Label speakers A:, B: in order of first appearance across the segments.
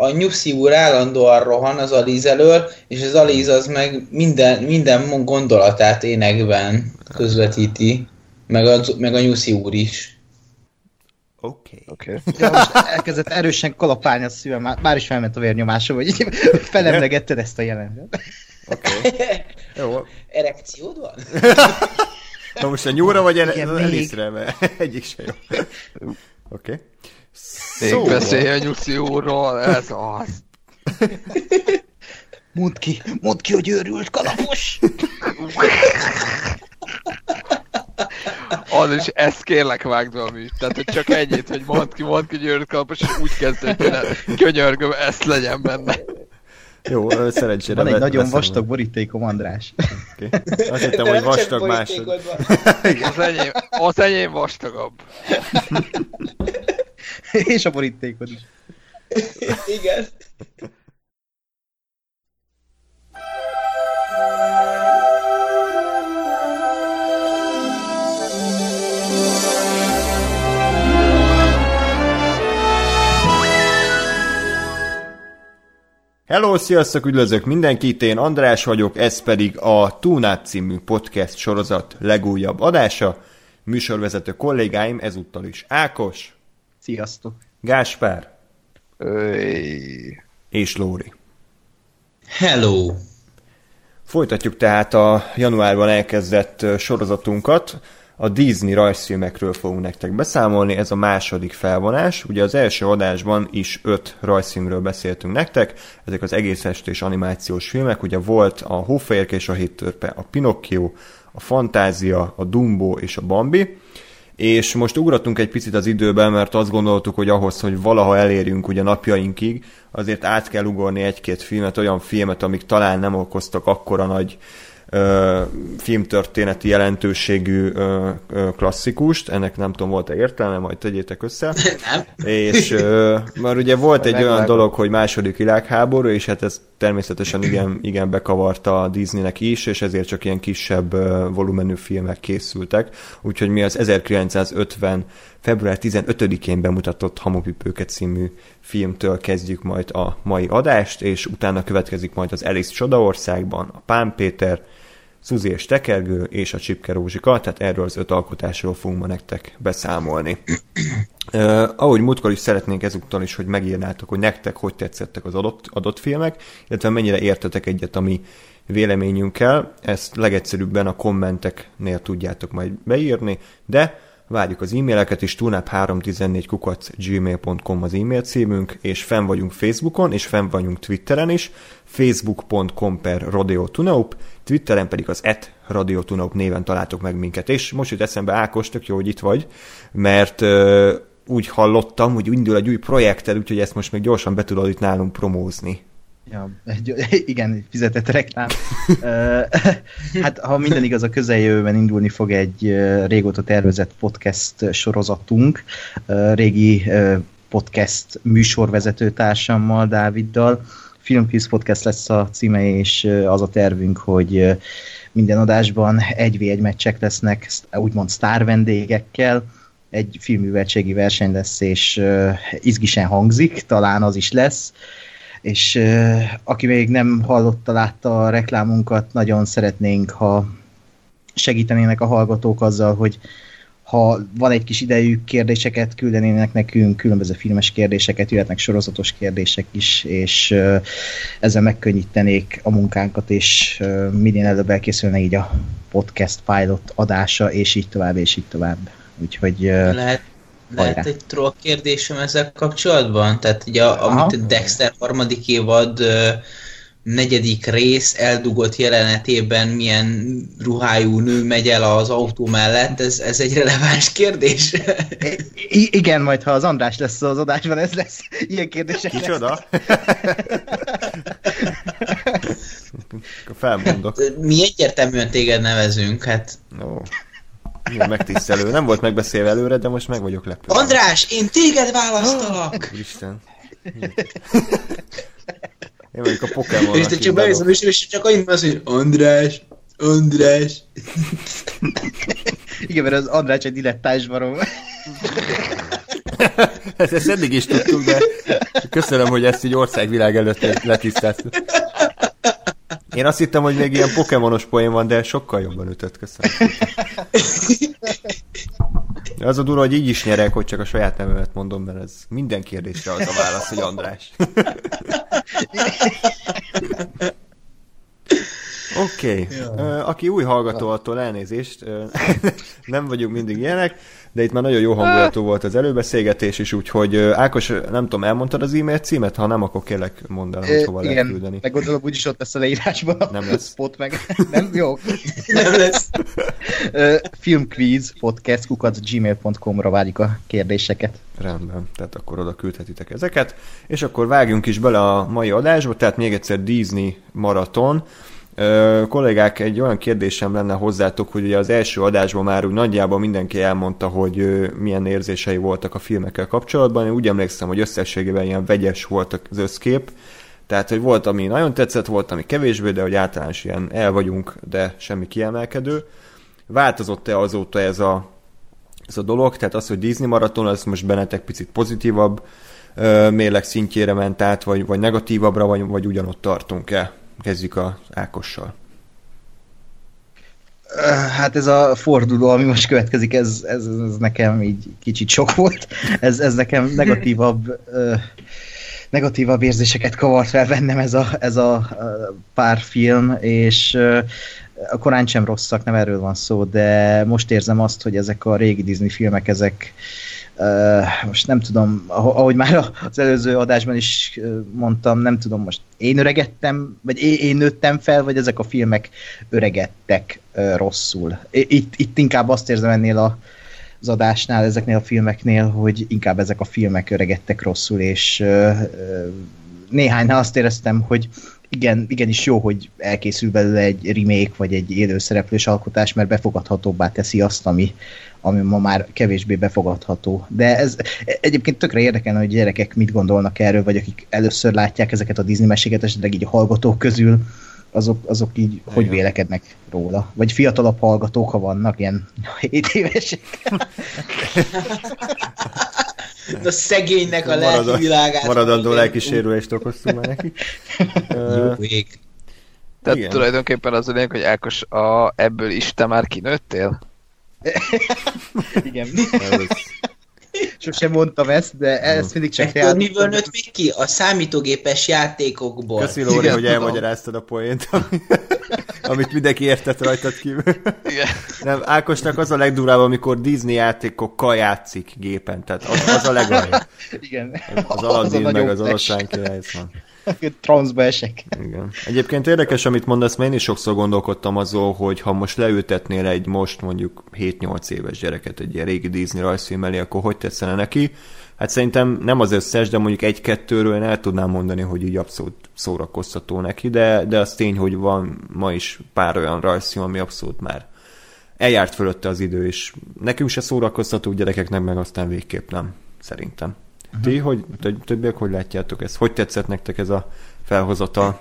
A: a Nyuszi úr állandóan rohan az Aliz elől, és az Aliz az meg minden, minden gondolatát énekben közvetíti, meg a, meg a Nyuszi úr is.
B: Oké.
C: Okay. Okay. Ja, most elkezdett erősen kalapálni a szívem, már, már is felment a vérnyomásom, hogy felemlegetted ezt a jelenetet.
B: Oké. Okay. Jó.
A: Erekciód van?
B: Na most a nyúra vagy el- Igen, Eliszre, mert egyik se jó. Oké. Okay.
D: Még szóval. beszélj a nyuszi úrról, ez az.
C: Mondd ki, mondd ki, hogy őrült kalapos!
D: Az is, ezt kérlek vágd műt. Tehát, hogy csak ennyit, hogy mondd ki, mondd ki, hogy őrült kalapos, és úgy kezdődjön el. Könyörgöm, ezt legyen benne.
B: Jó, szerencsére.
C: Van egy nagyon vastag borítékom, András.
B: Okay. Azt hittem, hogy vastag másod.
D: az, enyém, az enyém vastagabb.
C: És a borítékod is.
A: Igen.
B: Hello, sziasztok, üdvözlök mindenkit, én András vagyok, ez pedig a Túnát című podcast sorozat legújabb adása. Műsorvezető kollégáim ezúttal is Ákos.
C: Sziasztok.
B: Gáspár.
D: Öy.
B: És Lóri.
A: Hello.
B: Folytatjuk tehát a januárban elkezdett sorozatunkat a Disney rajzfilmekről fogunk nektek beszámolni, ez a második felvonás. Ugye az első adásban is öt rajzfilmről beszéltünk nektek, ezek az egész estés animációs filmek, ugye volt a Hófehérke és a Héttörpe, a Pinocchio, a Fantázia, a Dumbo és a Bambi, és most ugratunk egy picit az időben, mert azt gondoltuk, hogy ahhoz, hogy valaha elérjünk ugye napjainkig, azért át kell ugorni egy-két filmet, olyan filmet, amik talán nem okoztak akkora nagy filmtörténeti jelentőségű ö, ö, klasszikust, ennek nem tudom, volt-e értelme, majd tegyétek össze.
A: Nem.
B: És ö, már ugye volt egy olyan dolog, hogy második világháború, és hát ez természetesen igen, igen bekavarta a Disneynek is, és ezért csak ilyen kisebb ö, volumenű filmek készültek. Úgyhogy mi az 1950 február 15-én bemutatott Hamupipőket című filmtől kezdjük majd a mai adást, és utána következik majd az Alice Csodaországban, a Pán Péter, Szuzi és Tekergő és a Csipke Rózsika, tehát erről az öt alkotásról fogunk ma nektek beszámolni. Uh, ahogy múltkor is szeretnénk ezúttal is, hogy megírnátok, hogy nektek hogy tetszettek az adott, adott filmek, illetve mennyire értetek egyet a mi véleményünkkel, ezt legegyszerűbben a kommenteknél tudjátok majd beírni, de Várjuk az e-maileket is, tunap314 kukac gmail.com az e-mail címünk, és fenn vagyunk Facebookon, és fenn vagyunk Twitteren is, facebook.com per Tunaup, Twitteren pedig az et Radio Tunaup néven találtok meg minket. És most jut eszembe Ákos, tök jó, hogy itt vagy, mert uh, úgy hallottam, hogy indul egy új projekted, úgyhogy ezt most még gyorsan be tudod itt nálunk promózni.
C: Ja, egy, igen, fizetett reklám. hát, ha minden igaz, a közeljövőben indulni fog egy régóta tervezett podcast sorozatunk, régi podcast műsorvezető társammal, Dáviddal. Filmkvíz Podcast lesz a címe, és az a tervünk, hogy minden adásban egy v egy meccsek lesznek, úgymond sztár vendégekkel, egy filmműveltségi verseny lesz, és izgisen hangzik, talán az is lesz. És aki még nem hallotta, látta a reklámunkat, nagyon szeretnénk, ha segítenének a hallgatók azzal, hogy ha van egy kis idejük, kérdéseket küldenének nekünk, különböző filmes kérdéseket, jöhetnek sorozatos kérdések is, és ezzel megkönnyítenék a munkánkat, és minél előbb elkészülne így a podcast pilot adása, és így tovább, és így tovább. Úgyhogy
A: Lehet lehet egy troll kérdésem ezzel kapcsolatban? Tehát ugye, amit a Dexter harmadik évad negyedik rész eldugott jelenetében milyen ruhájú nő megy el az autó mellett, ez, ez egy releváns kérdés?
C: I- igen, majd ha az András lesz az adásban, ez lesz. Ilyen kérdések
B: Kicsoda? Felmondok.
A: Mi egyértelműen téged nevezünk, hát...
B: No. Milyen megtisztelő. Nem volt megbeszélve előre, de most meg vagyok lepve.
A: András, én téged választalak!
B: Úristen. Én vagyok a Pokémon.
A: És te csak bemész a és csak annyit mondsz, hogy András, András.
C: Igen, mert az András egy dilettáns barom.
B: ezt, ezt eddig is tudtuk, de köszönöm, hogy ezt így országvilág előtt letisztáztuk. Én azt hittem, hogy még ilyen pokémonos poén van, de sokkal jobban ütött, köszönöm. Az a durva, hogy így is nyerek, hogy csak a saját nevemet mondom, mert ez minden kérdésre az a válasz, hogy András. Oké. Okay. Ja. Aki új hallgató, attól elnézést. nem vagyunk mindig ilyenek, de itt már nagyon jó hangulatú volt az előbeszélgetés is, úgyhogy Ákos, nem tudom, elmondtad az e-mail címet? Ha nem, akkor kérlek mondd el, hogy hova
C: Igen, lehet küldeni. meg gondolom úgyis ott lesz a leírásban.
B: Nem lesz.
C: Spot meg. Nem? Jó.
A: nem lesz.
C: Filmquiz podcast kukat gmail.com-ra várjuk a kérdéseket.
B: Rendben, tehát akkor oda küldhetitek ezeket, és akkor vágjunk is bele a mai adásba, tehát még egyszer Disney maraton, Kollégák, egy olyan kérdésem lenne hozzátok, hogy ugye az első adásban már úgy nagyjából mindenki elmondta, hogy milyen érzései voltak a filmekkel kapcsolatban. Én úgy emlékszem, hogy összességében ilyen vegyes volt az összkép. Tehát, hogy volt, ami nagyon tetszett, volt, ami kevésbé, de hogy általános ilyen el vagyunk, de semmi kiemelkedő. Változott-e azóta ez a, ez a dolog? Tehát az, hogy Disney maraton, az most bennetek picit pozitívabb mérleg szintjére ment át, vagy, vagy negatívabbra, vagy, vagy ugyanott tartunk-e? Kezdjük az Ákossal.
C: Hát ez a forduló, ami most következik, ez, ez, ez nekem így kicsit sok volt. Ez, ez nekem negatívabb, negatívabb érzéseket kavart fel bennem ez a, ez a pár film, és a korán sem rosszak, nem erről van szó, de most érzem azt, hogy ezek a régi Disney filmek, ezek, most nem tudom, ahogy már az előző adásban is mondtam, nem tudom, most én öregettem, vagy én, nőttem fel, vagy ezek a filmek öregettek rosszul. Itt, itt inkább azt érzem ennél a, az adásnál, ezeknél a filmeknél, hogy inkább ezek a filmek öregettek rosszul, és néhánynál azt éreztem, hogy igen, igenis jó, hogy elkészül belőle egy remake, vagy egy élőszereplős alkotás, mert befogadhatóbbá teszi azt, ami, ami ma már kevésbé befogadható. De ez egyébként tökre érdekelne, hogy gyerekek mit gondolnak erről, vagy akik először látják ezeket a Disney meséket, esetleg így a hallgatók közül, azok, azok így Igen. hogy vélekednek róla? Vagy fiatalabb hallgatók, ha vannak, ilyen 7 évesek.
A: a szegénynek a lelki világát.
B: Maradandó lelki sérülést okoztunk már neki.
A: Jó vég.
D: Tehát Igen. tulajdonképpen az a lényeg, hogy Ákos, a, ebből is te már kinőttél?
C: Igen. Sosem mondtam ezt, de ezt mindig csak
A: Tudod, miből nőtt még ki? A számítógépes játékokból.
B: Köszi Lóri, hogy elmagyaráztad a poént, amit mindenki értett rajtad kívül. Igen. Nem, Ákosnak az a legdurább, amikor Disney játékokkal játszik gépen, tehát az, az a legalja.
C: Igen.
B: Az Aladdin meg az oroszlán király,
C: Transzba esek.
B: Igen. Egyébként érdekes, amit mondasz, mert én is sokszor gondolkodtam azon, hogy ha most leültetnél egy most mondjuk 7-8 éves gyereket egy ilyen régi Disney rajzfilm elé, akkor hogy tetszene neki? Hát szerintem nem az összes, de mondjuk egy-kettőről én el tudnám mondani, hogy így abszolút szórakoztató neki, de, de az tény, hogy van ma is pár olyan rajzfilm, ami abszolút már eljárt fölötte az idő, és nekünk se szórakoztató gyerekeknek, meg aztán végképp nem, szerintem. Ti, hogy többiek hogy látjátok ezt? Hogy tetszett nektek ez a felhozatal?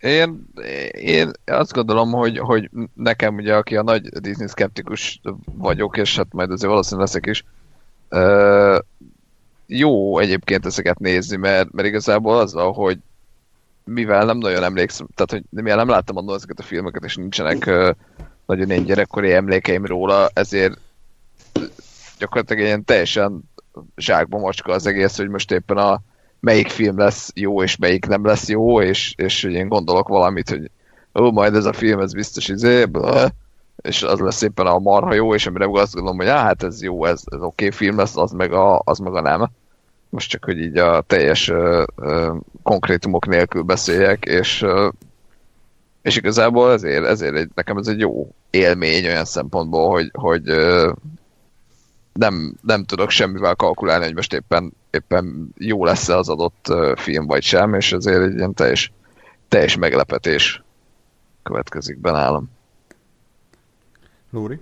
D: Én, én azt gondolom, hogy, hogy nekem ugye, aki a nagy Disney skeptikus vagyok, és hát majd azért valószínűleg leszek is, jó egyébként ezeket nézni, mert, mert igazából az, hogy mivel nem nagyon emlékszem, tehát hogy mivel nem láttam annól ezeket a filmeket, és nincsenek nagyon én gyerekkori emlékeim róla, ezért gyakorlatilag ilyen teljesen zsákba macska az egész, hogy most éppen a melyik film lesz jó, és melyik nem lesz jó, és, és hogy én gondolok valamit, hogy ó, majd ez a film, ez biztos izé, és az lesz éppen a marha jó, és amire azt gondolom, hogy á, hát ez jó, ez, ez oké okay film lesz, az meg, a, az meg a nem. Most csak, hogy így a teljes ö, ö, konkrétumok nélkül beszéljek, és ö, és igazából ezért, ezért egy, nekem ez egy jó élmény olyan szempontból, hogy, hogy nem, nem tudok semmivel kalkulálni, hogy most éppen, éppen jó lesz-e az adott film vagy sem, és ezért egy ilyen teljes, teljes meglepetés következik be nálam.
B: Lóri?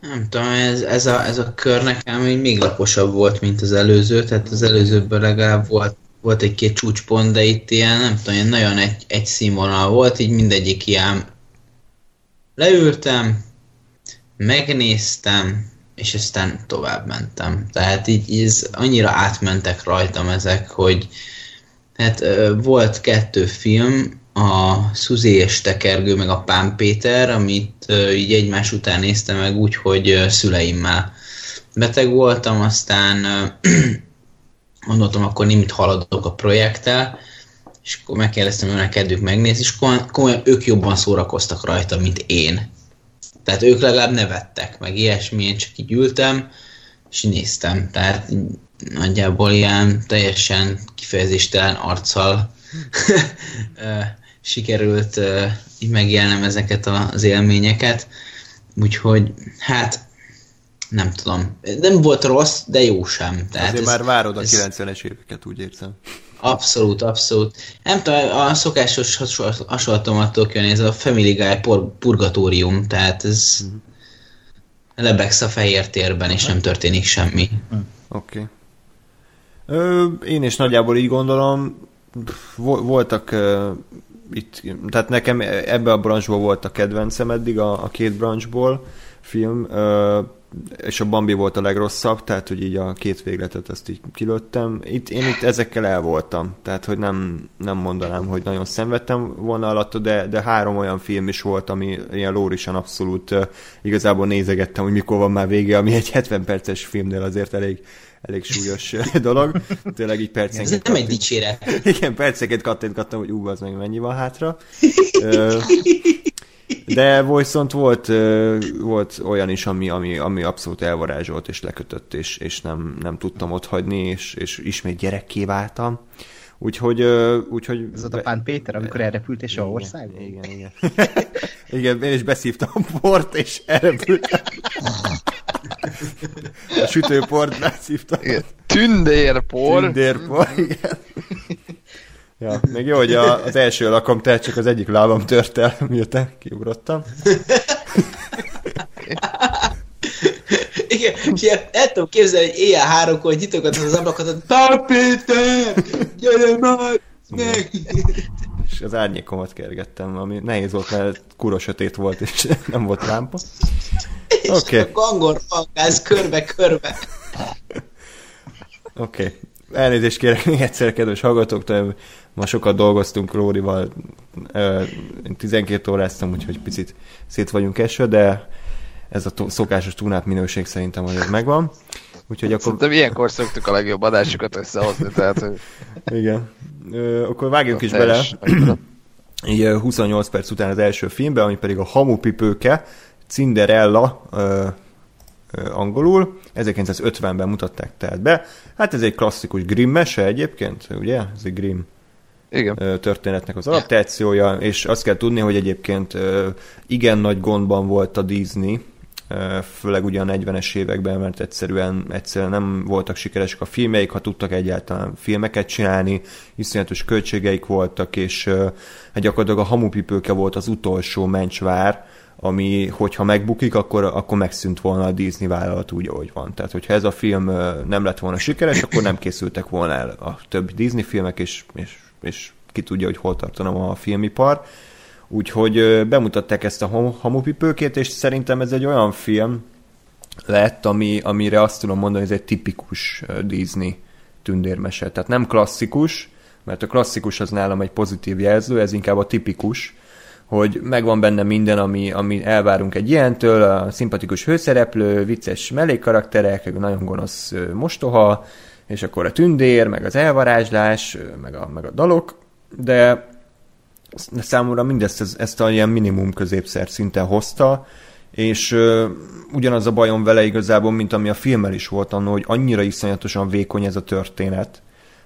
A: Nem tudom, ez, ez, a, ez a kör nekem még laposabb volt, mint az előző, tehát az előzőben legalább volt, volt egy-két csúcspont, de itt ilyen, nem tudom, ilyen nagyon egy, egy színvonal volt, így mindegyik ilyen leültem, megnéztem, és aztán tovább mentem. Tehát így ez annyira átmentek rajtam ezek, hogy hát volt kettő film, a Szuzé és Tekergő, meg a Pán Péter, amit így egymás után néztem meg úgy, hogy szüleimmel beteg voltam, aztán gondoltam, akkor nem haladok a projekttel, és akkor megkérdeztem, hogy kedvük megnézni, és komolyan ők jobban szórakoztak rajta, mint én. Tehát ők legalább nevettek, meg ilyesmi, én csak így ültem, és néztem. Tehát nagyjából ilyen teljesen kifejezéstelen arccal sikerült így megélnem ezeket az élményeket. Úgyhogy hát nem tudom. Nem volt rossz, de jó sem.
B: Tehát Azért ez, már várod a ez... 90-es éveket, úgy érzem.
A: Abszolút, abszolút. Nem tudom, a szokásos hasonlatomat tudok jönni, ez a Family Guy purgatórium, tehát ez mm. lebegsz a fehér térben, és nem történik semmi.
B: Oké. Okay. Én is nagyjából így gondolom, voltak uh, itt, tehát nekem ebbe a branchból volt a kedvencem eddig, a, a két branchból film. Uh, és a Bambi volt a legrosszabb, tehát hogy így a két végletet ezt így kilőttem. Itt, én itt ezekkel el voltam, tehát hogy nem, nem mondanám, hogy nagyon szenvedtem volna alatt, de, de három olyan film is volt, ami ilyen lórisan abszolút uh, igazából nézegettem, hogy mikor van már vége, ami egy 70 perces filmnél azért elég, elég súlyos dolog. Tényleg így percenként...
A: Ez nem egy dicséret.
B: Igen, perceket kattintgattam, hogy ú, az meg mennyi van hátra. De viszont volt, volt olyan is, ami, ami, ami abszolút elvarázsolt és lekötött, és, és nem, nem tudtam ott hagyni, és, és ismét gyerekké váltam. Úgyhogy... úgyhogy
C: Ez ott a Pán Péter, amikor elrepült és a országban?
B: Igen, igen. igen, én is beszívtam a port, és elrepültem. A sütőport beszívtam.
D: Tündérpor.
B: Tündérpor, igen. Ja, még jó, hogy a, az első lakom tehát csak az egyik lábam tört el, miután kiugrottam.
A: Igen, és el tudom képzelni, hogy éjjel háromkor nyitogat az ablakat, hogy Pál Péter, gyere már, meg!
B: És az árnyékomat kergettem, ami nehéz volt, mert kura sötét volt, és nem volt lámpa.
A: Oké. Okay. a gangor körbe-körbe.
B: Oké. Okay. Elnézést kérek még egyszer, kedves hallgatóktól, Ma sokat dolgoztunk Rórival, 12 óráztam, úgyhogy picit szét vagyunk esve, de ez a szokásos túnát minőség szerintem azért megvan. Úgyhogy akkor...
D: Szerintem ilyenkor szoktuk a legjobb adásokat összehozni, tehát... Hogy...
B: Igen. Ö, akkor vágjunk is bele. Így 28 perc után az első filmbe, ami pedig a Hamupipőke, Cinderella, ö, angolul. 1950-ben mutatták tehát be. Hát ez egy klasszikus Grimm mese egyébként, ugye? Ez egy Grimm igen. történetnek az adaptációja, és azt kell tudni, hogy egyébként igen nagy gondban volt a Disney, főleg ugyan a 40-es években, mert egyszerűen, egyszerűen nem voltak sikeresek a filmjeik, ha tudtak egyáltalán filmeket csinálni, iszonyatos költségeik voltak, és hát gyakorlatilag a hamupipőke volt az utolsó mencsvár, ami, hogyha megbukik, akkor, akkor megszűnt volna a Disney vállalat úgy, ahogy van. Tehát, hogyha ez a film nem lett volna sikeres, akkor nem készültek volna el a többi Disney filmek, és, és és ki tudja, hogy hol tartana a filmipar. Úgyhogy bemutatták ezt a hamupipőkét, és szerintem ez egy olyan film lett, ami, amire azt tudom mondani, hogy ez egy tipikus Disney tündérmese. Tehát nem klasszikus, mert a klasszikus az nálam egy pozitív jelző, ez inkább a tipikus, hogy megvan benne minden, ami, ami elvárunk egy ilyentől, a szimpatikus hőszereplő, vicces mellékkarakterek, nagyon gonosz mostoha, és akkor a tündér, meg az elvarázslás, meg a, meg a dalok, de számomra mindezt ezt, a ilyen minimum középszer szinten hozta, és ö, ugyanaz a bajom vele igazából, mint ami a filmmel is volt annó, hogy annyira iszonyatosan vékony ez a történet.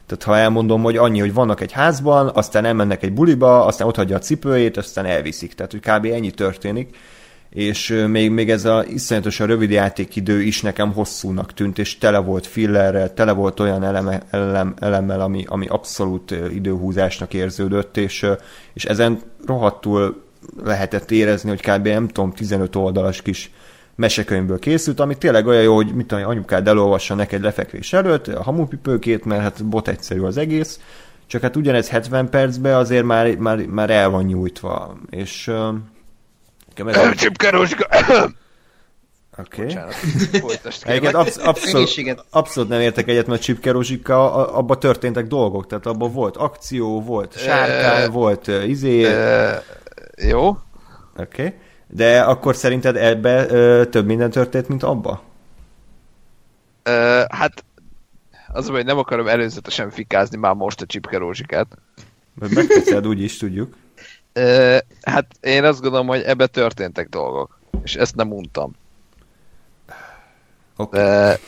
B: Tehát ha elmondom, hogy annyi, hogy vannak egy házban, aztán elmennek egy buliba, aztán ott hagyja a cipőjét, aztán elviszik. Tehát, hogy kb. ennyi történik és még, még ez a iszonyatosan rövid játékidő is nekem hosszúnak tűnt, és tele volt fillerrel, tele volt olyan eleme, elem, elemmel, ami, ami abszolút időhúzásnak érződött, és, és ezen rohadtul lehetett érezni, hogy kb. nem tudom, 15 oldalas kis mesekönyvből készült, ami tényleg olyan jó, hogy mit tudom, anyukád elolvassa neked lefekvés előtt, a hamupipőkét, mert hát bot egyszerű az egész, csak hát ugyanez 70 percben azért már, már, már el van nyújtva, és
D: Elcsipkeroska!
B: Oké. Okay. Egyébként absz- abszolút, abszolút nem értek egyet, mert Csipke Rozsika, abban történtek dolgok, tehát abban volt akció, volt sárkány, volt uh, izé... Uh,
D: jó.
B: Oké. Okay. De akkor szerinted ebbe uh, több minden történt, mint abba?
D: Uh, hát az, hogy nem akarom előzetesen fikázni már most a Csipke Rózsikát.
B: Megteszed, úgy is tudjuk.
D: Uh, hát én azt gondolom, hogy ebbe történtek dolgok, és ezt nem untam. Okay. De...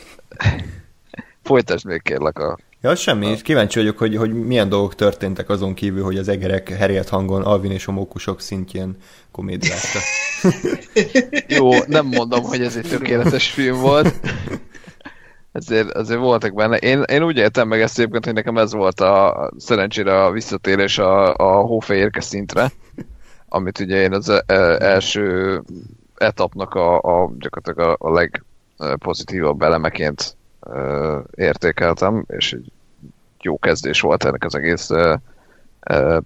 D: Folytasd még kérlek a...
B: Ja, semmi. A... Kíváncsi vagyok, hogy, hogy milyen dolgok történtek azon kívül, hogy az egerek herélt hangon Alvin és a mókusok szintjén komédiáztak.
D: Jó, nem mondom, hogy ez egy tökéletes film volt. Ezért, azért voltak benne. Én, én úgy éltem meg ezt egyébként, hogy nekem ez volt a szerencsére a visszatérés a, a hófehérke szintre, amit ugye én az e, első etapnak a, a gyakorlatilag a, a leg, pozitívabb értékeltem, és egy jó kezdés volt ennek az egész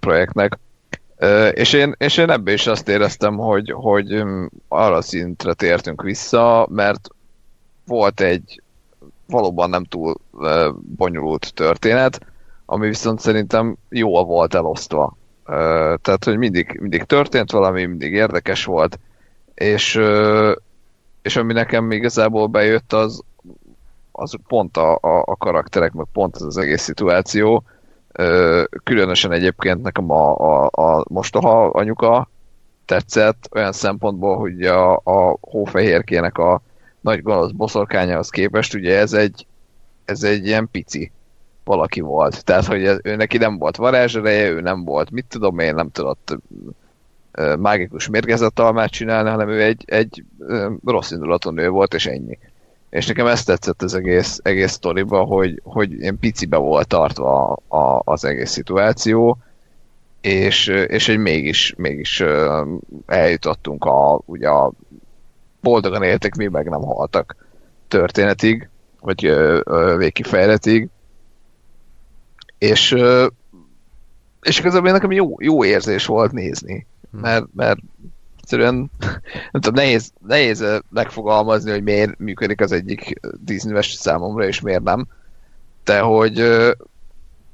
D: projektnek. És én, és én ebbe is azt éreztem, hogy, hogy arra szintre tértünk vissza, mert volt egy valóban nem túl bonyolult történet, ami viszont szerintem jól volt elosztva. Tehát, hogy mindig, mindig történt valami, mindig érdekes volt, és, és ami nekem igazából bejött, az, az pont a, a, a karakterek, meg pont az az egész szituáció. Különösen egyébként nekem a, a, a mostoha anyuka tetszett olyan szempontból, hogy a, a hófehérkének a nagy gonosz boszorkányához képest, ugye ez egy, ez egy ilyen pici valaki volt. Tehát, hogy ő neki nem volt varázsereje, ő nem volt, mit tudom én, nem tudott mágikus mérgezett almát csinálni, hanem ő egy, egy rossz indulatú nő volt, és ennyi. És nekem ezt tetszett az egész, egész sztoriba, hogy, hogy ilyen picibe volt tartva a, a, az egész szituáció, és, és hogy mégis, mégis eljutottunk a, ugye a boldogan éltek, mi meg nem haltak történetig, vagy végkifejletig. És, és igazából nekem jó, jó érzés volt nézni mert, mert egyszerűen nem tudom, nehéz, nehéz megfogalmazni, hogy miért működik az egyik disney számomra, és miért nem. De hogy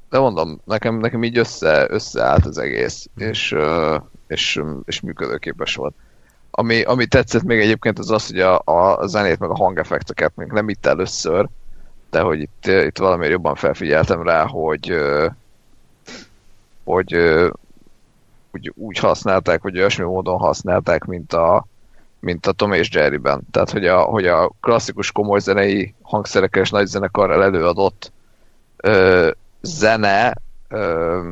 D: de mondom, nekem, nekem így össze, összeállt az egész, és, és, és működőképes volt. Ami, ami tetszett még egyébként az az, hogy a, a zenét meg a hangeffekteket még nem itt először, de hogy itt, itt valamiért jobban felfigyeltem rá, hogy hogy úgy, úgy használták, vagy olyasmi módon használták, mint a, mint a Tom és Jerry-ben. Tehát, hogy a, hogy a klasszikus komoly zenei hangszerekkel és nagy zenekarral előadott ö, zene ö,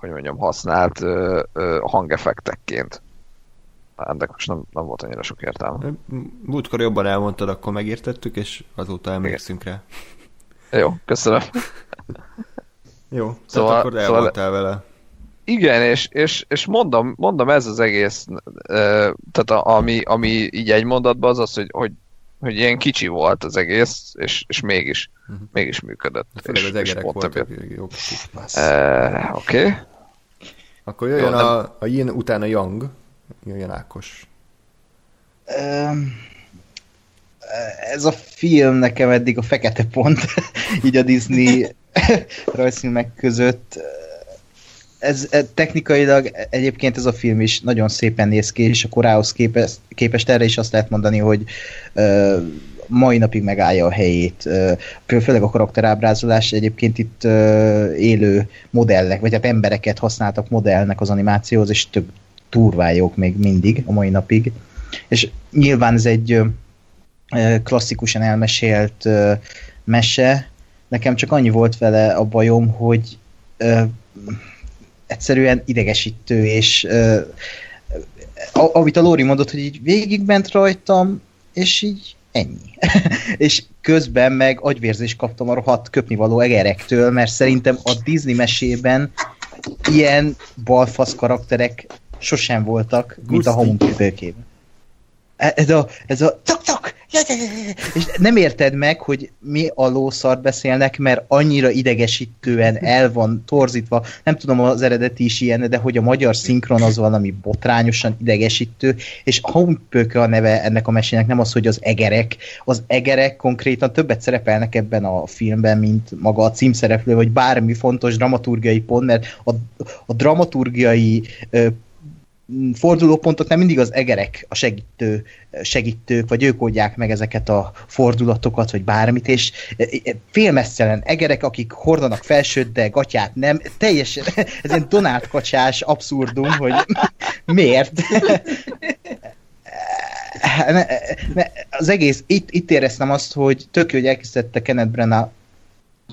D: hogy mondjam, használt ö, ö, hangeffektekként. Ennek most nem, nem volt annyira sok értelme.
B: Múltkor jobban elmondtad, akkor megértettük, és azóta emlékszünk rá.
D: Jó, köszönöm.
B: Jó, szóval, akkor el szóval, vele.
D: Igen, és, és, és mondom, mondom, ez az egész, tehát a, ami, ami így egy mondatban az az, hogy, hogy, hogy ilyen kicsi volt az egész, és, és mégis, uh-huh. mégis működött.
B: Főleg és, az egerek voltak jó
D: Oké. Okay.
B: Akkor jöjjön jó, a, a Yin utána Yang, jöjjön Ákos. Um,
C: ez a film nekem eddig a fekete pont, így a Disney rajzfilmek között ez, ez technikailag egyébként ez a film is nagyon szépen néz ki, és a korához képest, képest erre is azt lehet mondani, hogy uh, mai napig megállja a helyét. Uh, főleg a karakterábrázolás egyébként itt uh, élő modellek, vagy hát embereket használtak modellnek az animációhoz, és több turvályok még mindig a mai napig. És nyilván ez egy uh, klasszikusan elmesélt uh, mese, nekem csak annyi volt vele a bajom, hogy uh, egyszerűen idegesítő, és uh, amit a Lóri mondott, hogy így végigment rajtam, és így ennyi. és közben meg agyvérzést kaptam a rohadt köpnivaló egerektől, mert szerintem a Disney mesében ilyen balfasz karakterek sosem voltak, Guszti. mint a homunkütőkében. Ez a, ez a tok-tok, és nem érted meg, hogy mi a lószart beszélnek, mert annyira idegesítően el van torzítva, nem tudom az eredeti is ilyen, de hogy a magyar szinkron az valami botrányosan idegesítő, és a Humpöke a neve ennek a mesének nem az, hogy az egerek, az egerek konkrétan többet szerepelnek ebben a filmben, mint maga a címszereplő, vagy bármi fontos dramaturgiai pont, mert a, a dramaturgiai fordulópontot nem mindig az egerek a segítő, segítők, vagy ők oldják meg ezeket a fordulatokat, vagy bármit, és félmesztelen egerek, akik hordanak felsőt, de gatyát nem, teljesen, ez egy Donát kacsás abszurdum, hogy miért? az egész, itt, itt éreztem azt, hogy tök jó, hogy elkészítette Kenneth Branagh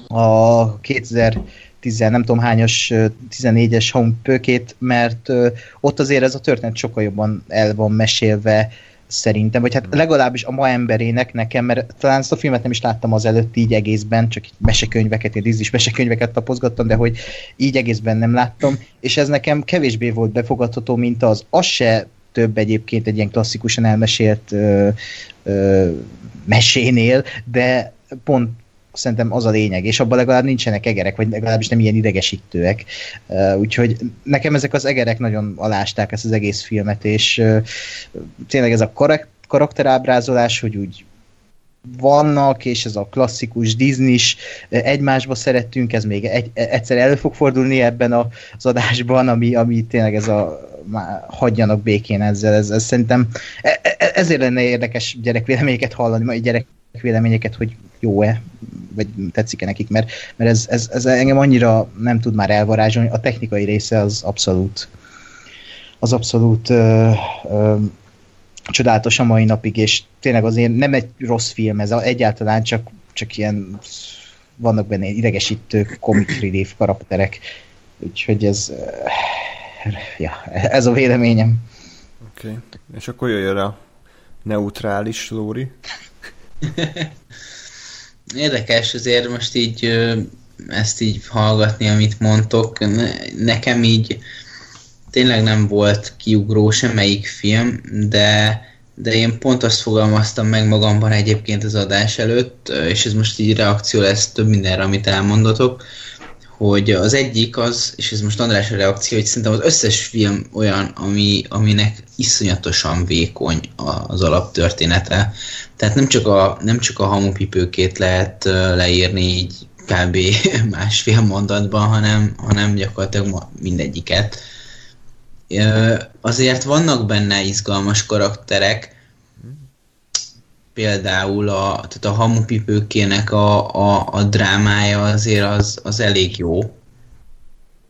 C: a 2000 10, nem tudom hányas, 14-es homepökét, mert ott azért ez a történet sokkal jobban el van mesélve szerintem, vagy hát legalábbis a ma emberének nekem, mert talán ezt a filmet nem is láttam az előtt így egészben, csak így mesekönyveket, én is mesekönyveket tapozgattam, de hogy így egészben nem láttam, és ez nekem kevésbé volt befogadható, mint az. Az se több egyébként egy ilyen klasszikusan elmesélt ö, ö, mesénél, de pont szerintem az a lényeg, és abban legalább nincsenek egerek, vagy legalábbis nem ilyen idegesítőek. Úgyhogy nekem ezek az egerek nagyon alásták ezt az egész filmet, és tényleg ez a karak- karakterábrázolás, hogy úgy vannak, és ez a klasszikus Disney-s egymásba szerettünk, ez még egy, egyszer elő fog fordulni ebben az adásban, ami, ami tényleg ez a már hagyjanak békén ezzel, ez, ez szerintem e, e, ezért lenne érdekes gyerekvéleményeket hallani, mai gyerek véleményeket, hogy jó-e, vagy tetszik-e nekik, mert, mert ez, ez, ez engem annyira nem tud már elvarázsolni, a technikai része az abszolút az abszolút ö, ö, csodálatos a mai napig, és tényleg azért nem egy rossz film ez, egyáltalán csak, csak ilyen vannak benne idegesítő comic relief karakterek, úgyhogy ez ja, ez a véleményem.
B: Oké, okay. és akkor jöjjön a neutrális Lóri.
A: Érdekes azért most így ezt így hallgatni, amit mondtok. Nekem így tényleg nem volt kiugró semmelyik film, de, de én pont azt fogalmaztam meg magamban egyébként az adás előtt, és ez most így reakció lesz több mindenre, amit elmondotok, hogy az egyik az, és ez most András a reakció, hogy szerintem az összes film olyan, ami, aminek iszonyatosan vékony az alaptörténete. Tehát nem csak a, nem csak a hamupipőkét lehet leírni így kb. másfél mondatban, hanem, hanem gyakorlatilag mindegyiket. Azért vannak benne izgalmas karakterek, például a, tehát a hamupipőkének a, a, a drámája azért az, az elég jó,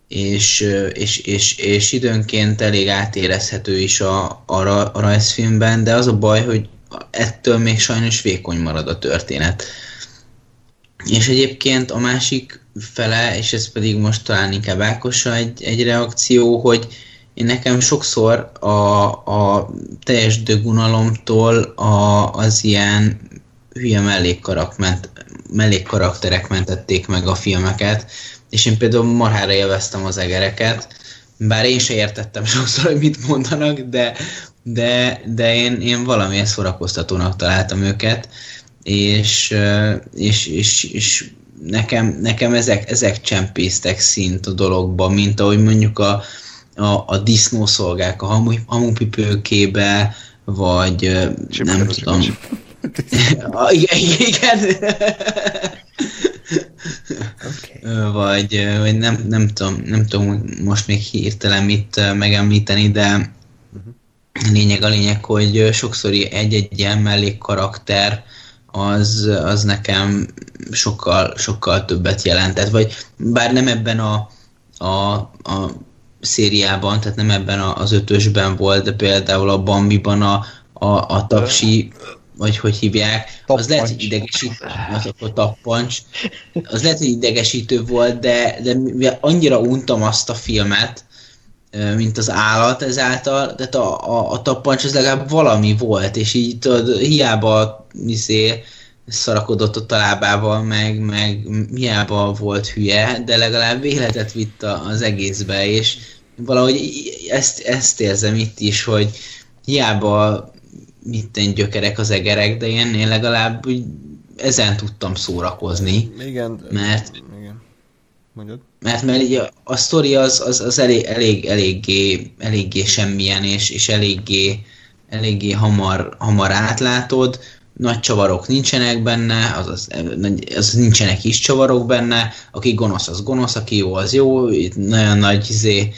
A: és, és, és, és időnként elég átérezhető is a, a, a rajzfilmben, de az a baj, hogy ettől még sajnos vékony marad a történet. És egyébként a másik fele, és ez pedig most talán inkább Ákosra egy, egy reakció, hogy, én nekem sokszor a, a teljes dögunalomtól a, az ilyen hülye mellékkarak mellékkarakterek mentették meg a filmeket, és én például marhára élveztem az egereket, bár én se értettem sokszor, hogy mit mondanak, de, de, de én, én valamiért szórakoztatónak találtam őket, és, és, és, és nekem, nekem ezek, ezek csempésztek szint a dologba, mint ahogy mondjuk a, a, a disznószolgák a hamu, hamupipőkébe, vagy Csipke, nem tudom. a, igen, igen. okay. Vagy, vagy nem, nem, tudom, nem tudom most még hirtelen mit megemlíteni, de uh-huh. lényeg a lényeg, hogy sokszor egy-egy ilyen mellékkarakter az, az nekem sokkal, sokkal többet jelentett, vagy bár nem ebben a, a, a szériában, tehát nem ebben az ötösben volt, de például a Bambiban a, a, a tapsi, vagy hogy hívják, az lehet, hogy idegesítő, az akkor tappancs, az lehet, hogy idegesítő volt, de, de annyira untam azt a filmet, mint az állat ezáltal, tehát a, a, a tappancs az legalább valami volt, és így tudod, hiába izé, szarakodott a talábával, meg, meg hiába volt hülye, de legalább életet vitt az egészbe, és valahogy ezt, ezt érzem itt is, hogy hiába mit gyökerek az egerek, de én, én legalább úgy ezen tudtam szórakozni.
B: Igen.
A: Mert,
B: igen. Mondjad.
A: Mert, mert így a, a sztori az, az, az elég, elég, eléggé, eléggé semmilyen, és, és eléggé, eléggé hamar, hamar átlátod. Nagy csavarok nincsenek benne, azaz, az nincsenek is csavarok benne, aki gonosz, az gonosz, aki jó, az jó, itt nagyon nagy izé,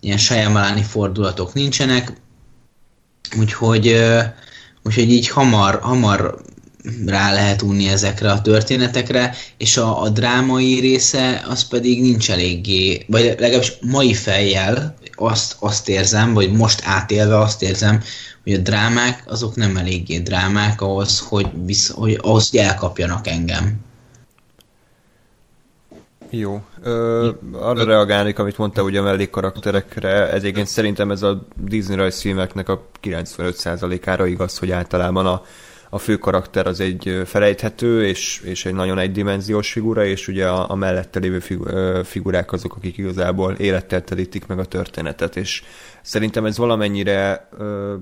A: ilyen sajamaláni fordulatok nincsenek, úgyhogy, úgyhogy így hamar, hamar rá lehet unni ezekre a történetekre, és a, a drámai része az pedig nincs eléggé, vagy legalábbis mai fejjel azt, azt érzem, vagy most átélve azt érzem, hogy a drámák azok nem eléggé drámák ahhoz, hogy, visz, hogy, ahhoz, hogy elkapjanak engem.
B: Jó. Ö, arra reagálnék, amit mondta ugye a mellékkarakterekre, egyébként szerintem ez a Disney rajzfilmeknek a 95%-ára igaz, hogy általában a a fő karakter az egy felejthető és, és egy nagyon egydimenziós figura, és ugye a, a mellette lévő figurák azok, akik igazából élettel telítik meg a történetet, és szerintem ez valamennyire ö,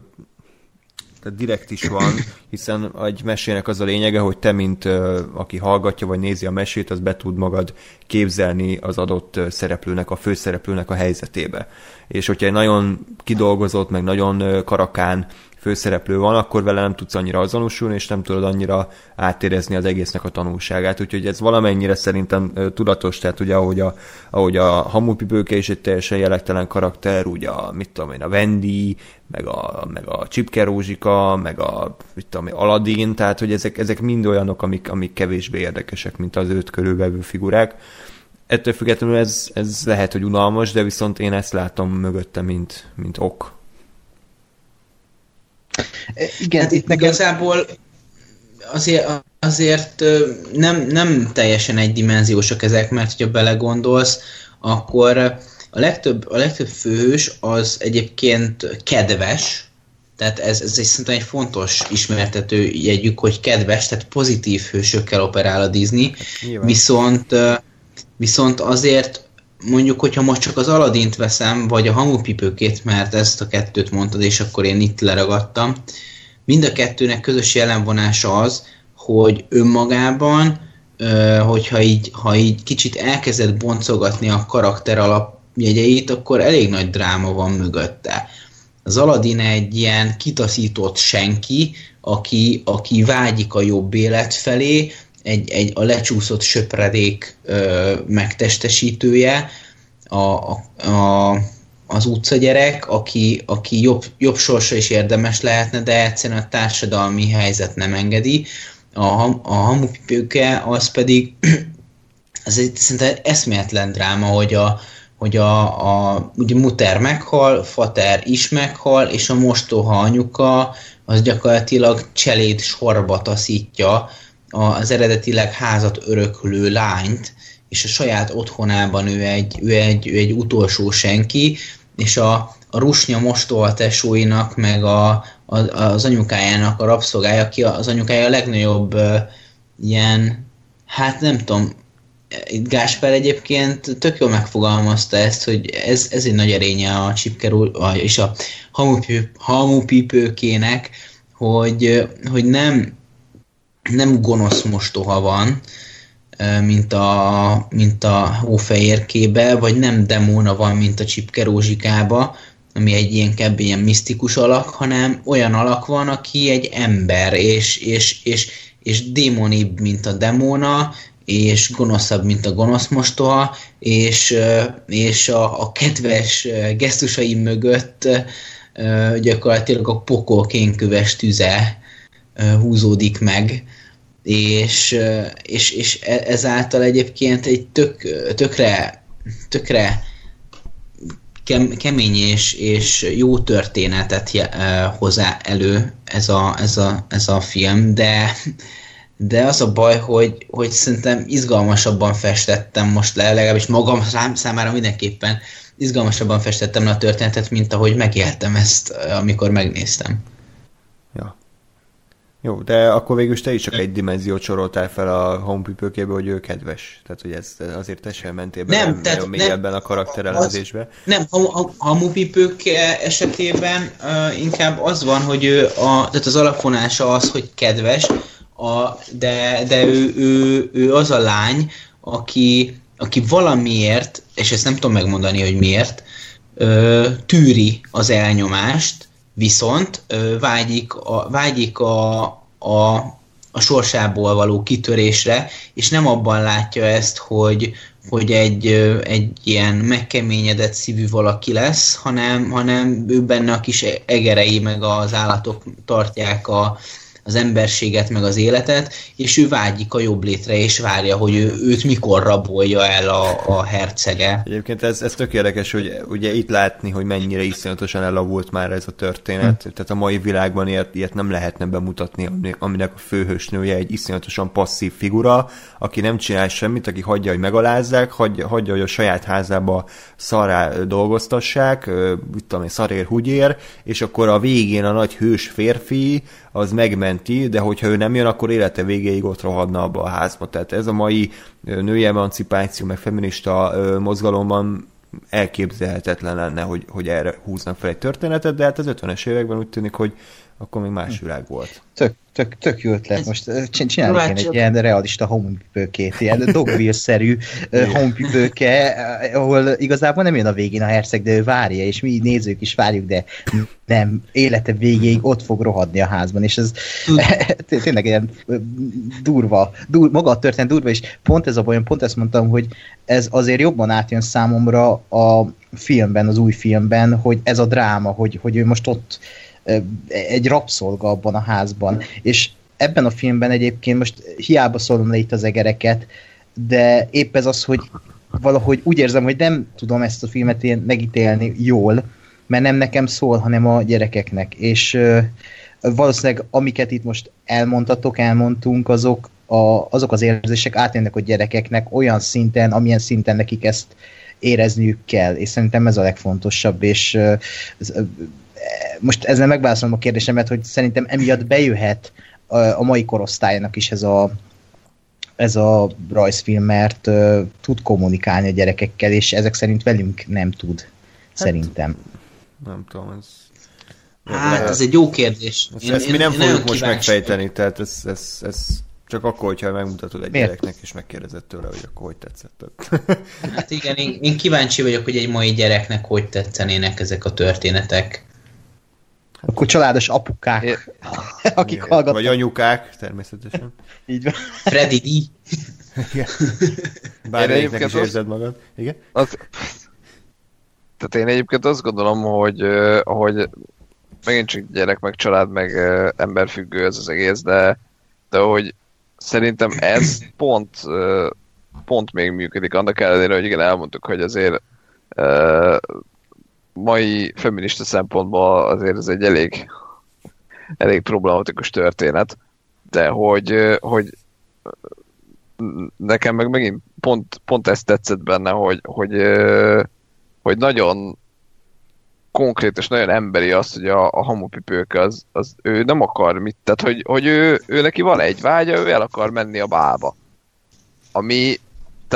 B: tehát direkt is van, hiszen egy mesének az a lényege, hogy te, mint aki hallgatja vagy nézi a mesét, az be tud magad képzelni az adott szereplőnek, a főszereplőnek a helyzetébe. És hogyha egy nagyon kidolgozott, meg nagyon karakán főszereplő van, akkor vele nem tudsz annyira azonosulni, és nem tudod annyira átérezni az egésznek a tanulságát. Úgyhogy ez valamennyire szerintem tudatos, tehát ugye ahogy a, ahogy a hamupipőke is egy teljesen jelektelen karakter, ugye a, mit tudom én, a Wendy, meg a, meg a Csipke Rózsika, meg a mit tudom Aladdin, tehát hogy ezek, ezek mind olyanok, amik, amik kevésbé érdekesek, mint az őt körülvevő figurák. Ettől függetlenül ez, ez lehet, hogy unalmas, de viszont én ezt látom mögötte, mint, mint ok.
A: Igen, hát itt igazából azért, azért nem, nem teljesen egydimenziósak ezek, mert ha belegondolsz, akkor a legtöbb, a legtöbb főhős az egyébként kedves, tehát ez, ez egy szerintem egy fontos ismertető jegyük, hogy kedves, tehát pozitív hősökkel operál a Disney, Nyilván. viszont viszont azért mondjuk, hogyha most csak az Aladint veszem, vagy a hamupipőkét, mert ezt a kettőt mondtad, és akkor én itt leragadtam, mind a kettőnek közös jelenvonása az, hogy önmagában, hogyha így, ha így kicsit elkezded boncogatni a karakter alapjegyeit, akkor elég nagy dráma van mögötte. Az Aladin egy ilyen kitaszított senki, aki, aki vágyik a jobb élet felé, egy, egy a lecsúszott söpredék ö, megtestesítője, a, a, a, az utcagyerek, aki, aki jobb, jobb sorsa is érdemes lehetne, de egyszerűen a társadalmi helyzet nem engedi. A, a hamupipőke az pedig ez egy szinte eszméletlen dráma, hogy a, hogy a, a ugye Muter meghal, Fater is meghal, és a mostoha anyuka az gyakorlatilag cseléd sorba taszítja az eredetileg házat öröklő lányt, és a saját otthonában ő egy, ő egy, ő egy utolsó senki, és a, a rusnya mostoha tesóinak, meg a, a, az anyukájának a rabszolgája, aki az anyukája a legnagyobb uh, ilyen, hát nem tudom, itt Gásper egyébként tök jól megfogalmazta ezt, hogy ez, ez egy nagy erénye a Csipkerú és a hamupipőkének, hogy, hogy nem, nem gonosz mostoha van, mint a, mint a hófehérkébe, vagy nem demóna van, mint a Csipke Rózsikába, ami egy ilyen kebb ilyen misztikus alak, hanem olyan alak van, aki egy ember, és, és, és, és démonibb, mint a demóna, és gonoszabb, mint a gonosz mostoha, és, és a, a kedves gesztusai mögött gyakorlatilag a pokol kénköves tüze húzódik meg, és, és, és e, ezáltal egyébként egy tök, tökre, tökre kemény és, és jó történetet hozzá elő ez a, ez a, ez a film, de, de az a baj, hogy, hogy szerintem izgalmasabban festettem most le, legalábbis magam számára mindenképpen izgalmasabban festettem le a történetet, mint ahogy megéltem ezt, amikor megnéztem.
B: Jó, de akkor végül te is csak egy dimenziót soroltál fel a homepipőkébe, hogy ő kedves. Tehát, hogy ez azért te sem mentél be nem, nem nagyon mélyebben a karakterelezésbe.
A: Nem, a, a, a homepipők esetében uh, inkább az van, hogy ő a, tehát az alapvonása az, hogy kedves, a, de, de ő, ő, ő, az a lány, aki, aki valamiért, és ezt nem tudom megmondani, hogy miért, ö, tűri az elnyomást, viszont vágyik, a, vágyik a, a, a sorsából való kitörésre, és nem abban látja ezt, hogy, hogy egy, egy ilyen megkeményedett szívű valaki lesz, hanem, hanem ő benne a kis egerei, meg az állatok tartják a, az emberséget, meg az életet, és ő vágyik a jobb létre, és várja, hogy ő, őt mikor rabolja el a, a hercege.
B: Egyébként ez, ez tök érdekes, hogy ugye itt látni, hogy mennyire iszonyatosan elavult már ez a történet. Hm. Tehát a mai világban ilyet, ilyet nem lehetne bemutatni, aminek a főhősnője egy iszonyatosan passzív figura, aki nem csinál semmit, aki hagyja, hogy megalázzák, hagyja, hagyja hogy a saját házába szará dolgoztassák, mit tudom én, szarér, húgyér, és akkor a végén a nagy hős férfi az megmenti, de hogyha ő nem jön, akkor élete végéig ott rohadna abba a házba. Tehát ez a mai női emancipáció, meg feminista mozgalomban elképzelhetetlen lenne, hogy, hogy erre húznak fel egy történetet, de hát az 50-es években úgy tűnik, hogy akkor még más világ volt.
C: Tök, tök, tök jó ötlet. Most csinálni kéne egy ilyen realista homepipőkét, ilyen dogville-szerű homepipőke, ahol igazából nem jön a végén a herceg, de ő várja, és mi nézők is várjuk, de nem, élete végéig ott fog rohadni a házban, és ez tényleg ilyen durva, dur, maga a történet durva, és pont ez a bajom, pont ezt mondtam, hogy ez azért jobban átjön számomra a filmben, az új filmben, hogy ez a dráma, hogy, hogy ő most ott egy rabszolga abban a házban. És ebben a filmben egyébként most hiába szólom le itt az egereket, de épp ez az, hogy valahogy úgy érzem, hogy nem tudom ezt a filmet én megítélni jól, mert nem nekem szól, hanem a gyerekeknek. És valószínűleg amiket itt most elmondtatok, elmondtunk, azok, a, azok az érzések átjönnek a gyerekeknek olyan szinten, amilyen szinten nekik ezt érezniük kell, és szerintem ez a legfontosabb, és most ezzel megválaszolom a kérdésemet, hogy szerintem emiatt bejöhet a, a mai korosztálynak is ez a, ez a rajzfilm, mert uh, tud kommunikálni a gyerekekkel, és ezek szerint velünk nem tud, hát, szerintem.
B: Nem tudom, ez...
A: Hát, ez egy jó kérdés.
B: Ezt, én, ezt mi nem én fogjuk most megfejteni, tehát ez, ez, ez csak akkor, hogyha megmutatod egy Miért? gyereknek, és megkérdezed tőle, hogy akkor hogy tetszett.
A: hát igen, én, én kíváncsi vagyok, hogy egy mai gyereknek hogy tetszenének ezek a történetek.
C: Akkor családos apukák, é. akik Igen. hallgatnak.
B: Vagy anyukák, természetesen.
C: Így van.
A: Freddy D.
B: Igen. Bár egyébként is érzed magad. Igen? Az...
D: Tehát én egyébként azt gondolom, hogy, hogy megint csak gyerek, meg család, meg emberfüggő ez az egész, de, de hogy szerintem ez pont, pont még működik, annak ellenére, hogy igen, elmondtuk, hogy azért mai feminista szempontból azért ez egy elég, elég problematikus történet, de hogy, hogy nekem meg megint pont, pont ezt tetszett benne, hogy, hogy, hogy nagyon konkrét és nagyon emberi az, hogy a, a hamupipők az, az, ő nem akar mit, tehát hogy, hogy ő, ő neki van egy vágya, ő el akar menni a bálba. Ami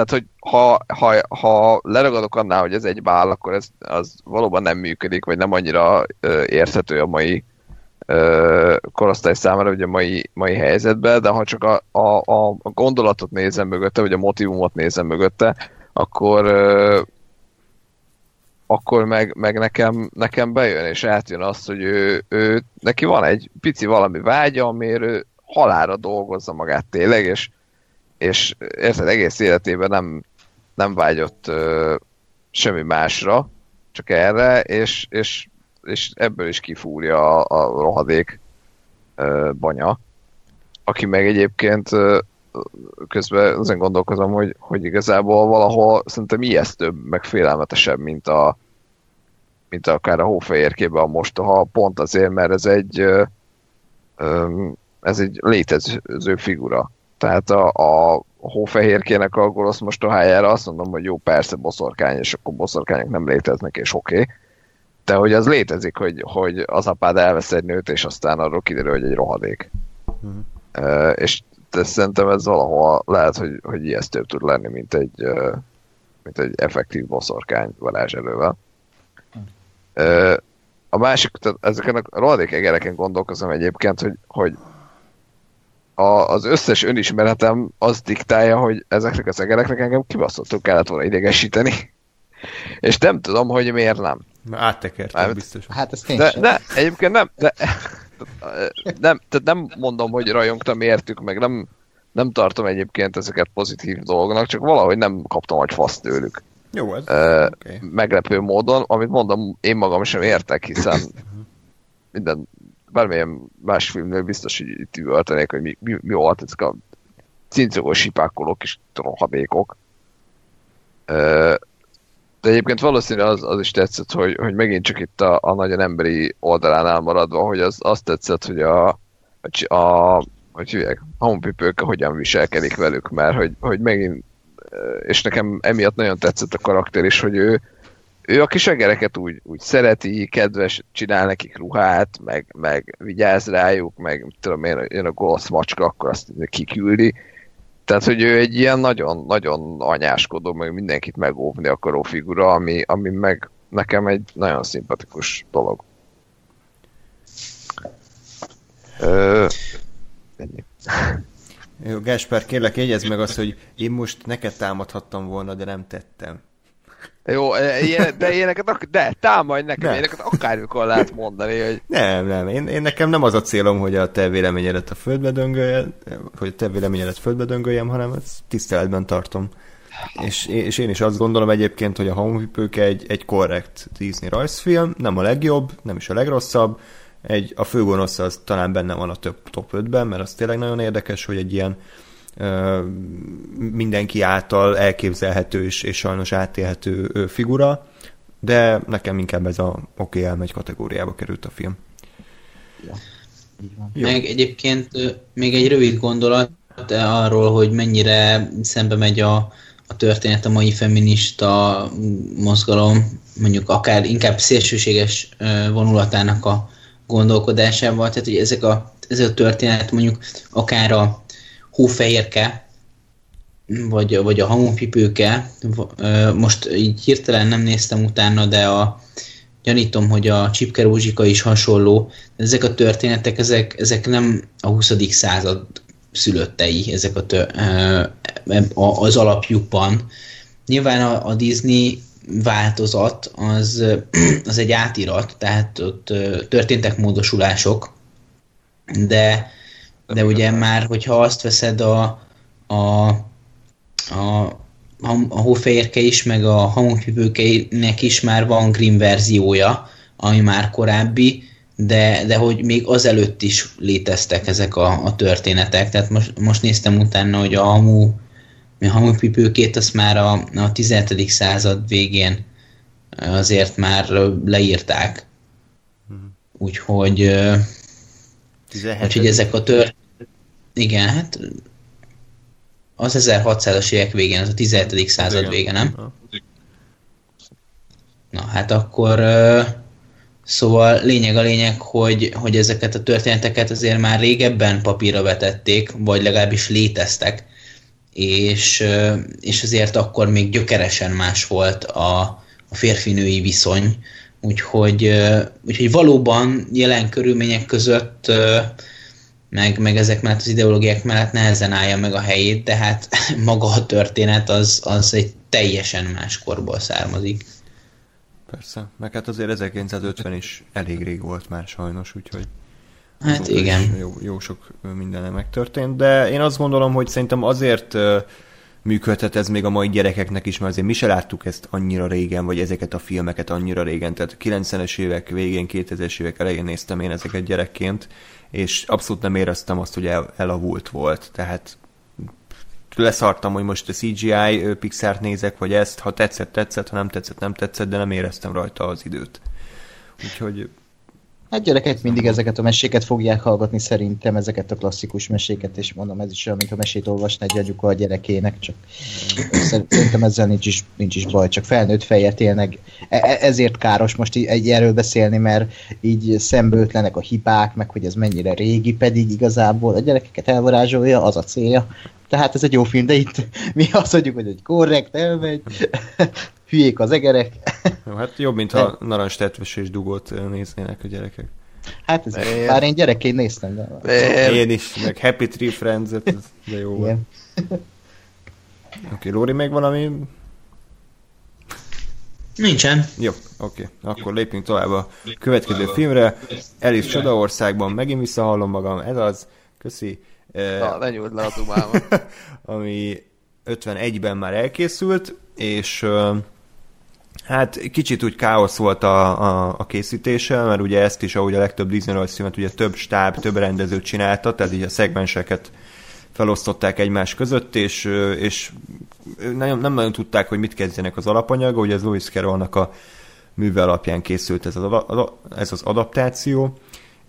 D: tehát, hogy ha, ha, ha leragadok annál, hogy ez egy bál, akkor ez az valóban nem működik, vagy nem annyira ö, érthető a mai ö, korosztály számára, vagy a mai, mai helyzetben, de ha csak a, a, a gondolatot nézem mögötte, vagy a motivumot nézem mögötte, akkor ö, akkor meg, meg nekem, nekem bejön, és átjön az, hogy ő, ő, neki van egy pici valami vágya, amiért ő halára dolgozza magát tényleg, és és érted, egész életében nem, nem vágyott ö, semmi másra, csak erre, és, és, és ebből is kifúrja a, a rohadék ö, banya, aki meg egyébként ö, közben azon gondolkozom, hogy, hogy igazából valahol szerintem ijesztőbb, meg félelmetesebb, mint a mint akár a hófehérkében a mostoha, pont azért, mert ez egy ö, ez egy létező figura. Tehát a, a hófehérkének a gorosz mostohájára azt mondom, hogy jó, persze boszorkány, és akkor boszorkányok nem léteznek, és oké. Okay. De hogy az létezik, hogy, hogy az apád elvesz egy nőt, és aztán arról kiderül, hogy egy rohadék. uh-huh. és de szerintem ez valahol lehet, hogy, hogy ijesztőbb tud lenni, mint egy, mint egy effektív boszorkány varázselővel. A másik, tehát ezeken a rohadék egereken gondolkozom egyébként, hogy, hogy a, az összes önismeretem az diktálja, hogy ezeknek az egereknek engem kibaszottul kellett volna idegesíteni. És nem tudom, hogy miért nem.
B: Áttekertem biztos.
C: Hát ez
D: de, de, egyébként nem, de, nem, tehát nem mondom, hogy rajongtam értük, meg nem, nem tartom egyébként ezeket pozitív dolgoknak, csak valahogy nem kaptam egy fasz tőlük.
B: Jó, ez uh, okay.
D: Meglepő módon, amit mondom, én magam sem értek, hiszen minden, bármilyen más filmnél biztos, hogy itt üvöltenék, hogy mi, mi, mi volt ezek a cincogos sipákolók és rohadékok. De egyébként valószínűleg az, az is tetszett, hogy, hogy megint csak itt a, a nagyon emberi oldalánál maradva, hogy az, azt tetszett, hogy a, a, a hogy hülyek, honpipők hogyan viselkedik velük, mert hogy, hogy megint, és nekem emiatt nagyon tetszett a karakter is, hogy ő, ő a kis egereket úgy, úgy szereti, kedves, csinál nekik ruhát, meg, meg vigyáz rájuk, meg tudom én, jön a golasz macska, akkor azt kiküldi. Tehát, hogy ő egy ilyen nagyon, nagyon anyáskodó, meg mindenkit megóvni akaró figura, ami, ami meg nekem egy nagyon szimpatikus dolog. Ö,
B: ennyi. Jó, Gásper, kérlek, jegyezd meg azt, hogy én most neked támadhattam volna, de nem tettem.
D: Jó, e, ilyen, de ilyeneket, de támadj nekem, ilyeneket akármikor lehet mondani, hogy...
B: Nem, nem, én, én, nekem nem az a célom, hogy a te véleményedet a földbe döngöljem, hogy a te véleményedet földbe döngöljem, hanem ezt tiszteletben tartom. És, és én is azt gondolom egyébként, hogy a Homepőke egy, egy korrekt Disney rajzfilm, nem a legjobb, nem is a legrosszabb, egy, a főgonosz az talán benne van a több top 5-ben, mert az tényleg nagyon érdekes, hogy egy ilyen mindenki által elképzelhető és, és sajnos átélhető figura, de nekem inkább ez a oké, okay, elmegy kategóriába került a film.
A: Ja. Meg egyébként még egy rövid gondolat arról, hogy mennyire szembe megy a, a történet a mai feminista mozgalom, mondjuk akár inkább szélsőséges vonulatának a gondolkodásával, tehát hogy ezek a, ez a történet mondjuk akár a hófehérke, vagy, vagy a hamupipőke, most így hirtelen nem néztem utána, de a, gyanítom, hogy a Csipke Rózsika is hasonló. Ezek a történetek, ezek, ezek nem a 20. század szülöttei, ezek a tör, az alapjukban. Nyilván a, a Disney változat az, az egy átirat, tehát ott történtek módosulások, de, de ugye már, hogyha azt veszed a, a, a, a hófehérke is, meg a hamupipőkeinek is már van green verziója, ami már korábbi, de, de hogy még azelőtt is léteztek ezek a, a történetek. Tehát most, most néztem utána, hogy a hamu a hamupipőkét azt már a, a 17. század végén azért már leírták. Mhm. Úgyhogy, úgyhogy ezek a tört... Igen, hát az 1600-as évek végén, az a 17. század Igen. vége, nem? Na hát akkor szóval lényeg a lényeg, hogy, hogy ezeket a történeteket azért már régebben papírra vetették, vagy legalábbis léteztek, és, és azért akkor még gyökeresen más volt a, a férfi-női viszony, úgyhogy, úgyhogy valóban jelen körülmények között meg, meg ezek mellett az ideológiák mellett nehezen állja meg a helyét, de hát maga a történet az, az egy teljesen más korból származik.
B: Persze, meg hát azért 1950 is elég rég volt már sajnos, úgyhogy
A: Hát igen.
B: Jó, jó sok minden megtörtént, de én azt gondolom, hogy szerintem azért működhet ez még a mai gyerekeknek is, mert azért mi se láttuk ezt annyira régen, vagy ezeket a filmeket annyira régen, tehát 90-es évek végén, 2000-es évek elején néztem én ezeket gyerekként, és abszolút nem éreztem azt, hogy el, elavult volt, tehát leszartam, hogy most a CGI Pixar-t nézek, vagy ezt, ha tetszett, tetszett, ha nem tetszett, nem tetszett, de nem éreztem rajta az időt. Úgyhogy
C: Hát gyerekek mindig ezeket a meséket fogják hallgatni szerintem, ezeket a klasszikus meséket, és mondom, ez is olyan, a mesét olvasni egy anyuka a gyerekének, csak szerintem ezzel nincs is, nincs is baj, csak felnőtt fejet élnek. E, ezért káros most így erről beszélni, mert így szembőtlenek a hibák, meg hogy ez mennyire régi, pedig igazából a gyerekeket elvarázsolja, az a célja. Tehát ez egy jó film, de itt mi azt mondjuk, hogy egy korrekt, elmegy, hülyék az egerek.
B: Jó, hát jobb, mint ha narancs tetves és dugót néznének a gyerekek.
C: Hát ez én... bár én gyerekként néztem,
B: de... Én is, meg Happy Tree friends de jó van. Oké, okay, Lóri, még valami?
A: Nincsen.
B: Jó, oké. Okay. Akkor lépjünk tovább a következő filmre. Alice Csodaországban megint visszahallom magam, ez az. Köszi.
D: Na, lenyúlt le a
B: ami 51-ben már elkészült, és Hát kicsit úgy káosz volt a, a, a készítése, mert ugye ezt is, ahogy a legtöbb Disney rajzfilmet, ugye több stáb, több rendező csinálta, tehát így a szegmenseket felosztották egymás között, és, és nem, nem nagyon tudták, hogy mit kezdjenek az alapanyag, ugye az Lewis Carrollnak a műve alapján készült ez az, ez az adaptáció,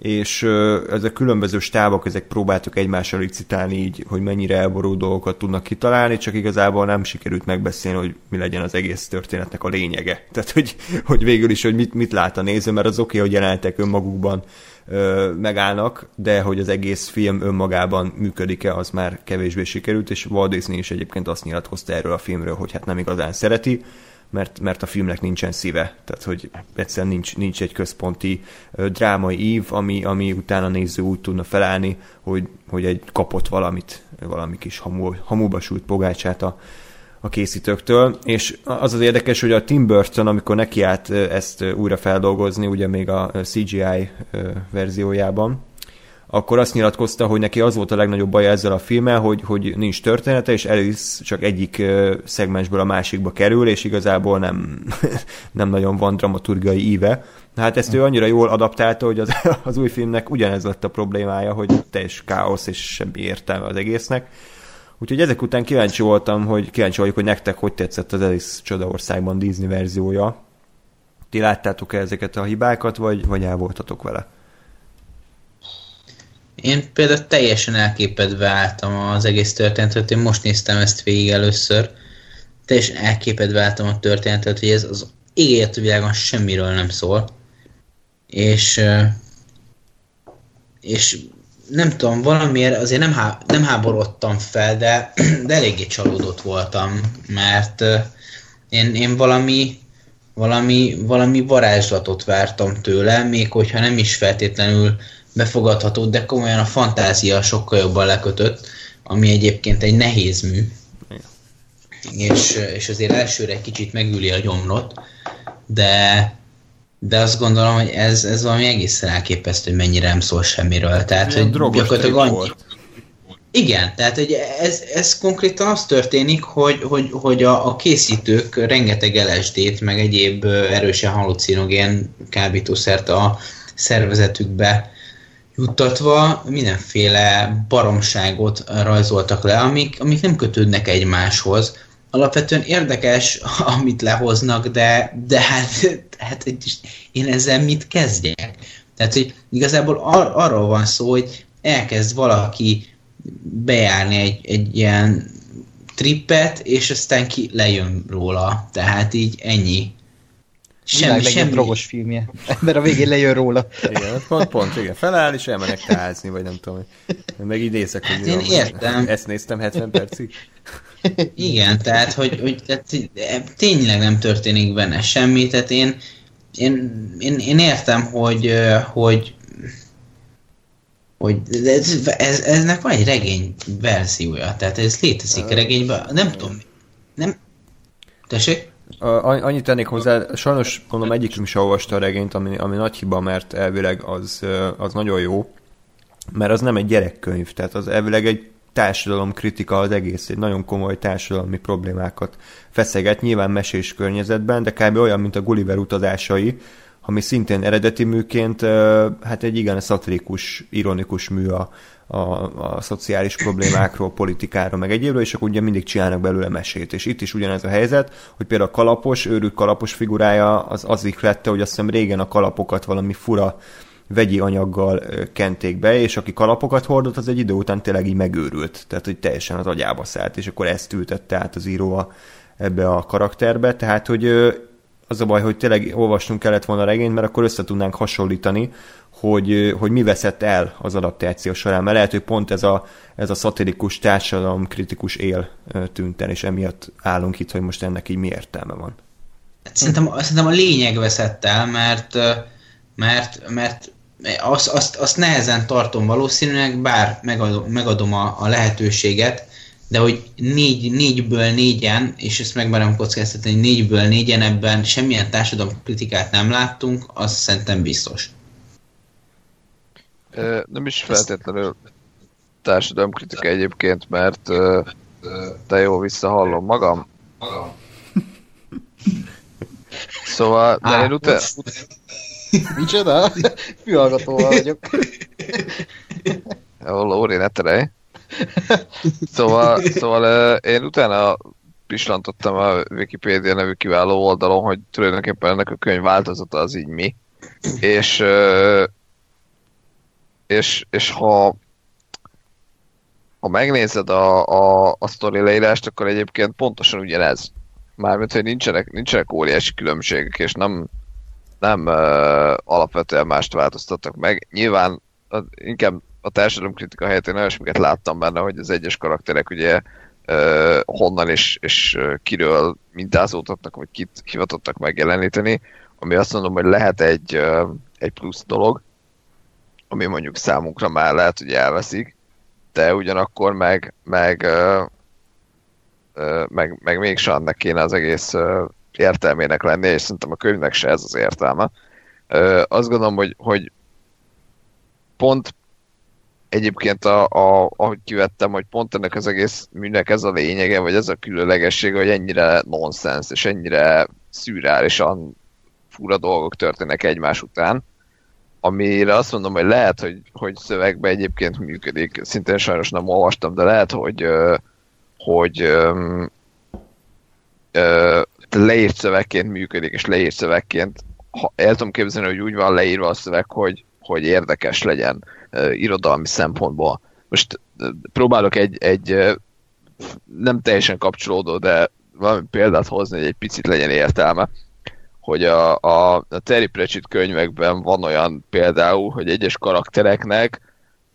B: és ezek különböző stábok, ezek próbáltak egymással licitálni így, hogy mennyire elború dolgokat tudnak kitalálni, csak igazából nem sikerült megbeszélni, hogy mi legyen az egész történetnek a lényege. Tehát, hogy, hogy végül is, hogy mit, mit lát a néző, mert az oké, okay, hogy jelentek önmagukban ö, megállnak, de hogy az egész film önmagában működik-e, az már kevésbé sikerült, és Walt Disney is egyébként azt nyilatkozta erről a filmről, hogy hát nem igazán szereti, mert, mert a filmnek nincsen szíve. Tehát, hogy egyszerűen nincs, nincs egy központi drámai ív, ami, ami utána néző úgy tudna felállni, hogy, hogy egy kapott valamit, valami kis hamu, hamuba sült pogácsát a, a készítőktől, és az az érdekes, hogy a Tim Burton, amikor neki állt ezt újra feldolgozni, ugye még a CGI verziójában, akkor azt nyilatkozta, hogy neki az volt a legnagyobb baja ezzel a filmmel, hogy, hogy nincs története, és Alice csak egyik szegmensből a másikba kerül, és igazából nem, nem nagyon van dramaturgiai íve. Hát ezt ő annyira jól adaptálta, hogy az, az új filmnek ugyanez lett a problémája, hogy teljes káosz és semmi értelme az egésznek. Úgyhogy ezek után kíváncsi voltam, hogy kíváncsi vagyok, hogy nektek hogy tetszett az Alice Csodaországban Disney verziója. Ti láttátok-e ezeket a hibákat, vagy, vagy el voltatok vele?
A: Én például teljesen elképedve álltam az egész történetet, én most néztem ezt végig először, teljesen elképedve álltam a történetet, hogy ez az égért világon semmiről nem szól. És, és nem tudom, valamiért azért nem, há, nem háborodtam fel, de, de eléggé csalódott voltam, mert én, én valami, valami, valami varázslatot vártam tőle, még hogyha nem is feltétlenül befogadható, de komolyan a fantázia sokkal jobban lekötött, ami egyébként egy nehéz mű, és, és azért elsőre egy kicsit megüli a gyomrot, de, de azt gondolom, hogy ez, ez valami egészen elképesztő, hogy mennyire nem szól semmiről. Tehát, hogy gyakorlatilag annyi... Igen, tehát hogy ez, ez konkrétan az történik, hogy, hogy, hogy a, a készítők rengeteg LSD-t, meg egyéb erősen halucinogén kábítószert a szervezetükbe juttatva mindenféle baromságot rajzoltak le, amik, amik nem kötődnek egymáshoz. Alapvetően érdekes, amit lehoznak, de, de hát, hát én ezzel mit kezdjek? Tehát, hogy igazából ar- arról van szó, hogy elkezd valaki bejárni egy, egy ilyen trippet, és aztán ki lejön róla. Tehát így ennyi.
C: Semmi, semmi. drogos filmje. Mert a végén lejön róla.
B: Igen, pont, pont, igen. Feláll, és elmenek tázni, vagy nem tudom. Meg idézek,
A: hogy hát én értem.
B: Ezt néztem 70 percig.
A: Igen, tehát, hogy, hogy tehát, tényleg nem történik benne semmi, tehát én, én, én, én értem, hogy, hogy hogy ez, ez, eznek van egy regény verziója, tehát ez létezik regényben, nem tudom, nem, tessék?
B: Annyit tennék hozzá, sajnos gondolom egyikünk sem olvasta a regényt, ami, ami nagy hiba, mert elvileg az, az nagyon jó, mert az nem egy gyerekkönyv, tehát az elvileg egy társadalom kritika az egész, egy nagyon komoly társadalmi problémákat feszeget, nyilván mesés környezetben, de kb. olyan, mint a Gulliver utazásai, ami szintén eredeti műként, hát egy igen szatirikus, ironikus mű a, a, a szociális problémákról, politikáról, meg egyébről, és akkor ugye mindig csinálnak belőle mesét. És itt is ugyanez a helyzet, hogy például a kalapos, őrült kalapos figurája az az iklette, hogy azt hiszem régen a kalapokat valami fura vegyi anyaggal kenték be, és aki kalapokat hordott, az egy idő után tényleg így megőrült, tehát hogy teljesen az agyába szállt, és akkor ezt ültette át az író a, ebbe a karakterbe, tehát hogy az a baj, hogy tényleg olvasnunk kellett volna a regényt, mert akkor össze tudnánk hasonlítani, hogy, hogy mi veszett el az adaptáció során, mert lehet, hogy pont ez a, ez a szatirikus társadalom kritikus él tűnt el, és emiatt állunk itt, hogy most ennek így mi értelme van.
A: Szerintem, szerintem a lényeg veszett el, mert, mert, mert azt, azt, azt nehezen tartom valószínűleg, bár megadom, megadom a, a lehetőséget, de hogy négy, négyből négyen, és ezt megmerem kockáztatni, hogy négyből négyen ebben semmilyen kritikát nem láttunk, az szerintem biztos.
D: Nem is feltétlenül kritika egyébként, mert te jó visszahallom magam. Szóval, de én utána...
C: Micsoda? Fülhallgatóval vagyok.
D: Jó, Lóri, ne terej. Szóval, szóval én utána pislantottam a Wikipedia nevű kiváló oldalon, hogy tulajdonképpen ennek a könyv változata az így mi. És, és, és ha ha megnézed a, a, a sztori leírást, akkor egyébként pontosan ugyanez. Mármint, hogy nincsenek, nincsenek óriási különbségek, és nem, nem uh, alapvetően mást változtattak meg. Nyilván uh, inkább a társadalomkritika helyett én olyasmiket láttam benne, hogy az egyes karakterek ugye uh, honnan és, és uh, kiről mintázódhatnak, vagy kit hivatottak megjeleníteni, ami azt mondom, hogy lehet egy, uh, egy plusz dolog, ami mondjuk számunkra már lehet, hogy elveszik, de ugyanakkor meg, meg, meg, meg mégsem annak kéne az egész értelmének lenni, és szerintem a könyvnek se ez az értelme. Azt gondolom, hogy, hogy pont egyébként a, a, ahogy kivettem, hogy pont ennek az egész műnek ez a lényege, vagy ez a különlegessége, hogy ennyire nonsens, és ennyire szürreálisan fura dolgok történnek egymás után, amire azt mondom, hogy lehet, hogy, hogy szövegben egyébként működik, szintén sajnos nem olvastam, de lehet, hogy, hogy ö, ö, leírt szövegként működik, és leírt szövegként ha el tudom képzelni, hogy úgy van leírva a szöveg, hogy, hogy érdekes legyen uh, irodalmi szempontból. Most próbálok egy, egy nem teljesen kapcsolódó, de valami példát hozni, hogy egy picit legyen értelme hogy a, a, a Terry Pratchett könyvekben van olyan például, hogy egyes karaktereknek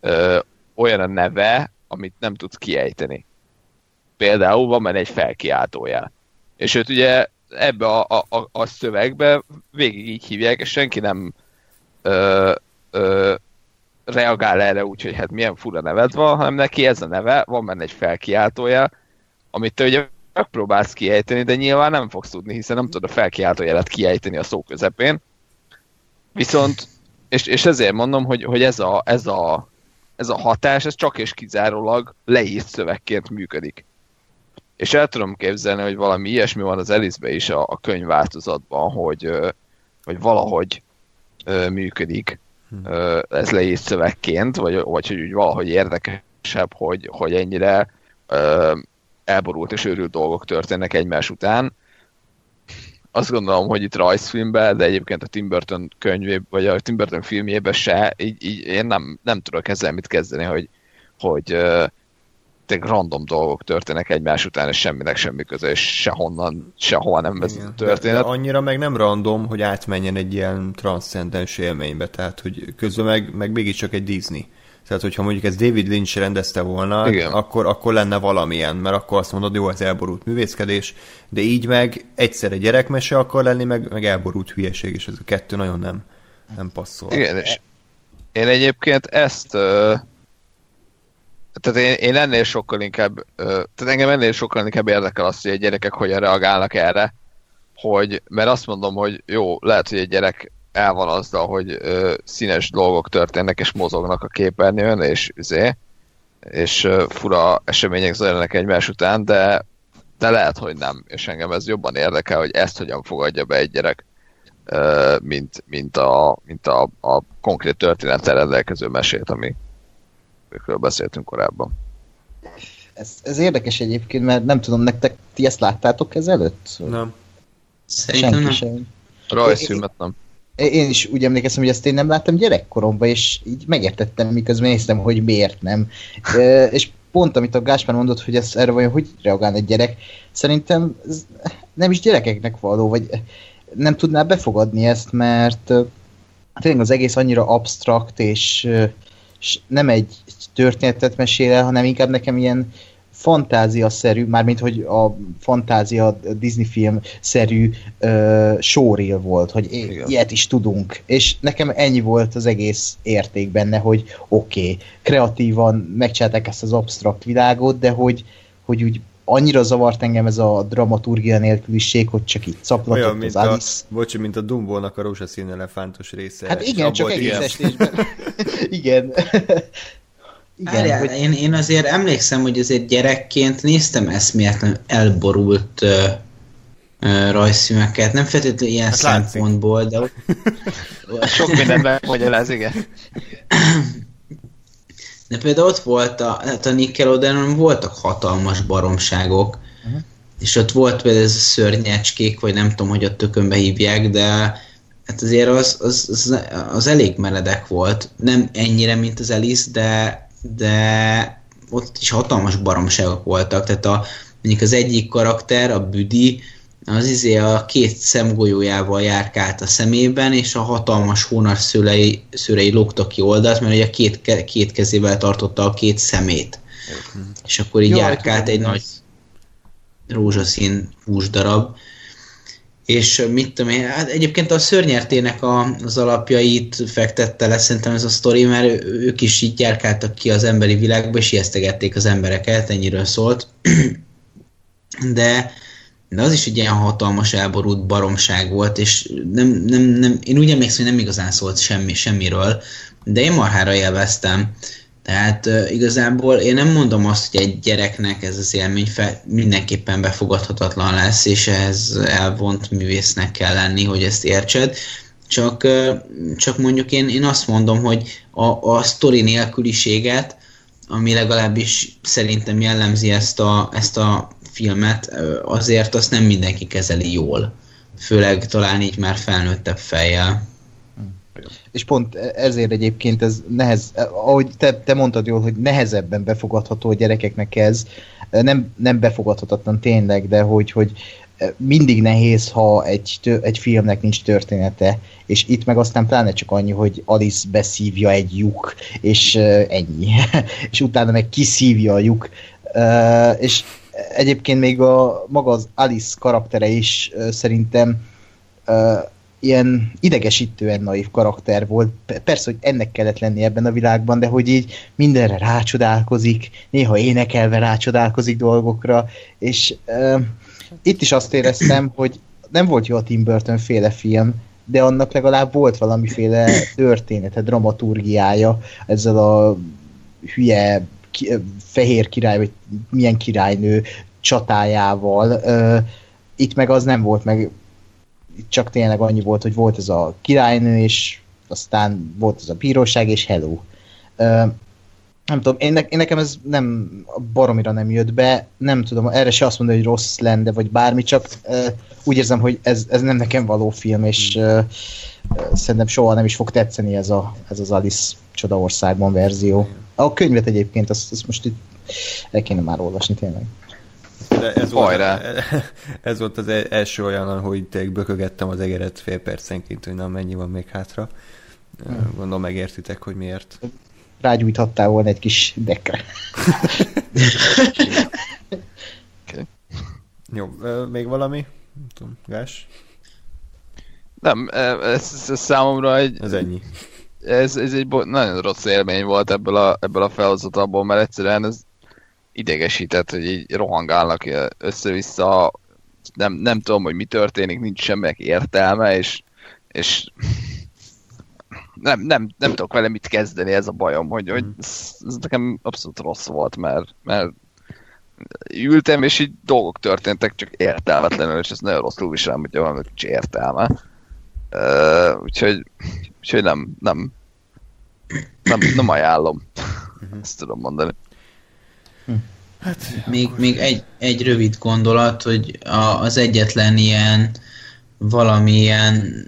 D: ö, olyan a neve, amit nem tudsz kiejteni. Például van benne egy felkiáltójel. És őt ugye ebbe a, a, a, a szövegbe végig így hívják, és senki nem ö, ö, reagál erre úgy, hogy hát milyen fura neved van, hanem neki ez a neve, van benne egy felkiáltója, amit te ugye megpróbálsz kiejteni, de nyilván nem fogsz tudni, hiszen nem tudod a felkiáltó jelet kiejteni a szó közepén. Viszont, és, és ezért mondom, hogy, hogy ez, a, ez, a, ez a hatás, ez csak és kizárólag leírt szövegként működik. És el tudom képzelni, hogy valami ilyesmi van az Elisbe is a, a könyvváltozatban, hogy, hogy valahogy működik hm. ez leírt szövegként, vagy, vagy hogy úgy valahogy érdekesebb, hogy, hogy ennyire elborult és őrült dolgok történnek egymás után. Azt gondolom, hogy itt rajzfilmben, de egyébként a Tim Burton könyvében, vagy a Tim Burton filmjében se, így, így én nem, nem tudok ezzel mit kezdeni, hogy, hogy uh, random dolgok történnek egymás után, és semminek semmi köze, és sehonnan, sehol nem vezet a történet. De,
B: de annyira meg nem random, hogy átmenjen egy ilyen transzcendens élménybe, tehát hogy közben meg, meg mégiscsak egy Disney. Tehát, hogyha mondjuk ez David Lynch rendezte volna, Igen. akkor, akkor lenne valamilyen, mert akkor azt mondod, jó, ez elborult művészkedés, de így meg egyszerre gyerekmese akar lenni, meg, meg elborult hülyeség, és ez a kettő nagyon nem, nem passzol.
D: Igen, és én egyébként ezt tehát én, én ennél sokkal inkább tehát engem ennél sokkal inkább érdekel azt, hogy a gyerekek hogyan reagálnak erre, hogy, mert azt mondom, hogy jó, lehet, hogy egy gyerek el van azzal, hogy ö, színes dolgok történnek és mozognak a képernyőn, és üzé, és ö, fura események zajlanak egymás után, de, de lehet, hogy nem, és engem ez jobban érdekel, hogy ezt hogyan fogadja be egy gyerek, ö, mint, mint, a, mint a, a konkrét történettel rendelkező mesét, ami amikről beszéltünk korábban.
C: Ez, ez érdekes egyébként, mert nem tudom, nektek ti ezt láttátok ezelőtt?
B: Nem.
A: Szerintem Senki nem. Sem.
D: Rajzfilmet nem.
C: Én is úgy emlékeztem, hogy ezt én nem láttam gyerekkoromban, és így megértettem, miközben néztem, hogy miért nem. és pont, amit a Gáspár mondott, hogy ez erre vajon hogy reagál egy gyerek, szerintem ez nem is gyerekeknek való, vagy nem tudná befogadni ezt, mert tényleg az egész annyira absztrakt, és, és nem egy történetet mesél el, hanem inkább nekem ilyen fantázia-szerű, mármint hogy a fantázia Disney film-szerű uh, showreel volt, hogy Igen. ilyet is tudunk. És nekem ennyi volt az egész érték benne, hogy oké, okay, kreatívan megcsinálták ezt az absztrakt világot, de hogy, hogy úgy annyira zavart engem ez a dramaturgia nélküliség, hogy csak így caplatott Olyan,
B: mint az Alice. A, bocsi, mint a Dumbo-nak a rózsaszín elefántos része.
C: Hát igen, csak egész estésben. igen.
A: Igen, Árjál, hogy... én, én azért emlékszem, hogy azért gyerekként néztem eszméletlen elborult uh, uh, rajzfilmeket, nem feltétlenül ilyen hát szempontból, de...
D: Sok mindent ez igen.
A: De például ott volt a, hát a Nickelodeon voltak hatalmas baromságok, uh-huh. és ott volt például ez a szörnyecskék, vagy nem tudom, hogy a tökönbe hívják, de hát azért az, az, az, az elég meredek volt. Nem ennyire, mint az Alice, de de ott is hatalmas baromságok voltak, tehát a, mondjuk az egyik karakter, a Büdi, az izé a két szemgolyójával járkált a szemében, és a hatalmas hónas szőlei, szőlei lógtak ki oldalt, mert ugye két, két kezével tartotta a két szemét. Mm. És akkor így Jó, járkált egy nagy rózsaszín húsdarab. És mit tudom én, hát egyébként a szörnyertének a, az alapjait fektette le szerintem ez a sztori, mert ők is így járkáltak ki az emberi világba, és ijesztegették az embereket, ennyiről szólt. De, de az is egy ilyen hatalmas elborult baromság volt, és nem, nem, nem, én úgy emlékszem, hogy nem igazán szólt semmi, semmiről, de én marhára élveztem. Tehát uh, igazából én nem mondom azt, hogy egy gyereknek ez az élmény fel, mindenképpen befogadhatatlan lesz, és ez elvont művésznek kell lenni, hogy ezt értsed. Csak, uh, csak mondjuk én, én azt mondom, hogy a, a sztori nélküliséget, ami legalábbis szerintem jellemzi ezt a, ezt a filmet, azért azt nem mindenki kezeli jól. Főleg talán így már felnőttebb fejjel
C: és pont ezért egyébként ez nehez, ahogy te, te mondtad jól, hogy nehezebben befogadható a gyerekeknek ez, nem, nem befogadhatatlan tényleg, de hogy, hogy mindig nehéz, ha egy, egy filmnek nincs története, és itt meg aztán pláne csak annyi, hogy Alice beszívja egy lyuk, és ennyi. és utána meg kiszívja a lyuk. És egyébként még a maga az Alice karaktere is szerintem ilyen idegesítően naív karakter volt. Persze, hogy ennek kellett lenni ebben a világban, de hogy így mindenre rácsodálkozik, néha énekelve rácsodálkozik dolgokra, és uh, itt is azt éreztem, hogy nem volt jó a Tim Burton féle film, de annak legalább volt valamiféle története, dramaturgiája ezzel a hülye ki, fehér király, vagy milyen királynő csatájával. Uh, itt meg az nem volt, meg itt csak tényleg annyi volt, hogy volt ez a királynő, és aztán volt ez a bíróság, és hello. Nem tudom, én, ne, én nekem ez nem baromira nem jött be, nem tudom, erre se azt mondani, hogy rossz lenne, vagy bármi, csak uh, úgy érzem, hogy ez, ez nem nekem való film, és uh, uh, szerintem soha nem is fog tetszeni ez, a, ez az Alice Csodaországban verzió. A könyvet egyébként, azt, azt most itt el kéne már olvasni tényleg.
B: De ez, volt, ez volt az e- első olyan, hogy tényleg bökögettem az egeret fél percenként, hogy na mennyi van még hátra. Hmm. Gondolom megértitek, hogy miért.
C: Rágyújthattál volna egy kis dekre.
B: okay. Jó, még valami? Nem tudom, Gás?
D: Nem, ez, ez számomra egy...
B: Ez ennyi.
D: Ez, ez egy nagyon rossz élmény volt ebből a, ebből a felhozatalból, mert egyszerűen ez idegesített, hogy így rohangálnak össze-vissza, nem, nem tudom, hogy mi történik, nincs semmi értelme, és, és nem, nem, nem tudok vele mit kezdeni, ez a bajom, hogy, hogy ez, ez nekem abszolút rossz volt, mert, mert ültem, és így dolgok történtek, csak értelmetlenül, és ez nagyon rosszul viselem, hogy van nincs értelme. Uh, úgyhogy, úgyhogy nem, nem, nem, nem ajánlom. Uh-huh. Ezt tudom mondani.
A: Hát, még, még egy, egy rövid gondolat, hogy a, az egyetlen ilyen valamilyen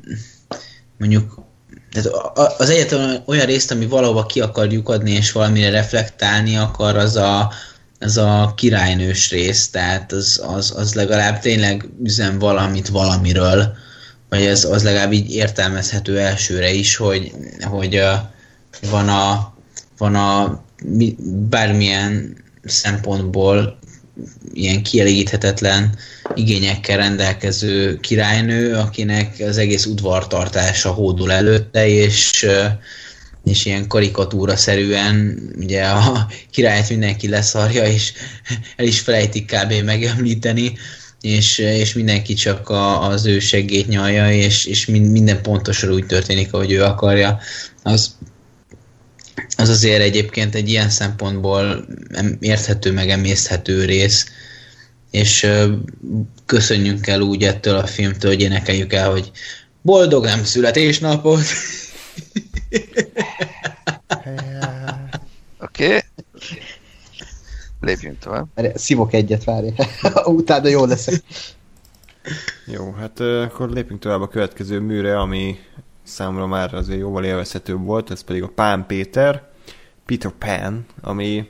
A: mondjuk tehát az egyetlen olyan részt, ami valahova ki akar lyukadni, és valamire reflektálni akar, az a, az a királynős rész, tehát az, az, az legalább tényleg üzen valamit valamiről, vagy az, az legalább így értelmezhető elsőre is, hogy, hogy van a, van a bármilyen szempontból ilyen kielégíthetetlen igényekkel rendelkező királynő, akinek az egész udvartartása hódul előtte, és, és ilyen karikatúra szerűen ugye a királyt mindenki leszarja, és el is felejtik kb. megemlíteni, és, és mindenki csak a, az ő segét nyalja, és, és minden pontosan úgy történik, ahogy ő akarja. Az, az azért egyébként egy ilyen szempontból érthető, meg emészthető rész, és köszönjünk el úgy ettől a filmtől, hogy énekeljük el, hogy boldog nem születésnapot!
D: Oké. Okay. Lépjünk tovább.
C: Szívok egyet, várj. Utána jó lesz.
B: Jó, hát akkor lépjünk tovább a következő műre, ami számomra már azért jóval élvezhetőbb volt, ez pedig a Pán Péter, Peter Pan, ami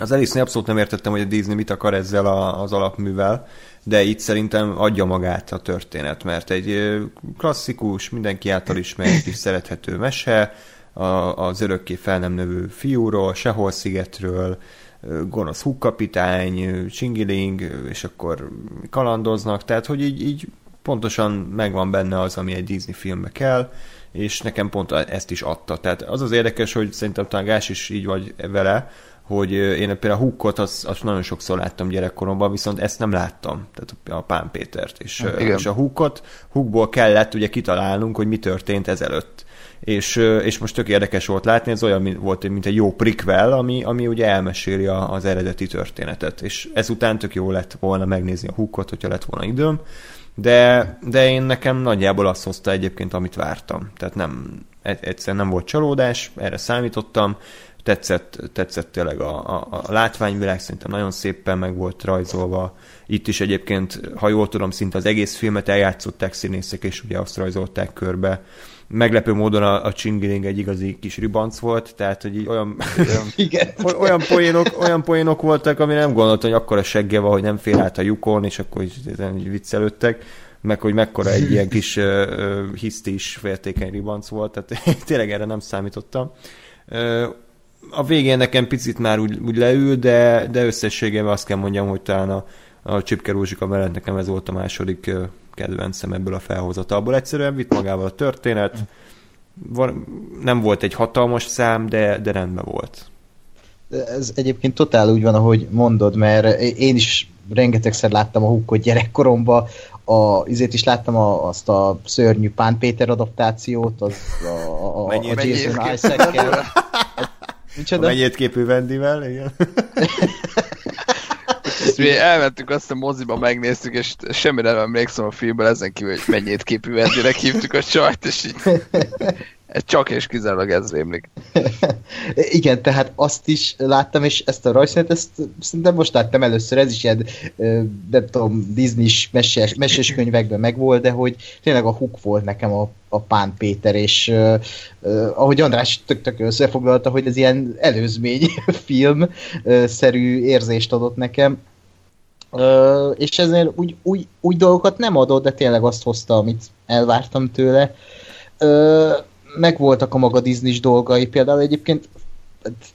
B: az Alice-nél abszolút nem értettem, hogy a Disney mit akar ezzel a, az alapművel, de itt szerintem adja magát a történet, mert egy klasszikus, mindenki által ismert és szerethető mese, a, az örökké fel nem növő fiúról, sehol szigetről, gonosz húgkapitány, csingiling, és akkor kalandoznak, tehát hogy így, így pontosan megvan benne az, ami egy Disney filmbe kell, és nekem pont ezt is adta. Tehát az az érdekes, hogy szerintem talán Gás is így vagy vele, hogy én például a Hookot azt, azt nagyon sokszor láttam gyerekkoromban, viszont ezt nem láttam, tehát a Pán Pétert. És, Igen. és a Hookot, Hookból kellett ugye kitalálnunk, hogy mi történt ezelőtt. És, és most tök érdekes volt látni, ez olyan volt, mint egy jó prikvel, ami, ami ugye elmeséli az eredeti történetet. És ezután tök jó lett volna megnézni a Hookot, hogyha lett volna időm de, de én nekem nagyjából azt hozta egyébként, amit vártam. Tehát nem, egyszerűen nem volt csalódás, erre számítottam, tetszett, tetszett tényleg a, a, a látványvilág, szerintem nagyon szépen meg volt rajzolva. Itt is egyébként, ha jól tudom, szinte az egész filmet eljátszották színészek, és ugye azt rajzolták körbe meglepő módon a, a Csingiling egy igazi kis ribanc volt, tehát hogy így olyan, olyan, Igen. olyan, poénok, olyan poénok voltak, ami nem gondoltam, hogy akkora segge van, hogy nem fél át a lyukon, és akkor így, így viccelődtek meg hogy mekkora egy ilyen kis uh, hisztis féltékeny ribanc volt, tehát tényleg erre nem számítottam. Uh, a végén nekem picit már úgy, úgy leül, de, de összességében azt kell mondjam, hogy talán a, a Csipke Rózsika mellett nekem ez volt a második kedvencem ebből a felhozatalból. Egyszerűen vitt magával a történet, van, nem volt egy hatalmas szám, de, de rendben volt.
C: Ez egyébként totál úgy van, ahogy mondod, mert én is rengetegszer láttam a Hukkot gyerekkoromban, a, izét is láttam a, azt a szörnyű Pán Péter adaptációt, az a, a, a, a Jason Isaac-kel.
B: Micsoda? A mennyit képű Vendivel, igen.
D: mi elmentük azt a moziba, megnéztük, és semmire nem emlékszem a filmből, ezen kívül, hogy mennyit képű Vendinek hívtuk a csajt, és így csak és kizárólag ez rémlik.
C: Igen, tehát azt is láttam, és ezt a rajzszínet, ezt szerintem most láttam először, ez is ilyen, nem tudom, Disney-s meses, meses könyvekben megvolt, de hogy tényleg a Hook volt nekem a, a Pán Péter, és uh, uh, ahogy András tök-tök összefoglalta, hogy ez ilyen előzmény film-szerű érzést adott nekem, És ezért úgy, úgy, úgy dolgokat nem adott, de tényleg azt hozta, amit elvártam tőle. Uh, megvoltak a maga disney dolgai, például egyébként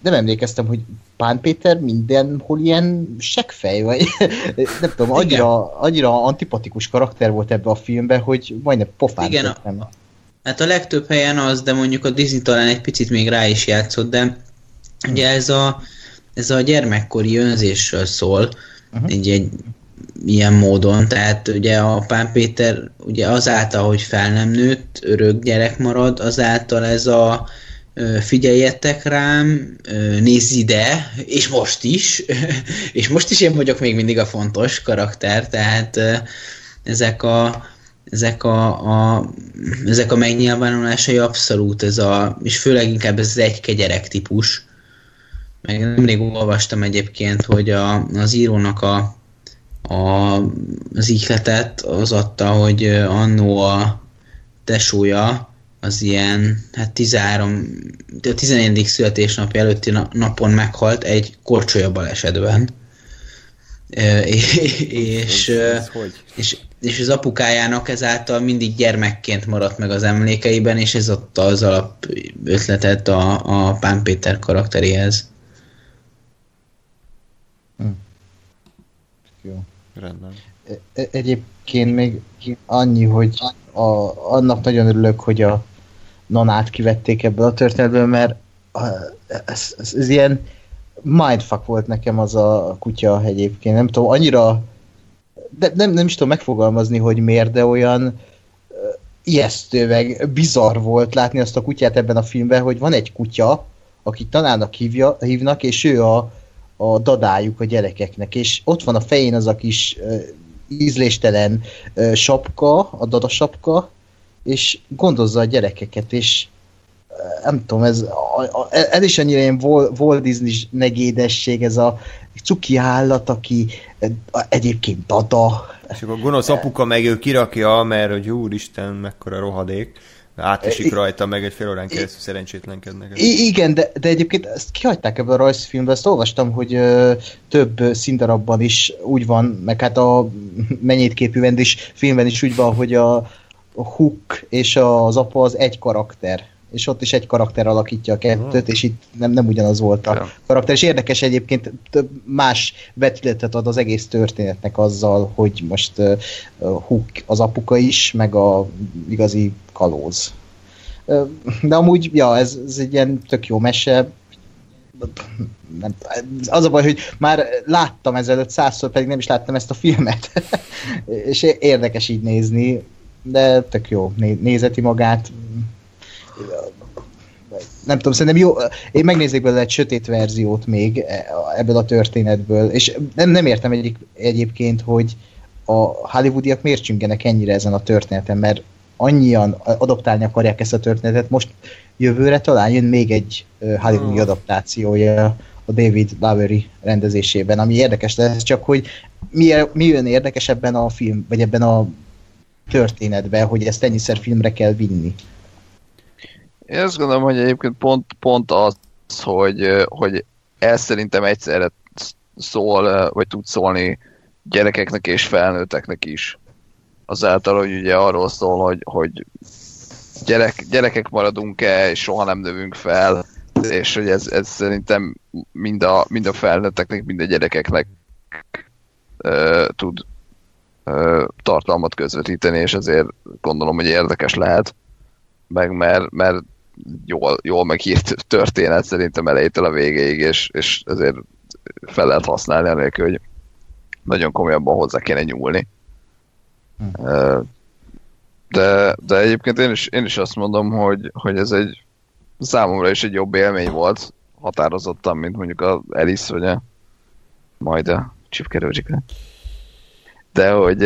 C: nem emlékeztem, hogy Pán Péter mindenhol ilyen seggfej, vagy. Nem tudom, annyira, annyira antipatikus karakter volt ebbe a filmben, hogy majdnem pofán Igen, a,
A: hát a legtöbb helyen az, de mondjuk a Disney talán egy picit még rá is játszott, de ugye ez a, ez a gyermekkori önzésről szól, uh-huh. egy, egy ilyen módon, tehát ugye a Pán Péter ugye azáltal, hogy fel nem nőtt, örök gyerek marad, azáltal ez a figyeljetek rám, nézz ide, és most is, és most is én vagyok még mindig a fontos karakter, tehát ezek a, ezek a, a, ezek a megnyilvánulásai abszolút ez a, és főleg inkább ez az egy gyerek típus. Meg nemrég olvastam egyébként, hogy a, az írónak a, a, az ihletet az adta, hogy annó a tesója az ilyen, hát 13, a 14. születésnapja előtti napon meghalt egy korcsolya balesetben. és, és, és, és az apukájának ezáltal mindig gyermekként maradt meg az emlékeiben, és ez adta az alap ötletet a, a Pán Péter karakteréhez.
C: Hm. Jó. Rendben. E, e, egyébként még annyi, hogy a, annak nagyon örülök, hogy a nanát kivették ebből a történetből, mert ez, ez, ez ilyen mindfuck volt nekem az a kutya egyébként. Nem tudom, annyira de nem, nem is tudom megfogalmazni, hogy miért, de olyan ijesztő, meg bizarr volt látni azt a kutyát ebben a filmben, hogy van egy kutya, akit tanának hívja, hívnak, és ő a, a dadájuk a gyerekeknek, és ott van a fején az a kis ízléstelen sapka, a dada sapka, és gondozza a gyerekeket, és nem tudom, ez, ez is annyira ilyen Walt Disney negédesség, ez a cuki állat, aki egyébként dada.
B: És akkor a gonosz apuka meg ő kirakja, mert hogy úristen, mekkora rohadék. Átesik rajta, meg egy fél órán keresztül szerencsétlenkednek.
C: I- igen, de, de egyébként ezt kihagyták ebből a rajzfilmbe, ezt olvastam, hogy ö, több színdarabban is úgy van, meg hát a mennyit képűben is, filmben is úgy van, hogy a, a Hook és az apa az egy karakter és ott is egy karakter alakítja a kettőt, és itt nem, nem ugyanaz volt a ja. karakter, és érdekes egyébként több más vetületet ad az egész történetnek azzal, hogy most uh, Hook az apuka is, meg a igazi kalóz. Uh, de amúgy, ja, ez, ez egy ilyen tök jó mese, nem, az a baj, hogy már láttam ezelőtt százszor, pedig nem is láttam ezt a filmet. és érdekes így nézni, de tök jó, nézeti magát, nem tudom, szerintem jó, én megnéznék belőle egy sötét verziót még e, ebből a történetből, és nem, nem értem egyik, egyébként, hogy a hollywoodiak miért csüngenek ennyire ezen a történeten, mert annyian adaptálni akarják ezt a történetet, most jövőre talán jön még egy hollywoodi adaptációja a David Lowery rendezésében, ami érdekes lesz, csak hogy mi, mi jön érdekes ebben a film, vagy ebben a történetben, hogy ezt ennyiszer filmre kell vinni.
D: Én azt gondolom, hogy egyébként pont, pont az, hogy, hogy ez szerintem egyszerre szól, vagy tud szólni gyerekeknek és felnőtteknek is. Azáltal, hogy ugye arról szól, hogy, hogy gyerek, gyerekek maradunk-e, és soha nem növünk fel, és hogy ez, ez szerintem mind a, mind a felnőtteknek, mind a gyerekeknek uh, tud uh, tartalmat közvetíteni, és ezért gondolom, hogy érdekes lehet, meg mert, mert jól, jól megírt történet szerintem elejétől a végéig, és, és ezért fel lehet használni, anélkül, hogy nagyon komolyabban hozzá kéne nyúlni. Hm. De, de egyébként én is, én is azt mondom, hogy, hogy ez egy számomra is egy jobb élmény volt, határozottan, mint mondjuk a Alice, vagy a majd a Chip De hogy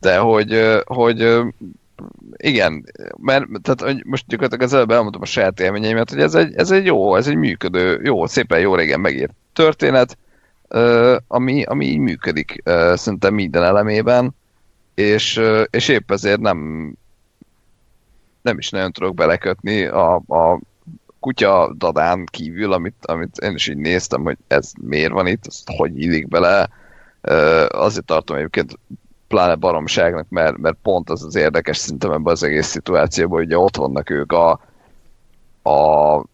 D: de hogy, hogy igen, mert tehát, most gyakorlatilag az előbb elmondtam a saját élményeimet, hogy ez egy, ez egy jó, ez egy működő, jó, szépen jó régen megírt történet, ami, ami így működik szerintem minden elemében, és, és épp ezért nem nem is nagyon tudok belekötni a, a kutya dadán kívül, amit, amit én is így néztem, hogy ez miért van itt, ezt hogy illik bele. Azért tartom egyébként pláne baromságnak, mert, mert pont az az érdekes szintem ebben az egész szituációban, hogy ott vannak ők a, a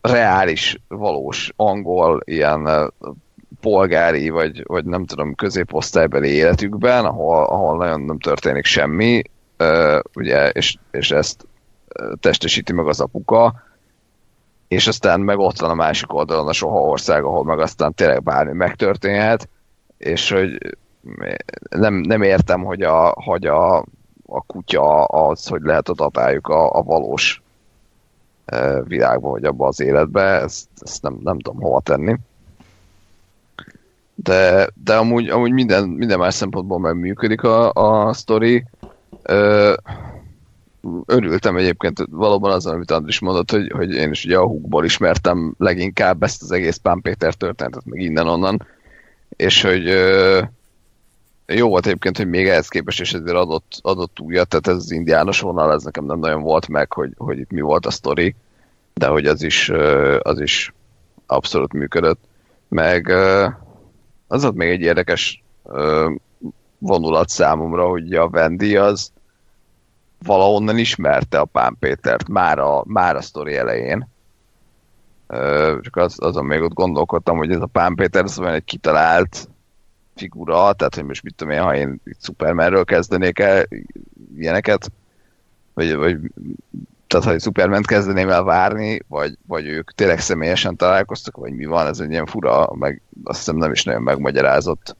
D: reális, valós angol ilyen polgári, vagy, vagy nem tudom, középosztálybeli életükben, ahol, ahol nagyon nem történik semmi, uh, ugye, és, és ezt testesíti meg az apuka, és aztán meg ott van a másik oldalon a soha ország, ahol meg aztán tényleg bármi megtörténhet, és hogy nem, nem értem, hogy a, hogy a, a kutya az, hogy lehet adatáljuk a, a valós világba, vagy abba az életbe, ezt, ezt nem, nem tudom hova tenni. De, de amúgy, amúgy minden, minden más szempontból megműködik a, a sztori. Ö, örültem egyébként valóban azon, amit Andris mondott, hogy, hogy én is ugye a húkból ismertem leginkább ezt az egész Pán Péter történetet, meg innen-onnan, és hogy ö, jó volt egyébként, hogy még ehhez képest is ezért adott, adott újat, tehát ez az indiános vonal, ez nekem nem nagyon volt meg, hogy, hogy itt mi volt a sztori, de hogy az is, az is abszolút működött. Meg az volt még egy érdekes vonulat számomra, hogy a Vendi az valahonnan ismerte a Pán Pétert már a, már a sztori elején. Csak az, azon még ott gondolkodtam, hogy ez a Pán Péter az egy kitalált figura, tehát hogy most mit tudom én, ha én Supermanről kezdenék el ilyeneket, vagy, vagy tehát ha egy superman kezdeném el várni, vagy, vagy ők tényleg személyesen találkoztak, vagy mi van, ez egy ilyen fura, meg azt hiszem nem is nagyon megmagyarázott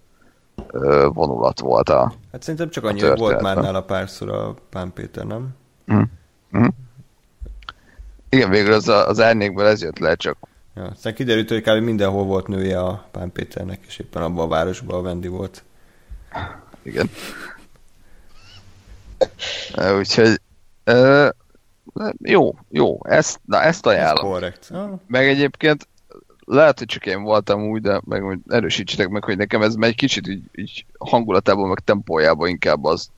D: vonulat volt a
B: Hát szerintem csak annyi volt már nála párszor a Pán Péter, nem?
D: Mm. Mm. Igen, végül az, a, az árnyékből ez jött le, csak
B: Ja, aztán kiderült, hogy kb. mindenhol volt nője a Pán Péternek, és éppen abban a városban a Vendi volt.
D: Igen. Úgyhogy uh, jó, jó, ezt, na, ezt ajánlom.
B: Ez korrekt.
D: Meg egyébként lehet, hogy csak én voltam úgy, de meg hogy erősítsetek meg, hogy nekem ez egy kicsit így, így hangulatában, meg tempójában inkább az,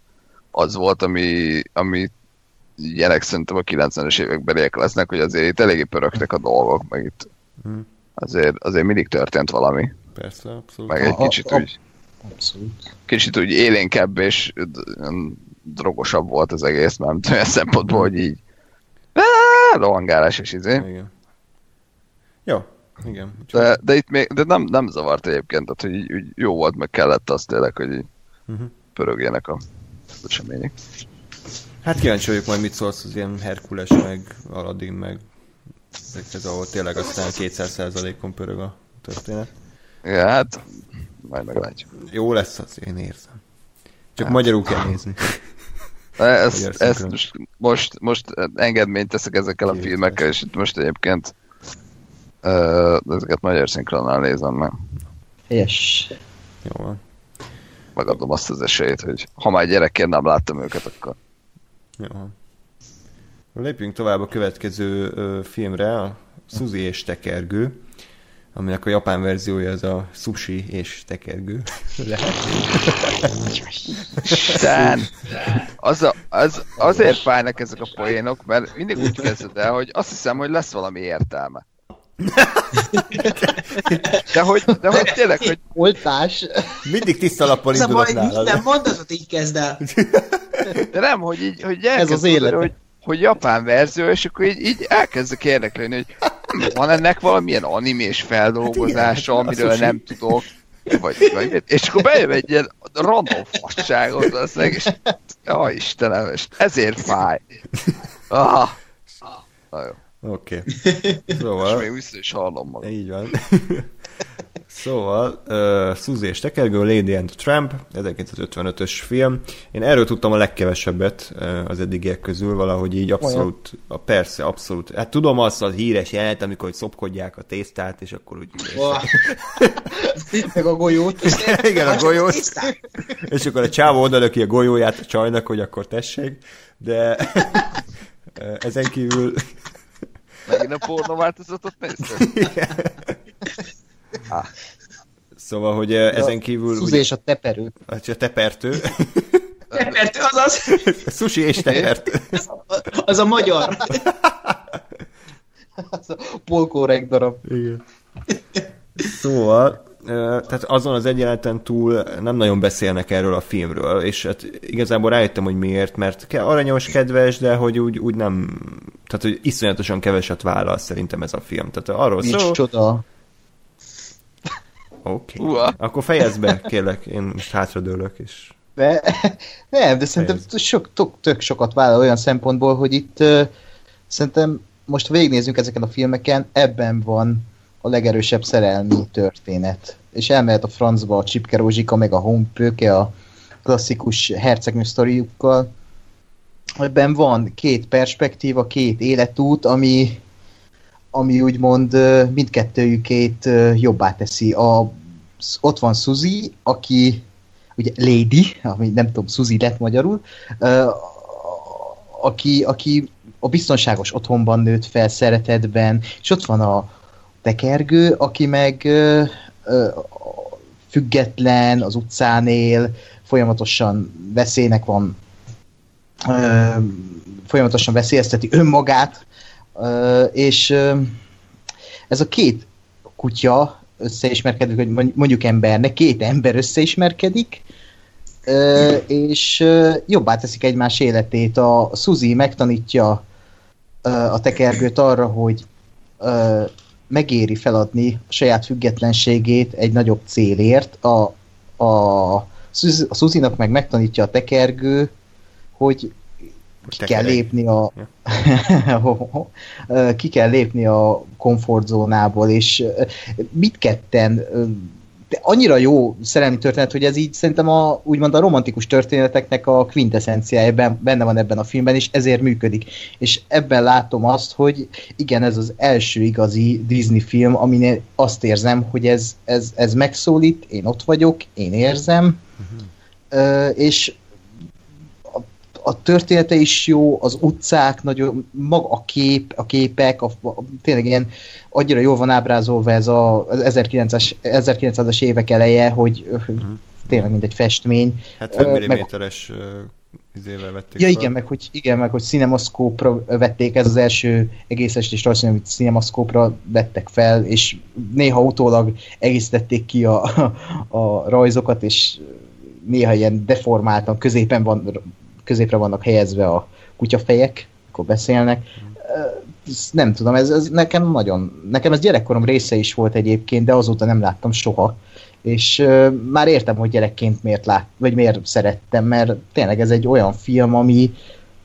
D: az volt, ami, ami ilyenek szerintem a 90-es évekbeliek lesznek, hogy azért itt eléggé pörögtek a dolgok, meg itt hmm. azért, azért mindig történt valami.
B: Persze, abszolút.
D: Meg egy kicsit a, úgy, abszolút. kicsit úgy élénkebb és drogosabb volt az egész, mert olyan szempontból, hogy így rohangálás és izé.
B: Igen. Jó, igen.
D: De, de itt még de nem, nem zavart egyébként, tehát hogy így, így jó volt, meg kellett az tényleg, hogy így uh-huh. pörögjenek a események.
B: Hát kíváncsi vagyok majd mit szólsz az ilyen Herkules, meg Aladdin, meg ezekhez, ahol tényleg aztán 200%-on pörög a történet.
D: Ja, hát majd meglátjuk.
B: Jó lesz az, én érzem. Csak hát. magyarul kell nézni.
D: Ezt, ezt most, most, most engedményt teszek ezekkel a Két filmekkel, és itt most egyébként uh, ezeket magyar szinkronnal nézem meg.
C: Yes.
B: Jó van.
D: Megadom azt az esélyt, hogy ha már gyerekként nem láttam őket, akkor...
B: Jó van. Lépjünk tovább a következő ö, filmre, a Suzy és Tekergő aminek a japán verziója az a sushi és tekergő lehet.
D: Stan, az, a, az azért fájnak ezek a poénok, mert mindig úgy kezded el, hogy azt hiszem, hogy lesz valami értelme. De hogy, de hogy tényleg, hogy...
C: Oltás.
B: Mindig tiszta lappal indulok nálad.
A: Minden mondatot így kezd el.
D: De nem, hogy így, hogy Ez az élet. Hogy, hogy japán verzió, és akkor így, így elkezdek érdeklődni, hogy van ennek valamilyen animés feldolgozása, hát amiről nem tudok, vagy, vagy, és akkor bejön egy ilyen random fasságot, az és ja, Istenem, és ezért fáj. Ah.
B: Ah, jó. Oké. Okay.
D: Szóval... És még vissza is hallom magam.
B: Így van. Szóval, uh, Suzy és Tekergő, Lady and Tramp, 1955-ös film. Én erről tudtam a legkevesebbet uh, az eddigiek közül, valahogy így abszolút, a, persze, abszolút. Hát tudom azt a híres jelet, amikor hogy szopkodják a tésztát, és akkor úgy...
C: Oh. Meg a golyót.
B: Igen, a golyót. és akkor a csávó oda a golyóját a csajnak, hogy akkor tessék, de ezen kívül...
D: Megint a porno változatot nézted?
B: Ah. Szóval, hogy ja, ezen kívül...
C: Suzi ugye, és a teperő.
B: A tepertő.
A: Tepertő, azaz.
B: Sushi és tepertő.
A: Az a magyar.
C: az a polkórek darab.
B: Igen. Szóval, tehát azon az egyenleten túl nem nagyon beszélnek erről a filmről, és hát igazából rájöttem, hogy miért, mert aranyos, kedves, de hogy úgy, úgy nem, tehát hogy iszonyatosan keveset vállal szerintem ez a film. Tehát arról
C: Nincs szó, csoda.
B: Oké. Okay. Akkor fejezd be, kérlek, én most hátradőlök, és...
C: De, nem, de szerintem sok, tök, tök sokat vállal olyan szempontból, hogy itt uh, szerintem most végignézzünk ezeken a filmeken, ebben van a legerősebb szerelmi történet. És elmehet a francba a Csipke Rózsika, meg a Homepőke, a klasszikus hercegnő sztoriukkal. Ebben van két perspektíva, két életút, ami ami úgymond mindkettőjükét jobbá teszi. A, ott van Suzy, aki ugye Lady, ami nem tudom, Suzy lett magyarul, aki, aki a biztonságos otthonban nőtt fel, szeretetben, és ott van a tekergő, aki meg független, az utcán él, folyamatosan veszélynek van, folyamatosan veszélyezteti önmagát, és ez a két kutya összeismerkedik, hogy mondjuk embernek, két ember összeismerkedik, és jobbá teszik egymás életét. A Suzy megtanítja a tekergőt arra, hogy megéri feladni a saját függetlenségét egy nagyobb célért. A, a, a Suzy-nak meg megtanítja a tekergő, hogy ki kell lépni a ki kell lépni a komfortzónából, és mit ketten de annyira jó szerelmi történet, hogy ez így szerintem a, úgymond a romantikus történeteknek a quintessenciája benne van ebben a filmben, és ezért működik. És ebben látom azt, hogy igen, ez az első igazi Disney film, aminél azt érzem, hogy ez, ez, ez megszólít, én ott vagyok, én érzem, uh-huh. és a története is jó, az utcák, nagyon, maga a kép, a képek, a, a, tényleg ilyen annyira jól van ábrázolva ez a, az 1900-as, 1900-as évek eleje, hogy uh-huh. tényleg mint egy festmény.
B: 70 mm-es izével vették
C: Ja, fel. igen, meg hogy, igen, meg hogy cinemaszkópra vették, ez az első egész estés rajzfilm, amit cinemaszkópra vettek fel, és néha utólag egészítették ki a, a rajzokat, és néha ilyen deformáltan középen van középre vannak helyezve a kutyafejek, akkor beszélnek. Nem tudom, ez, ez nekem nagyon, nekem ez gyerekkorom része is volt egyébként, de azóta nem láttam soha. És már értem, hogy gyerekként miért lát, vagy miért szerettem, mert tényleg ez egy olyan film, ami,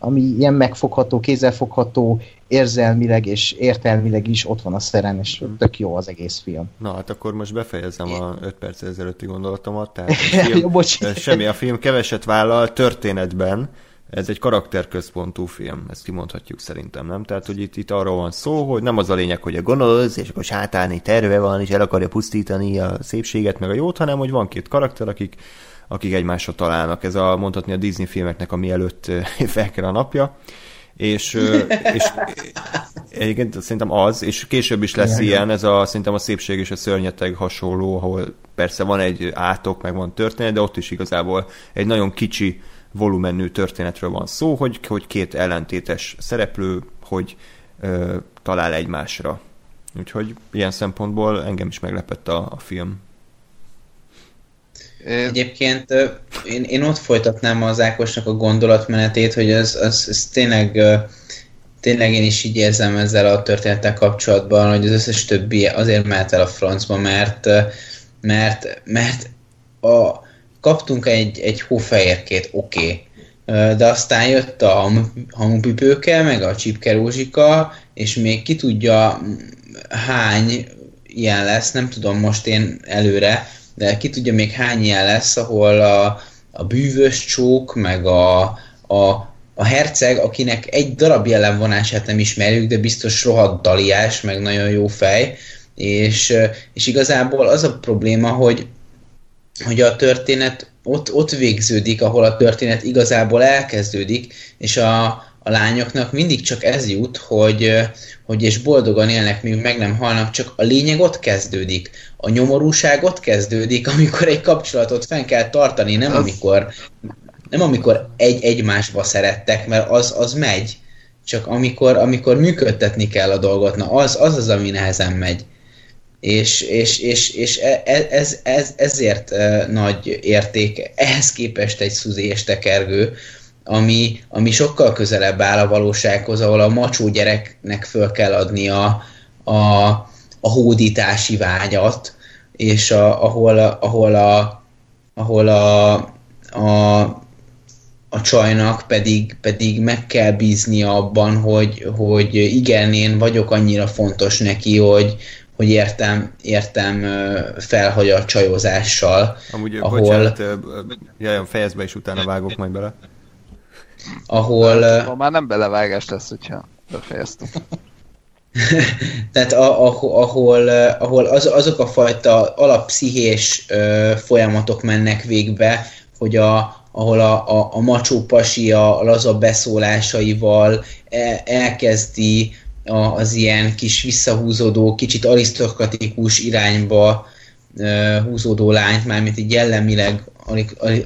C: ami ilyen megfogható, kézzelfogható, érzelmileg és értelmileg is ott van a szeren, és hmm. tök jó az egész film.
B: Na hát akkor most befejezem a 5 perc ezelőtti gondolatomat. Tehát a film, jó, semmi, a film keveset vállal történetben, ez egy karakterközpontú film, ezt kimondhatjuk szerintem, nem? Tehát, hogy itt, itt arról van szó, hogy nem az a lényeg, hogy a gonosz, és akkor sátálni terve van, és el akarja pusztítani a szépséget, meg a jót, hanem hogy van két karakter, akik, akik egymásra találnak. Ez a, mondhatni a Disney filmeknek a mielőtt fel kell a napja és, és egyébként szerintem az, és később is lesz ilyen, ez a, szerintem a szépség és a szörnyeteg hasonló, ahol persze van egy átok, meg van történet, de ott is igazából egy nagyon kicsi volumenű történetről van szó, hogy, hogy két ellentétes szereplő, hogy ö, talál egymásra. Úgyhogy ilyen szempontból engem is meglepett a, a film.
A: Egyébként én, én ott folytatnám az Ákosnak a gondolatmenetét, hogy az, az, az tényleg, tényleg én is így érzem ezzel a történettel kapcsolatban, hogy az összes többi azért mehet el a francba, mert, mert, mert a, kaptunk egy, egy hófehérkét, oké, okay. de aztán jött a hamupipőke, meg a csipkerózsika, és még ki tudja hány ilyen lesz, nem tudom most én előre, de ki tudja még hány ilyen lesz, ahol a, a bűvös csók, meg a, a, a herceg, akinek egy darab jellemvonását nem ismerjük, de biztos rohadt daliás, meg nagyon jó fej, és, és igazából az a probléma, hogy, hogy a történet ott, ott végződik, ahol a történet igazából elkezdődik, és a, a lányoknak mindig csak ez jut, hogy, hogy és boldogan élnek, míg meg nem halnak, csak a lényeg ott kezdődik. A nyomorúság ott kezdődik, amikor egy kapcsolatot fenn kell tartani, nem amikor, nem amikor egy egymásba szerettek, mert az, az megy, csak amikor, amikor működtetni kell a dolgot, na az az, az ami nehezen megy. És, és, és, és e, e, ez, ez, ezért nagy érték ehhez képest egy szuzi és tekergő, ami, ami sokkal közelebb áll a valósághoz, ahol a macsó gyereknek föl kell adni a, a, a hódítási vágyat, és a, ahol, ahol, a, ahol a, a, a csajnak pedig, pedig meg kell bízni abban, hogy, hogy igen, én vagyok annyira fontos neki, hogy, hogy értem, értem felhagy a csajozással.
B: Amúgy, ahol... bocsánat, jaj, fejezd be, és utána vágok majd bele
A: ahol...
D: Hát, ma már nem belevágás lesz, hogyha befejeztem.
A: Tehát a, a, ahol, ahol az, azok a fajta alappszichés ö, folyamatok mennek végbe, hogy a, ahol a, a, a macsó pasi a laza beszólásaival el, elkezdi a, az ilyen kis visszahúzódó, kicsit arisztokratikus irányba húzódó lányt, mármint egy jellemileg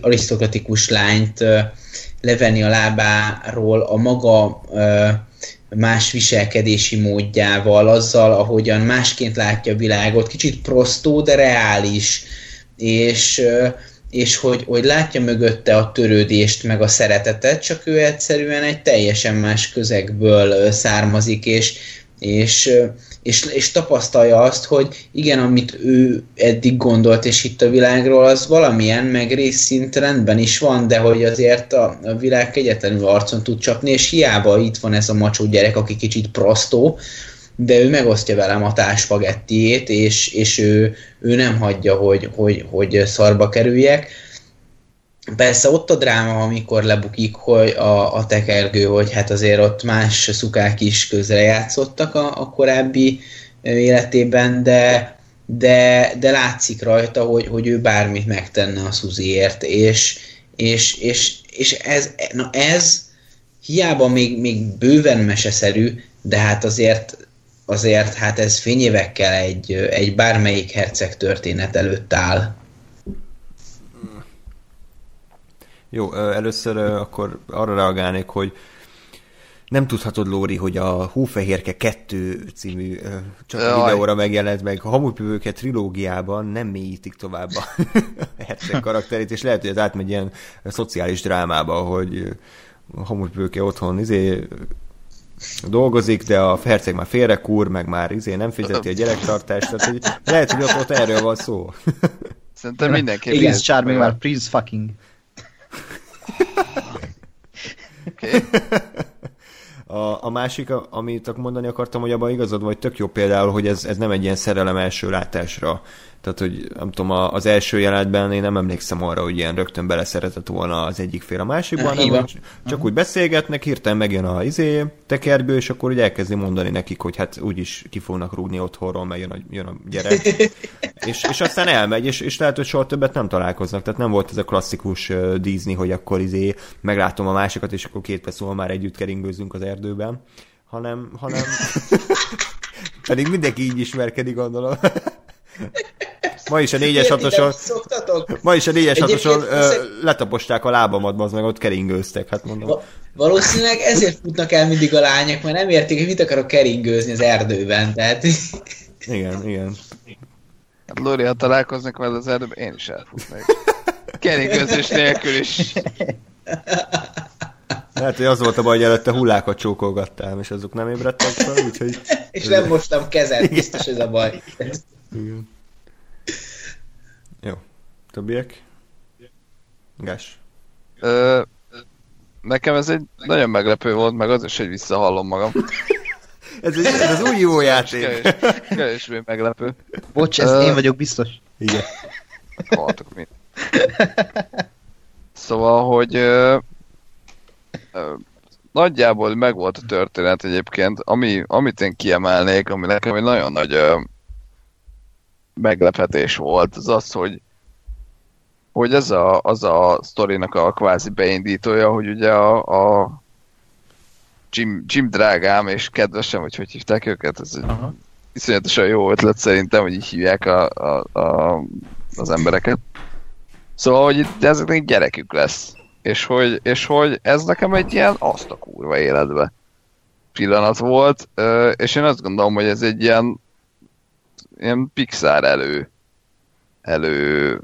A: arisztokratikus lányt levenni a lábáról a maga más viselkedési módjával, azzal, ahogyan másként látja a világot, kicsit prostó, de reális, és, és hogy, hogy látja mögötte a törődést, meg a szeretetet, csak ő egyszerűen egy teljesen más közegből származik, és, és, és, és tapasztalja azt, hogy igen, amit ő eddig gondolt és hitt a világról, az valamilyen, meg részszint rendben is van, de hogy azért a, a világ kegyetlenül arcon tud csapni, és hiába itt van ez a macsó gyerek, aki kicsit prostó, de ő megosztja velem a táspagettiét, és, és ő, ő nem hagyja, hogy, hogy, hogy szarba kerüljek Persze ott a dráma, amikor lebukik hogy a, a tekergő, hogy hát azért ott más szukák is közrejátszottak a, a korábbi életében, de, de, de látszik rajta, hogy, hogy ő bármit megtenne a Szuziért, és, és, és, és ez, na ez hiába még, még bőven meseszerű, de hát azért, azért hát ez fényévekkel egy, egy bármelyik herceg történet előtt áll.
B: Jó, először akkor arra reagálnék, hogy nem tudhatod, Lóri, hogy a Hófehérke 2 című csak videóra megjelent meg a Hamupövőke trilógiában nem mélyítik tovább a herceg karakterét, és lehet, hogy ez átmegy ilyen szociális drámába, hogy a Hamupövőke otthon izé dolgozik, de a herceg már félrekúr, meg már izé nem fizeti a gyerektartást, tehát hogy lehet, hogy ott, ott erről van szó.
D: Szerintem mindenki.
C: Prince Charming már Prince fucking.
B: A, a másik, amit mondani akartam, hogy abban igazad vagy, tök jó például, hogy ez, ez nem egy ilyen szerelem első látásra tehát, hogy nem tudom, az első jelenetben én nem emlékszem arra, hogy ilyen rögtön beleszeretett volna az egyik fél a másikban, hanem csak uh-huh. úgy beszélgetnek, hirtelen megjön a izé, tekergő, és akkor úgy elkezdi mondani nekik, hogy hát úgyis ki fognak rúgni otthonról, mert jön a, jön a gyerek. és, és aztán elmegy, és, és lehet, hogy soha többet nem találkoznak. Tehát nem volt ez a klasszikus Disney, hogy akkor izé meglátom a másikat, és akkor két perc már együtt keringőzünk az erdőben, hanem, hanem pedig mindenki így ismerkedik, gondolom. Ma is a négyes hatoson... Ma is a négyes hatoson letaposták a lábamat, az meg ott keringőztek, hát mondom. Va-
A: valószínűleg ezért futnak el mindig a lányok, mert nem értik, hogy mit akarok keringőzni az erdőben, tehát...
B: Igen, igen.
D: Hát Lóri, ha találkoznak vele az erdőben, én is elfutnék. Keringőzés nélkül is.
B: Lehet, hogy az volt a baj, hogy előtte hullákat csókolgattam, és azok nem ébredtek fel, úgyhogy...
A: és nem mostam kezet, biztos ez a baj. Igen.
B: Jó. Többiek? Gás.
D: Ö, nekem ez egy nagyon meglepő volt, meg az is, hogy visszahallom magam.
B: ez, egy, ez az új jó játék.
D: Kevés, kevésbé meglepő.
C: Bocs, ez én vagyok biztos.
B: Igen.
D: Haltok mi. Szóval, hogy uh, uh, nagyjából megvolt a történet egyébként, ami, amit én kiemelnék, ami nekem egy nagyon nagy uh, meglepetés volt, az az, hogy hogy ez a, az a sztorinak a kvázi beindítója, hogy ugye a, a Jim, Jim drágám és kedvesem, vagy hogy hívták őket, ez egy iszonyatosan jó ötlet szerintem, hogy így hívják a, a, a, az embereket. Szóval, hogy itt ezeknek gyerekük lesz. És hogy, és hogy ez nekem egy ilyen azt a kurva életbe pillanat volt, és én azt gondolom, hogy ez egy ilyen ilyen Pixar elő, elő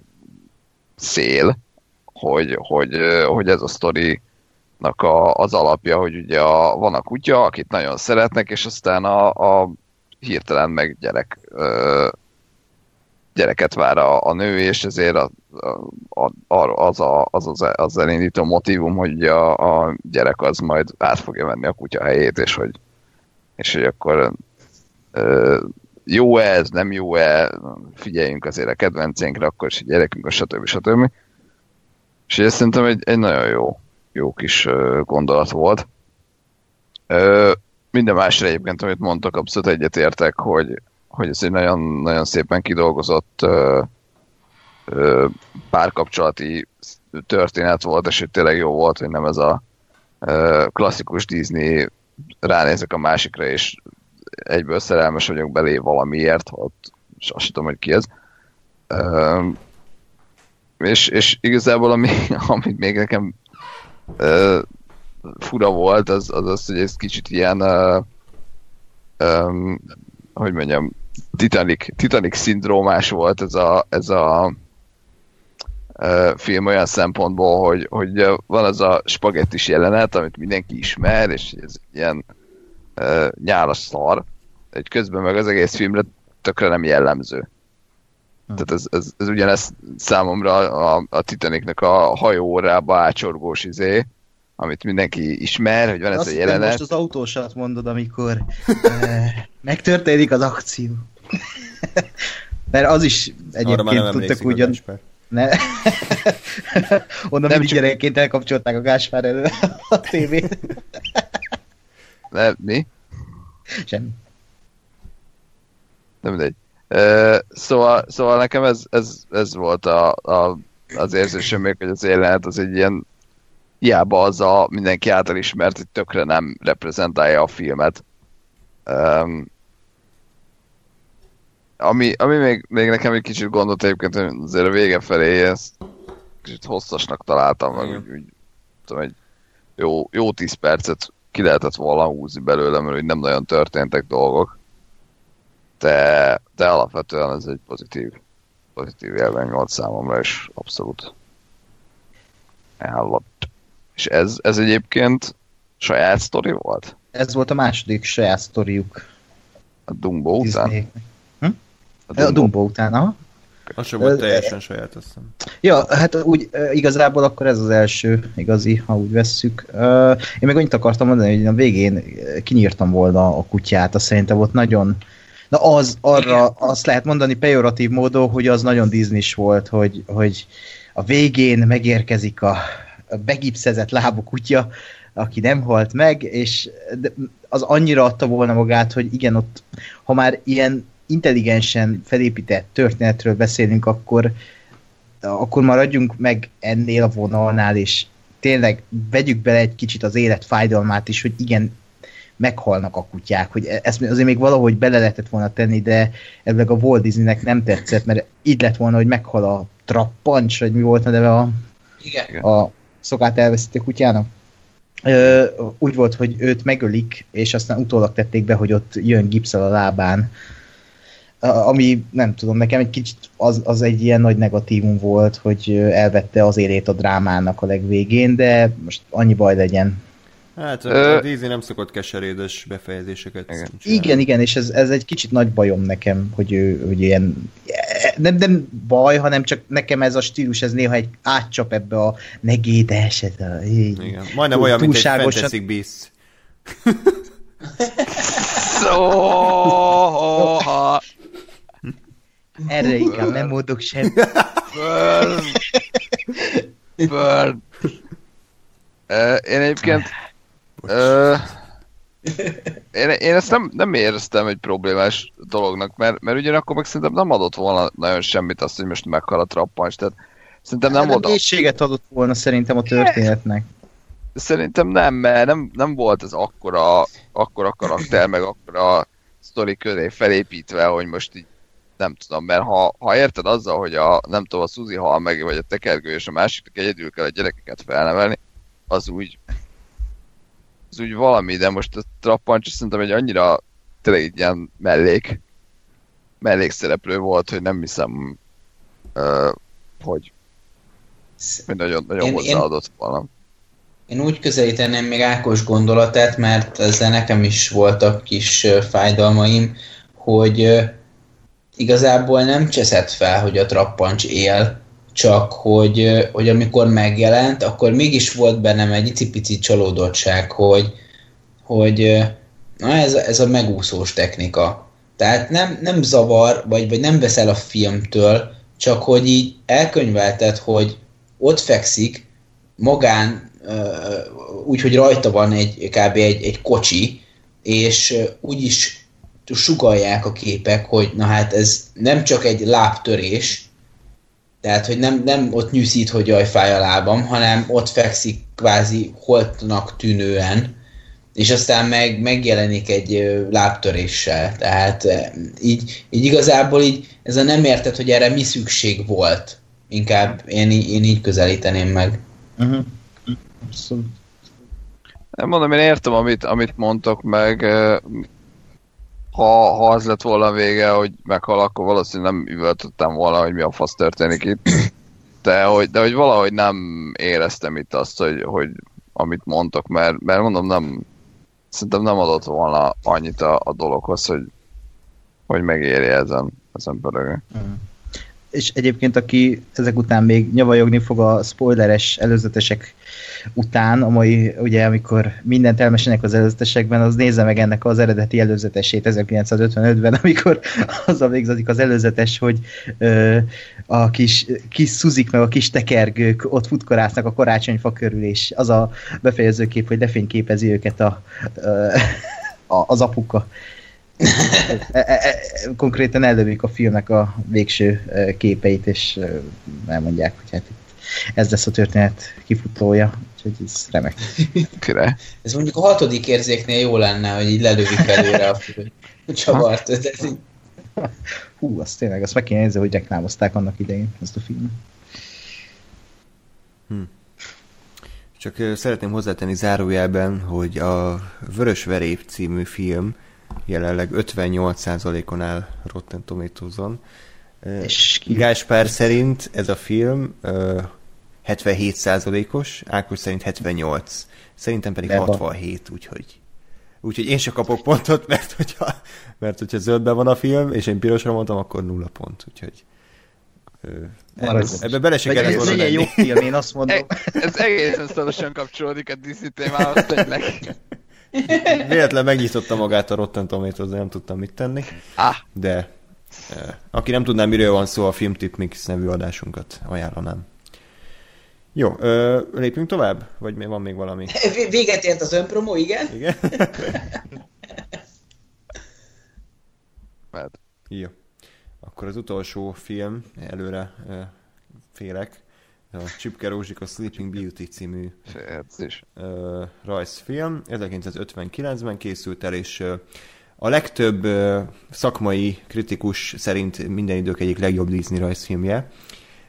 D: szél, hogy, hogy, hogy ez a sztori a, az alapja, hogy ugye a, van a kutya, akit nagyon szeretnek, és aztán a, a hirtelen meg gyerek ö, gyereket vár a, a nő, és ezért a, a, a, az, a, az, az, az elindító motivum, hogy a, a gyerek az majd át fogja venni a kutya helyét, és hogy, és hogy akkor jó-e ez, nem jó-e, figyeljünk azért a kedvencénkre, akkor is a gyerekünk, stb. stb. És ez szerintem egy, egy nagyon jó, jó kis gondolat volt. Minden másra egyébként, amit mondtak, abszolút egyetértek, hogy, hogy ez egy nagyon, nagyon szépen kidolgozott párkapcsolati történet volt, és hogy tényleg jó volt, hogy nem ez a klasszikus Disney ránézek a másikra, és egyből szerelmes vagyok belé valamiért, ott azt tudom, hogy ki ez. Uh, és, és igazából ami, amit még nekem uh, fura volt, az, az az, hogy ez kicsit ilyen uh, um, hogy mondjam, Titanic, Titanic szindrómás volt ez a, ez a uh, film olyan szempontból, hogy, hogy van az a spagettis jelenet, amit mindenki ismer, és ez ilyen uh, nyálas szar, egy közben meg az egész filmre tökre nem jellemző. Tehát ez, ez, ez ugyanez számomra a, a Titanicnek a hajóórába ácsorgós izé, amit mindenki ismer, hogy van ez Azt a jelenet.
C: most az autósat mondod, amikor e, megtörténik az akció. Mert az is egyébként tudtak ugyan... Ne. Onnan nem mindig csak... gyerekként elkapcsolták a Gáspár elő a tévét.
D: Ne, mi?
C: Semmi.
D: Nem mindegy. Uh, szóval, szóval nekem ez, ez, ez volt a, a, az érzésem még, hogy az élet az egy ilyen hiába az a mindenki által ismert, hogy tökre nem reprezentálja a filmet. Um, ami, ami még, még nekem egy kicsit gondot egyébként, hogy azért a vége felé ezt kicsit hosszasnak találtam, meg úgy, úgy tudom, egy jó, jó tíz percet ki lehetett volna húzni belőle, mert úgy nem nagyon történtek dolgok. De, de alapvetően ez egy pozitív, pozitív élmény volt számomra, és abszolút elhatott. És ez, ez egyébként saját sztori volt?
C: Ez volt a második saját sztoriuk.
D: A Dumbo után?
C: Hm? A Dumbo, a Dumbo után, aha.
B: Az sem volt teljesen saját, azt hiszem.
C: Ja, hát úgy igazából akkor ez az első igazi, ha úgy vesszük. Én meg annyit akartam mondani, hogy a végén kinyírtam volna a kutyát, azt szerintem volt nagyon Na az, arra azt lehet mondani pejoratív módon, hogy az nagyon disney volt, hogy, hogy a végén megérkezik a, begipszezett lábú kutya, aki nem halt meg, és az annyira adta volna magát, hogy igen, ott, ha már ilyen intelligensen felépített történetről beszélünk, akkor, akkor maradjunk meg ennél a vonalnál, és tényleg vegyük bele egy kicsit az élet fájdalmát is, hogy igen, meghalnak a kutyák, hogy ezt azért még valahogy bele lehetett volna tenni, de ebből a Walt Disneynek nem tetszett, mert így lett volna, hogy meghal a trappancs, vagy mi volt a neve a,
A: Igen.
C: a szokát elveszítő kutyának. Ö, úgy volt, hogy őt megölik, és aztán utólag tették be, hogy ott jön gipszel a lábán. Ami nem tudom, nekem egy kicsit az, az egy ilyen nagy negatívum volt, hogy elvette az élét a drámának a legvégén, de most annyi baj legyen.
B: Hát a, a Disney nem szokott keserédes befejezéseket
C: igen. igen, igen, és ez, ez egy kicsit nagy bajom nekem, hogy ő hogy ilyen nem, nem baj, hanem csak nekem ez a stílus, ez néha egy átcsap ebbe a negédes, ez a,
B: így, Igen, majdnem olyan, mint egy Fantasy Beast.
C: Szóha. Erre inkább nem mondok sem.
D: Burn. Burn. Uh, én egyébként uh, én, én ezt nem, nem éreztem egy problémás dolognak, mert, mert ugyanakkor meg szerintem nem adott volna nagyon semmit azt, hogy most meghal a trappans, tehát szerintem nem,
C: volt... Mélységet adott volna szerintem a történetnek.
D: Szerintem nem, mert nem, nem volt ez akkora, akkora karakter, meg akkora sztori köré felépítve, hogy most így nem tudom, mert ha, ha érted azzal, hogy a, nem tudom, a Suzy hal meg, vagy a tekergő, és a másiknak egyedül kell a gyerekeket felnevelni, az úgy az úgy valami, de most a Trappancs szerintem egy annyira tényleg egy ilyen mellék, mellékszereplő volt, hogy nem hiszem, uh, hogy, hogy nagyon, nagyon én, hozzáadott én, volna.
A: Én úgy közelíteném még Ákos gondolatát, mert ezzel nekem is voltak kis fájdalmaim, hogy igazából nem cseszett fel, hogy a trappancs él, csak hogy, hogy amikor megjelent, akkor mégis volt bennem egy icipici csalódottság, hogy, hogy na ez, ez a megúszós technika. Tehát nem, nem zavar, vagy, vagy nem veszel a filmtől, csak hogy így elkönyvelted, hogy ott fekszik, magán, úgy, hogy rajta van egy, kb. egy, egy kocsi, és úgy is sugalják a képek, hogy na hát ez nem csak egy lábtörés, tehát, hogy nem, nem ott nyűszít, hogy jaj, fáj a lábam, hanem ott fekszik kvázi holtnak tűnően, és aztán meg megjelenik egy lábtöréssel. Tehát így, így igazából így ez a nem érted, hogy erre mi szükség volt. Inkább én, én így közelíteném meg. Uh-huh.
D: Nem mondom, én értem, amit, amit mondtok, meg ha, ha az lett volna vége, hogy meghal, akkor valószínűleg nem üvöltöttem volna, hogy mi a fasz történik itt. De hogy, de hogy valahogy nem éreztem itt azt, hogy, hogy amit mondtok, mert, mert mondom, nem, szerintem nem adott volna annyit a, a dologhoz, hogy, hogy megérje ezen, ezen pörögni. Mm
C: és egyébként aki ezek után még nyavajogni fog a spoileres előzetesek után, a mai, ugye amikor mindent elmesenek az előzetesekben, az nézze meg ennek az eredeti előzetesét 1955-ben, amikor az a végzatik az előzetes, hogy ö, a kis, kis szuzik meg a kis tekergők ott futkorásznak a karácsonyfa körül, és az a befejező kép, hogy lefényképezi őket a, a, az apuka. E, e, e, konkrétan ellövik a filmnek a végső képeit, és elmondják, hogy hát itt ez lesz a történet kifutója, úgyhogy ez remek.
D: Kire.
A: Ez mondjuk a hatodik érzéknél jó lenne, hogy így lelövik előre a csavart.
C: Hú, azt tényleg, azt meg kéne nézni, hogy reklámozták annak idején ezt a filmet.
B: Hm. Csak szeretném hozzátenni zárójelben, hogy a Vörös Verép című film jelenleg 58%-on áll Rotten Tomatoes-on. És ki... Gáspár szerint ez a film uh, 77%-os, Ákos szerint 78, szerintem pedig Beba. 67, úgyhogy Úgyhogy én sem kapok pontot, mert hogyha, mert hogyha zöldben van a film, és én pirosra mondtam, akkor nulla pont, úgyhogy ebbe, ebbe bele se kellett volna
C: legyen jó film, én azt mondom.
D: Ez, ez egészen szorosan kapcsolódik a Disney témához, tényleg.
B: Véletlen megnyitotta magát a Rotten Tomatoes, de nem tudtam mit tenni.
D: Ah.
B: De eh, aki nem tudná, miről van szó, a Filmtip Mix nevű adásunkat ajánlanám. Jó, ö, lépjünk tovább? Vagy még van még valami?
A: Véget ért az önpromó, igen?
B: Igen?
D: Mert.
B: Jó. Akkor az utolsó film, előre ö, félek, a Csipke Rózsika Sleeping Beauty című uh, rajzfilm. 1959-ben készült el, és a legtöbb uh, szakmai kritikus szerint minden idők egyik legjobb Disney rajzfilmje.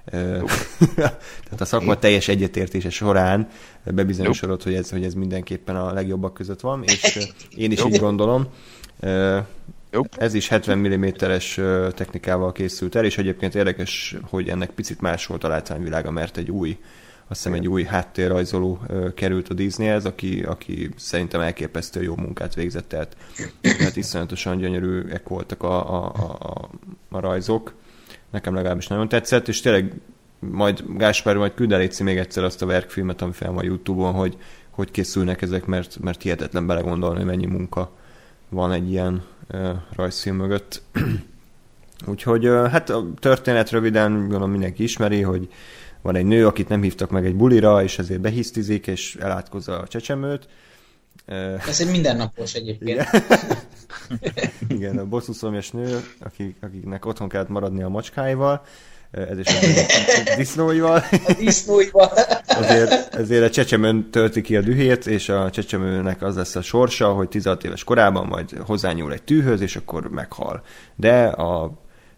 B: Tehát a szakma teljes egyetértése során bebizonyosodott, hogy ez, hogy ez mindenképpen a legjobbak között van, és én is így gondolom. Jó. Ez is 70 mm-es technikával készült el, és egyébként érdekes, hogy ennek picit más volt a látványvilága, mert egy új, azt hiszem egy új háttérrajzoló került a Disneyhez, aki, aki szerintem elképesztő jó munkát végzett, tehát, tehát iszonyatosan gyönyörűek voltak a, a, a, a rajzok. Nekem legalábbis nagyon tetszett, és tényleg majd Gáspár majd küld még egyszer azt a verkfilmet, ami fel van Youtube-on, hogy hogy készülnek ezek, mert, mert hihetetlen belegondolni, hogy mennyi munka van egy ilyen rajzfilm mögött. Úgyhogy hát a történet röviden gondolom mindenki ismeri, hogy van egy nő, akit nem hívtak meg egy bulira, és ezért behisztizik, és elátkozza a csecsemőt.
A: Ez egy mindennapos egyébként. Igen,
B: Igen a bosszuszomjas nő, akik, akiknek otthon kellett maradni a macskáival, ez is a disznóival.
A: A disznóival.
B: Azért, ezért a csecsemőn tölti ki a dühét, és a csecsemőnek az lesz a sorsa, hogy 16 éves korában majd hozzányúl egy tűhöz, és akkor meghal. De a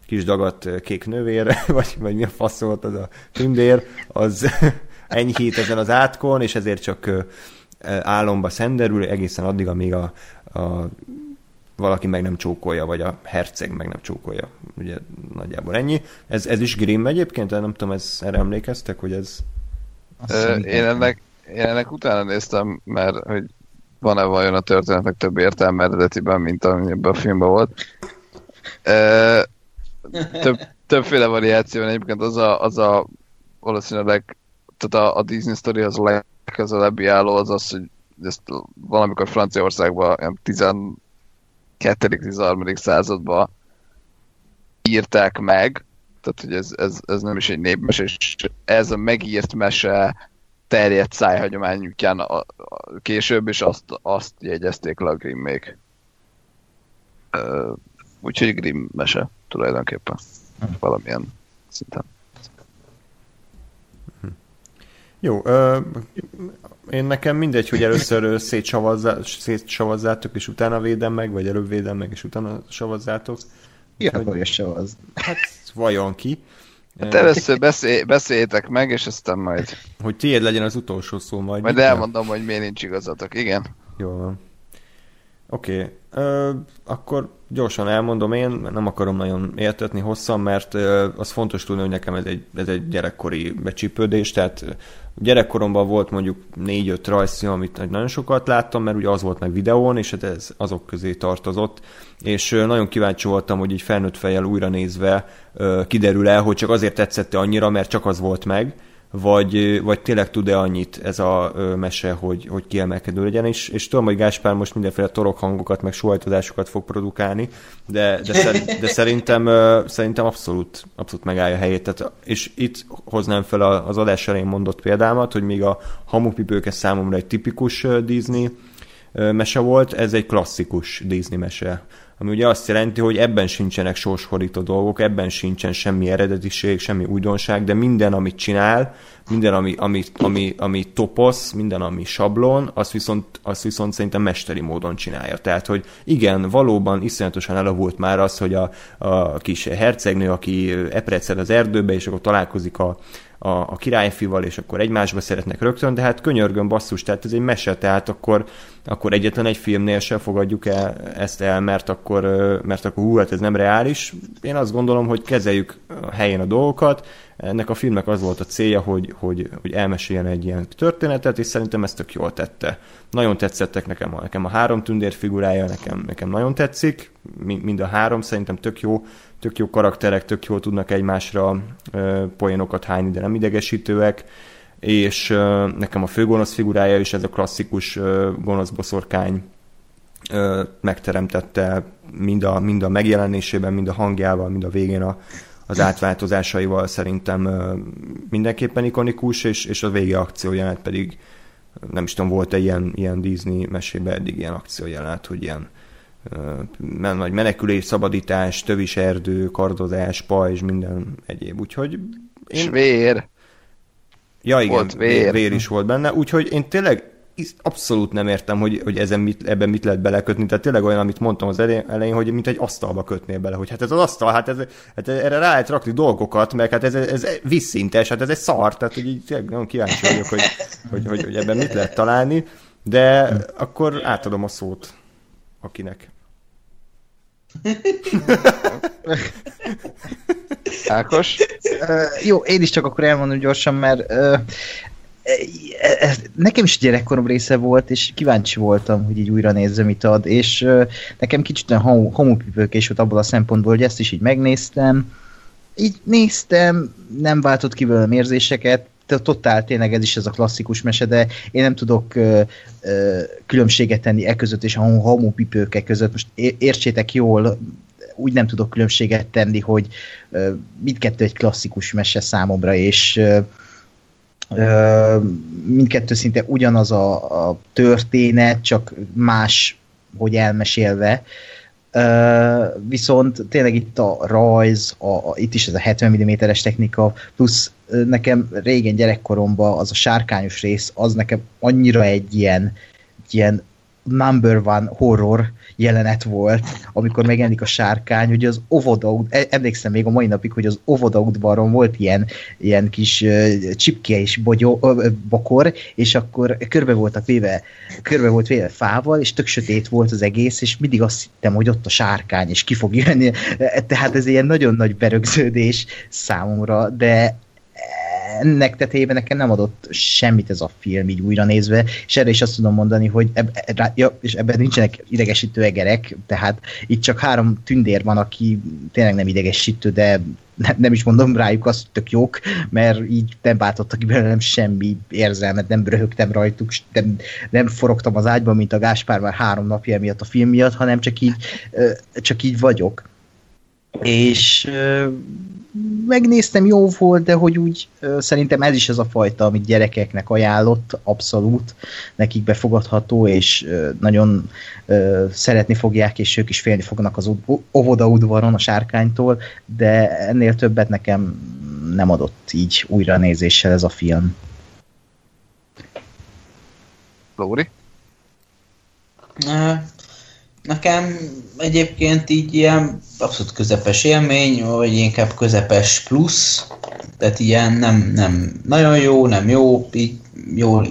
B: kis dagat kék nővér, vagy, vagy mi a fasz volt az a tündér, az enyhít ezen az átkon, és ezért csak álomba szenderül egészen addig, amíg a, a valaki meg nem csókolja, vagy a herceg meg nem csókolja. Ugye nagyjából ennyi. Ez, ez is Grimm egyébként, nem tudom, ez, erre emlékeztek, hogy ez...
D: Ö, én, ennek, én ennek utána néztem, mert hogy van-e vajon a történetnek több értelme eredetiben, mint ami ebben a filmben volt. Ö, több, többféle variáció egyébként az a, az a valószínűleg tehát a, a Disney story az a legközelebbi álló az az, hogy ezt valamikor Franciaországban 12.-13. században írták meg, tehát hogy ez, ez, ez nem is egy népmese, és ez a megírt mese terjedt szájhagyomány útján a, a, később, és azt, azt jegyezték le a Grimmék. Úgyhogy Grimm mese tulajdonképpen. Valamilyen szinten.
B: Jó, ö, én nekem mindegy, hogy először szétsavazzátok, és utána védem meg, vagy előbb védem meg, és utána savazzátok.
C: Ja, hogy, savaz.
B: Hát vajon ki.
D: Hát először beszélj, beszéljétek meg, és aztán majd...
B: Hogy tiéd legyen az utolsó szó majd.
D: Majd elmondom, hogy miért nincs igazatok, igen.
B: Jó van. Oké, okay. akkor gyorsan elmondom én, nem akarom nagyon értetni hosszan, mert ö, az fontos tudni, hogy nekem ez egy, ez egy gyerekkori becsípődés, tehát gyerekkoromban volt mondjuk négy-öt rajzfilm, amit nagyon sokat láttam, mert ugye az volt meg videón, és hát ez azok közé tartozott, és nagyon kíváncsi voltam, hogy így felnőtt fejjel újra nézve kiderül el, hogy csak azért tetszette annyira, mert csak az volt meg, vagy, vagy tényleg tud-e annyit ez a mese, hogy, hogy kiemelkedő legyen, és, és tudom, hogy Gáspár most mindenféle torok hangokat, meg suhajtozásokat fog produkálni, de, de, szer, de szerintem, szerintem abszolút, abszolút megállja a helyét. Tehát, és itt hoznám fel az adás elején mondott példámat, hogy még a hamupipőke számomra egy tipikus Disney mese volt, ez egy klasszikus Disney mese ami ugye azt jelenti, hogy ebben sincsenek sorshorító dolgok, ebben sincsen semmi eredetiség, semmi újdonság, de minden, amit csinál, minden, ami, ami, ami, ami toposz, minden, ami sablon, azt viszont, azt viszont szerintem mesteri módon csinálja. Tehát, hogy igen, valóban iszonyatosan elavult már az, hogy a, a kis hercegnő, aki eprecel az erdőbe, és akkor találkozik a, a, a királyfival, és akkor egymásba szeretnek rögtön, de hát könyörgön basszus, tehát ez egy mese, tehát akkor, akkor egyetlen egy filmnél sem fogadjuk el ezt el, mert akkor, mert akkor hú, hát ez nem reális. Én azt gondolom, hogy kezeljük a helyén a dolgokat, ennek a filmnek az volt a célja, hogy, hogy, hogy elmeséljen egy ilyen történetet, és szerintem ezt tök jól tette. Nagyon tetszettek nekem a, nekem a három tündér figurája, nekem, nekem nagyon tetszik, mind a három szerintem tök jó, tök jó karakterek, tök jól tudnak egymásra poénokat hányni, de nem idegesítőek, és nekem a főgonosz figurája is ez a klasszikus gonosz boszorkány megteremtette mind a, mind a megjelenésében, mind a hangjával, mind a végén a, az átváltozásaival szerintem mindenképpen ikonikus, és, és a vége akciójelenet pedig nem is tudom, volt-e ilyen, ilyen Disney mesébe eddig ilyen akciójelenet, hogy ilyen nagy menekülés, szabadítás, tövis erdő, kardozás, pajzs, minden egyéb. Úgyhogy
D: én... És vér.
B: Ja, igen, volt vér. vér is volt benne. Úgyhogy én tényleg abszolút nem értem, hogy, hogy ezen mit, ebben mit lehet belekötni. Tehát tényleg olyan, amit mondtam az elején, hogy mint egy asztalba kötnél bele, hogy hát ez az asztal, hát, ez, hát erre rá lehet rakni dolgokat, meg hát ez, ez visszintes, hát ez egy szar, tehát hogy így nagyon kíváncsi vagyok, hogy, hogy, hogy, hogy ebben mit lehet találni, de akkor átadom a szót akinek.
D: Ákos?
C: Uh, jó, én is csak akkor elmondom gyorsan, mert uh, ez nekem is gyerekkorom része volt, és kíváncsi voltam, hogy így újra nézzem, mit ad, és uh, nekem kicsit olyan homopipőkés volt abból a szempontból, hogy ezt is így megnéztem, így néztem, nem váltott ki velem érzéseket, totál tényleg ez is ez a klasszikus mese, de én nem tudok ö, ö, különbséget tenni e között és a homopipőke között. Most értsétek jól, úgy nem tudok különbséget tenni, hogy mindkettő egy klasszikus mese számomra, és ö, mindkettő szinte ugyanaz a, a történet, csak más, hogy elmesélve. Uh, viszont tényleg itt a rajz, a, a, itt is ez a 70 mm-es technika, plusz nekem régen gyerekkoromban az a sárkányos rész, az nekem annyira egy ilyen, egy ilyen number one horror jelenet volt, amikor megjelenik a sárkány, hogy az óvoda, e, emlékszem még a mai napig, hogy az óvoda udvaron volt ilyen, ilyen kis uh, csipke és bogyó, bokor, és akkor körbe voltak véve, körbe volt véve fával, és tök sötét volt az egész, és mindig azt hittem, hogy ott a sárkány, és ki fog jönni. Tehát ez ilyen nagyon nagy berögződés számomra, de ennek tetejében nekem nem adott semmit ez a film így újra nézve, és erre is azt tudom mondani, hogy eb, eb, ja, és ebben nincsenek idegesítő egerek, tehát itt csak három tündér van, aki tényleg nem idegesítő, de ne, nem is mondom rájuk azt, tök jók, mert így nem váltottak ki belőlem semmi érzelmet, nem röhögtem rajtuk, nem, nem forogtam az ágyban, mint a Gáspár már három napja miatt a film miatt, hanem csak így, csak így vagyok. És megnéztem, jó volt, de hogy úgy szerintem ez is az a fajta, amit gyerekeknek ajánlott, abszolút nekik befogadható, és nagyon szeretni fogják, és ők is félni fognak az óvoda udvaron a sárkánytól, de ennél többet nekem nem adott így újra nézéssel ez a film.
D: Lóri?
A: Nekem egyébként így ilyen abszolút közepes élmény, vagy inkább közepes plusz, tehát ilyen nem, nem nagyon jó, nem jó, így jól,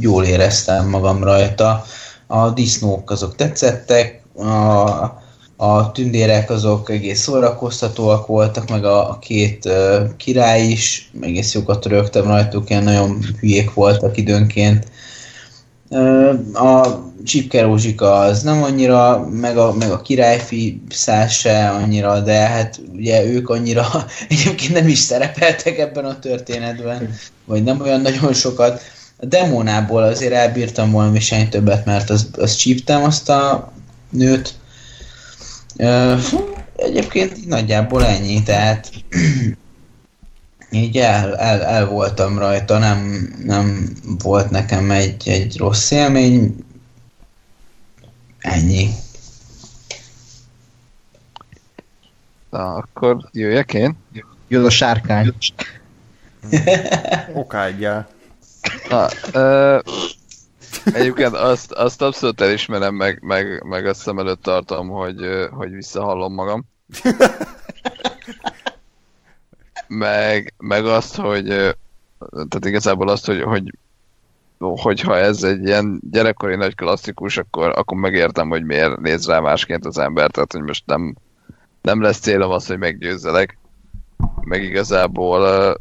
A: jól éreztem magam rajta. A disznók azok tetszettek, a, a tündérek azok egész szórakoztatóak voltak, meg a, a két uh, király is, egész jókat rögtem rajtuk, ilyen nagyon hülyék voltak időnként. A Csipke az nem annyira, meg a, meg a királyfi szás se annyira, de hát ugye ők annyira egyébként nem is szerepeltek ebben a történetben, vagy nem olyan nagyon sokat. A demónából azért elbírtam volna viselni többet, mert az, az csíptem azt a nőt. Egyébként nagyjából ennyi, tehát így el, el, el voltam rajta, nem, nem volt nekem egy, egy rossz élmény, Ennyi.
D: Na, akkor jöjjek én?
C: Jön a sárkány.
B: Okádjál.
D: Na, ö, egyébként azt, azt abszolút elismerem, meg, meg, meg azt szem előtt tartom, hogy, hogy visszahallom magam. meg, meg azt, hogy tehát igazából azt, hogy, hogy hogyha ez egy ilyen gyerekkori nagy klasszikus, akkor, akkor megértem, hogy miért néz rá másként az ember, tehát hogy most nem, nem lesz célom az, hogy meggyőzzelek. Meg igazából,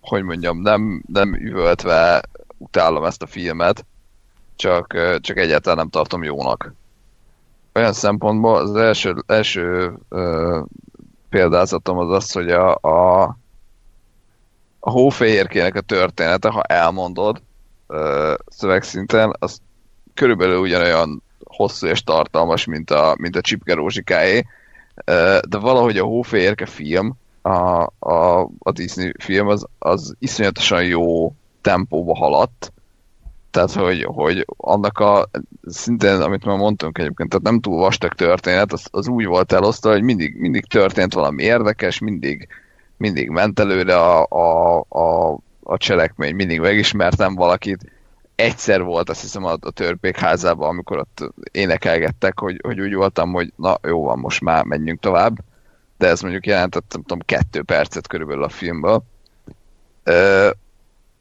D: hogy mondjam, nem, nem üvöltve utálom ezt a filmet, csak, csak egyáltalán nem tartom jónak. Olyan szempontból az első, első példázatom az az, hogy a, a a hófehérkének a története, ha elmondod uh, szövegszinten, az körülbelül ugyanolyan hosszú és tartalmas, mint a, mint a Csipke Rózsikáé, uh, de valahogy a hófehérke film, a, a, a Disney film, az, az iszonyatosan jó tempóba haladt, tehát, hogy, hogy annak a, szintén, amit már mondtunk egyébként, tehát nem túl vastag történet, az, az úgy volt elosztva, hogy mindig, mindig történt valami érdekes, mindig, mindig ment előre a, a, a, a cselekmény, mindig megismertem valakit. Egyszer volt azt hiszem a, a törpékházában, amikor ott énekelgettek, hogy, hogy úgy voltam, hogy na jó van, most már menjünk tovább. De ez mondjuk jelentett, nem tudom, kettő percet körülbelül a filmből.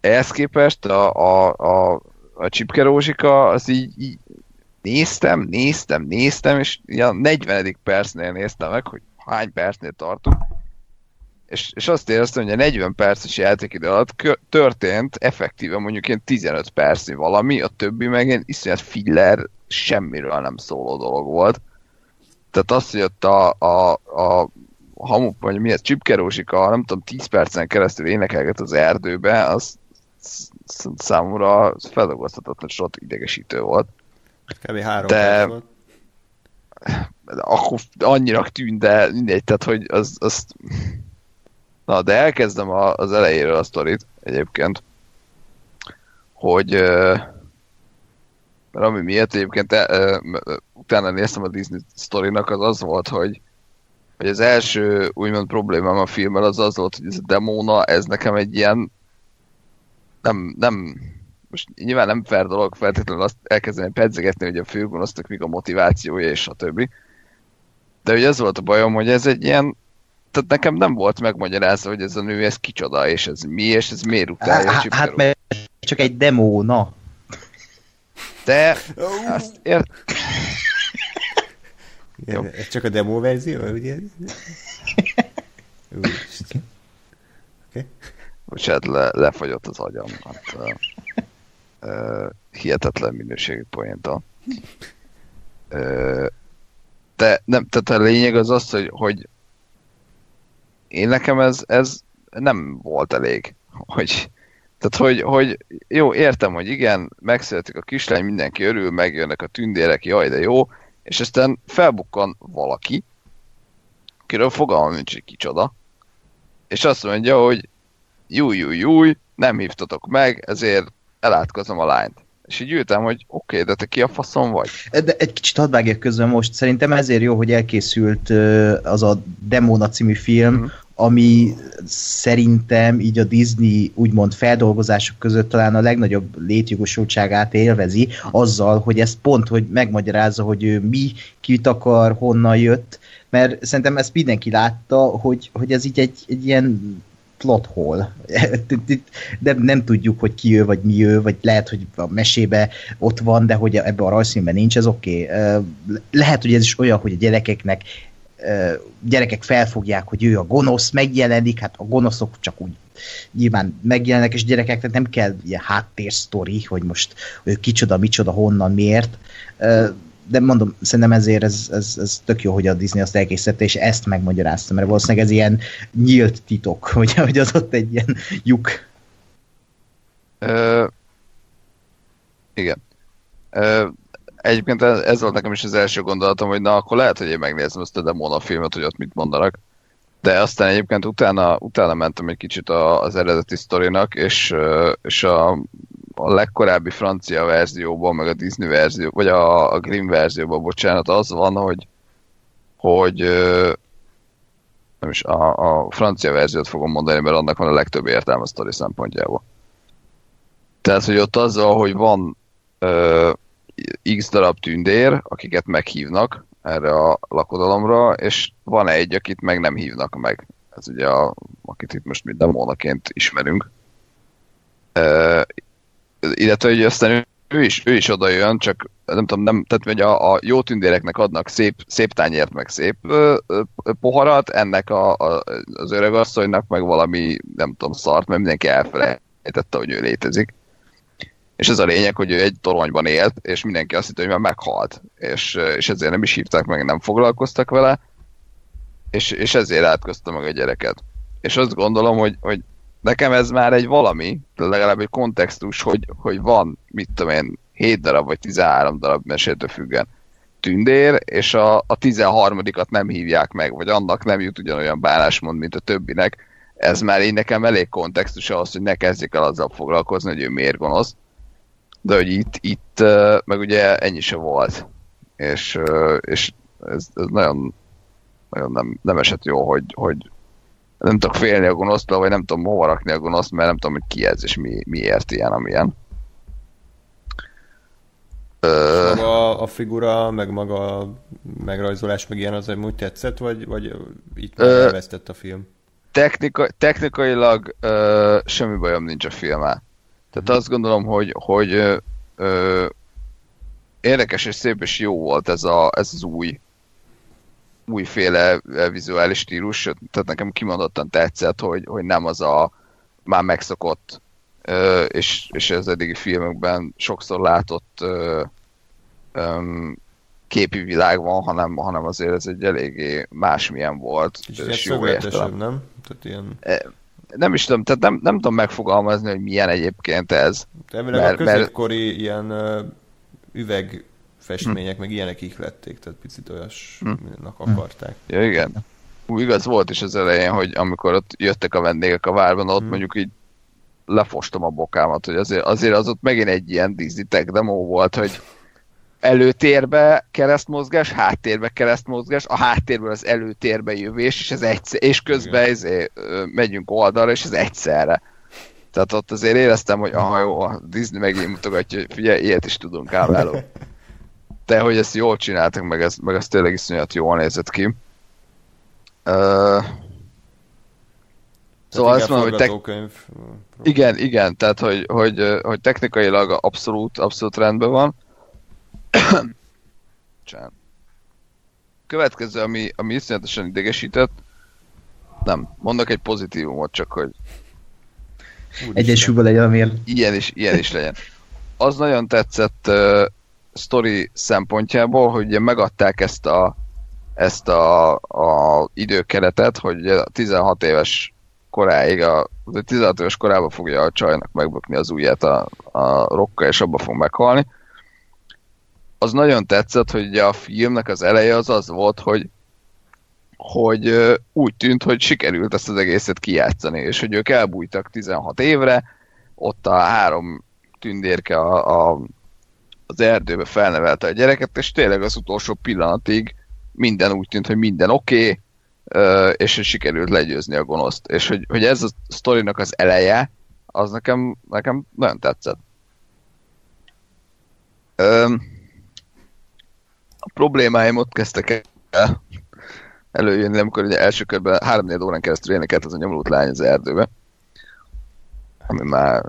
D: Ehhez képest a, a, a, a Csipke Rózsika, az így, így néztem, néztem, néztem, és a 40. percnél néztem meg, hogy hány percnél tartunk, és, és azt éreztem, hogy a 40 perces játékidő alatt történt effektíven mondjuk ilyen 15 percnyi valami, a többi meg ilyen iszonyat filler, semmiről nem szóló dolog volt. Tehát azt, hogy ott a, a, a hamu, vagy mi ez, csipkerósika, nem tudom, 10 percen keresztül énekelget az erdőbe, az számomra feldolgozhatatlan sort idegesítő volt.
B: Kb. három de, volt.
D: De akkor annyira tűnt, de mindegy, tehát hogy az, azt Na, de elkezdem a, az elejéről a sztorit egyébként, hogy mert ami miatt egyébként e, utána néztem a Disney sztorinak, az az volt, hogy, hogy az első úgymond problémám a filmmel az az volt, hogy ez a demóna, ez nekem egy ilyen nem, nem most nyilván nem fair dolog feltétlenül azt elkezdeni pedzegetni, hogy a főgonosznak mik a motivációja és a többi. De hogy ez volt a bajom, hogy ez egy ilyen tehát nekem nem volt megmagyarázva, hogy ez a nő, ez kicsoda, és ez mi, és ez miért utálja
C: Hát, hát mert csak egy demo, na.
D: De, azt ért...
B: Ez csak a demo verzió, ugye? Oké.
D: Okay. Bocsánat, le, lefagyott az agyam. Hát, uh, uh, hihetetlen minőségű poénta. Uh, nem, tehát a lényeg az az, hogy, hogy én nekem ez, ez nem volt elég, hogy tehát, hogy, hogy jó, értem, hogy igen, megszületik a kislány, mindenki örül, megjönnek a tündérek, jaj, de jó, és aztán felbukkan valaki, akiről fogalmam nincs, hogy kicsoda, és azt mondja, hogy júj, júj, júj, nem hívtatok meg, ezért elátkozom a lányt. És így ültem, hogy oké, okay, de te ki a faszom vagy?
C: De egy kicsit hadd közben most. Szerintem ezért jó, hogy elkészült az a Demona című film, mm ami szerintem így a Disney úgymond feldolgozások között talán a legnagyobb létjogosultságát élvezi, azzal, hogy ez pont, hogy megmagyarázza, hogy ő mi, kit akar, honnan jött, mert szerintem ezt mindenki látta, hogy, hogy ez így egy, egy ilyen plot hole. De nem tudjuk, hogy ki ő, vagy mi ő, vagy lehet, hogy a mesébe ott van, de hogy ebbe a rajzfilmben nincs, ez oké. Okay. Lehet, hogy ez is olyan, hogy a gyerekeknek gyerekek felfogják, hogy ő a gonosz, megjelenik, hát a gonoszok csak úgy nyilván megjelennek, és gyerekeknek nem kell ilyen háttérsztori, hogy most ő kicsoda, micsoda, honnan, miért. De mondom, szerintem ezért ez, ez, ez tök jó, hogy a Disney azt elkészítette, és ezt megmagyarázta, mert valószínűleg ez ilyen nyílt titok, hogy, hogy az ott egy ilyen lyuk.
D: Ö, igen. Ö, Egyébként ez volt nekem is az első gondolatom, hogy na akkor lehet, hogy én megnézem ezt a Demona filmet, hogy ott mit mondanak. De aztán egyébként utána, utána mentem egy kicsit az eredeti sztorinak, és, és a, a legkorábbi francia verzióban, meg a Disney verzió, vagy a, a Grimm verzióban, bocsánat, az van, hogy, hogy nem is, a, a francia verziót fogom mondani, mert annak van a legtöbb értelme a sztori szempontjából. Tehát, hogy ott azzal, hogy van ö, x darab tündér, akiket meghívnak erre a lakodalomra, és van egy, akit meg nem hívnak meg. Ez ugye, a, akit itt most mi demónaként ismerünk. E, illetve, hogy aztán ő is, ő is oda jön, csak nem tudom, nem, tehát hogy a, a jó tündéreknek adnak szép, szép tányért, meg szép ö, ö, poharat, ennek a, a, az öregasszonynak meg valami, nem tudom, szart, mert mindenki elfelejtette, hogy ő létezik. És ez a lényeg, hogy ő egy toronyban élt, és mindenki azt hitte, hogy már meghalt, és, és ezért nem is hívták meg, nem foglalkoztak vele, és, és ezért átközte meg a gyereket. És azt gondolom, hogy, hogy nekem ez már egy valami, legalább egy kontextus, hogy, hogy van, mit tudom én, 7 darab vagy 13 darab mesétől függen tündér, és a, a 13-at nem hívják meg, vagy annak nem jut ugyanolyan bánásmond, mint a többinek. Ez már így nekem elég kontextus ahhoz, hogy ne kezdjék el azzal foglalkozni, hogy ő miért gonosz de hogy itt, itt meg ugye ennyi se volt. És, és ez, ez nagyon, nagyon nem, nem esett jó, hogy, hogy nem tudok félni a gonosztól, vagy nem tudom hova rakni a gonoszt, mert nem tudom, hogy ki ez, és mi, miért ilyen, amilyen.
B: Maga a figura, meg maga a megrajzolás, meg ilyen az, hogy úgy tetszett, vagy, vagy itt elvesztett a film?
D: Technika, technikailag ö, semmi bajom nincs a filmmel. Tehát azt gondolom, hogy, hogy ö, ö, érdekes és szép és jó volt ez, a, ez az új újféle vizuális stílus, tehát nekem kimondottan tetszett, hogy, hogy nem az a már megszokott ö, és, és az eddigi filmekben sokszor látott ö, képi világ van, hanem, hanem azért ez egy eléggé másmilyen volt.
B: És jó nem? Tehát ilyen...
D: Nem is tudom, tehát nem, nem tudom megfogalmazni, hogy milyen egyébként ez.
B: Elvileg mert, a középkori mert... ilyen uh, üvegfestmények, hm. meg ilyenek ihlették, tehát picit olyasnak hm. akarták.
D: Ja, igen. Úgy igaz volt is az elején, hogy amikor ott jöttek a vendégek a várban, ott hm. mondjuk így lefostam a bokámat, hogy azért, azért az ott megint egy ilyen Disney tech demo volt, hogy előtérbe keresztmozgás, háttérbe keresztmozgás, a háttérből az előtérbe jövés, és, ez egyszer, és közben ezért, megyünk oldalra, és ez egyszerre. Tehát ott azért éreztem, hogy aha jó, a Disney megint mutogatja, hogy figyelj, ilyet is tudunk álláló. De hogy ezt jól csináltak, meg ez, meg ez tényleg iszonyat jól nézett ki. Uh, Szóval azt mondom, hogy te... Igen, igen, tehát hogy, hogy, hogy technikailag abszolút, abszolút rendben van. Csán. Következő, ami, ami iszonyatosan idegesített, nem, mondok egy pozitívumot, csak hogy
C: Egyesülve legyen, miért?
D: Ilyen is, ilyen is legyen. Az nagyon tetszett uh, story szempontjából, hogy ugye megadták ezt a ezt a, a időkeretet, hogy a 16 éves koráig, a, 16 éves korában fogja a csajnak megbukni az ujját a, a rokka, és abba fog meghalni. Az nagyon tetszett, hogy ugye a filmnek az eleje az az volt, hogy hogy úgy tűnt, hogy sikerült ezt az egészet kijátszani, és hogy ők elbújtak 16 évre, ott a három tündérke a, a, az erdőbe felnevelte a gyereket, és tényleg az utolsó pillanatig minden úgy tűnt, hogy minden oké, okay, és sikerült legyőzni a gonoszt. És hogy, hogy ez a sztorinak az eleje, az nekem, nekem nagyon tetszett. A problémáim ott kezdtek el előjönni, amikor ugye első körben három órán keresztül énekelt az a nyomulult lány az erdőbe, ami már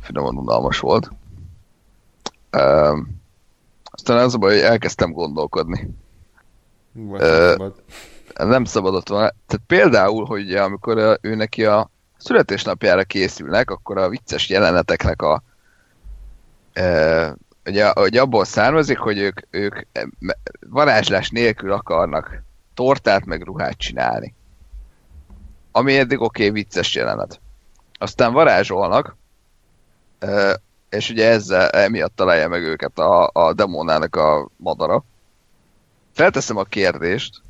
D: finoman unalmas volt. Um, aztán az a baj, hogy elkezdtem gondolkodni.
B: uh, szabad.
D: Nem szabadott volna. Tehát például, hogy amikor ő neki a születésnapjára készülnek, akkor a vicces jeleneteknek a uh, ugye, ugye abból származik, hogy ők, ők varázslás nélkül akarnak tortát meg ruhát csinálni. Ami eddig oké, okay, vicces jelenet. Aztán varázsolnak, és ugye ezzel emiatt találja meg őket a, a demónának a madara. Felteszem a kérdést,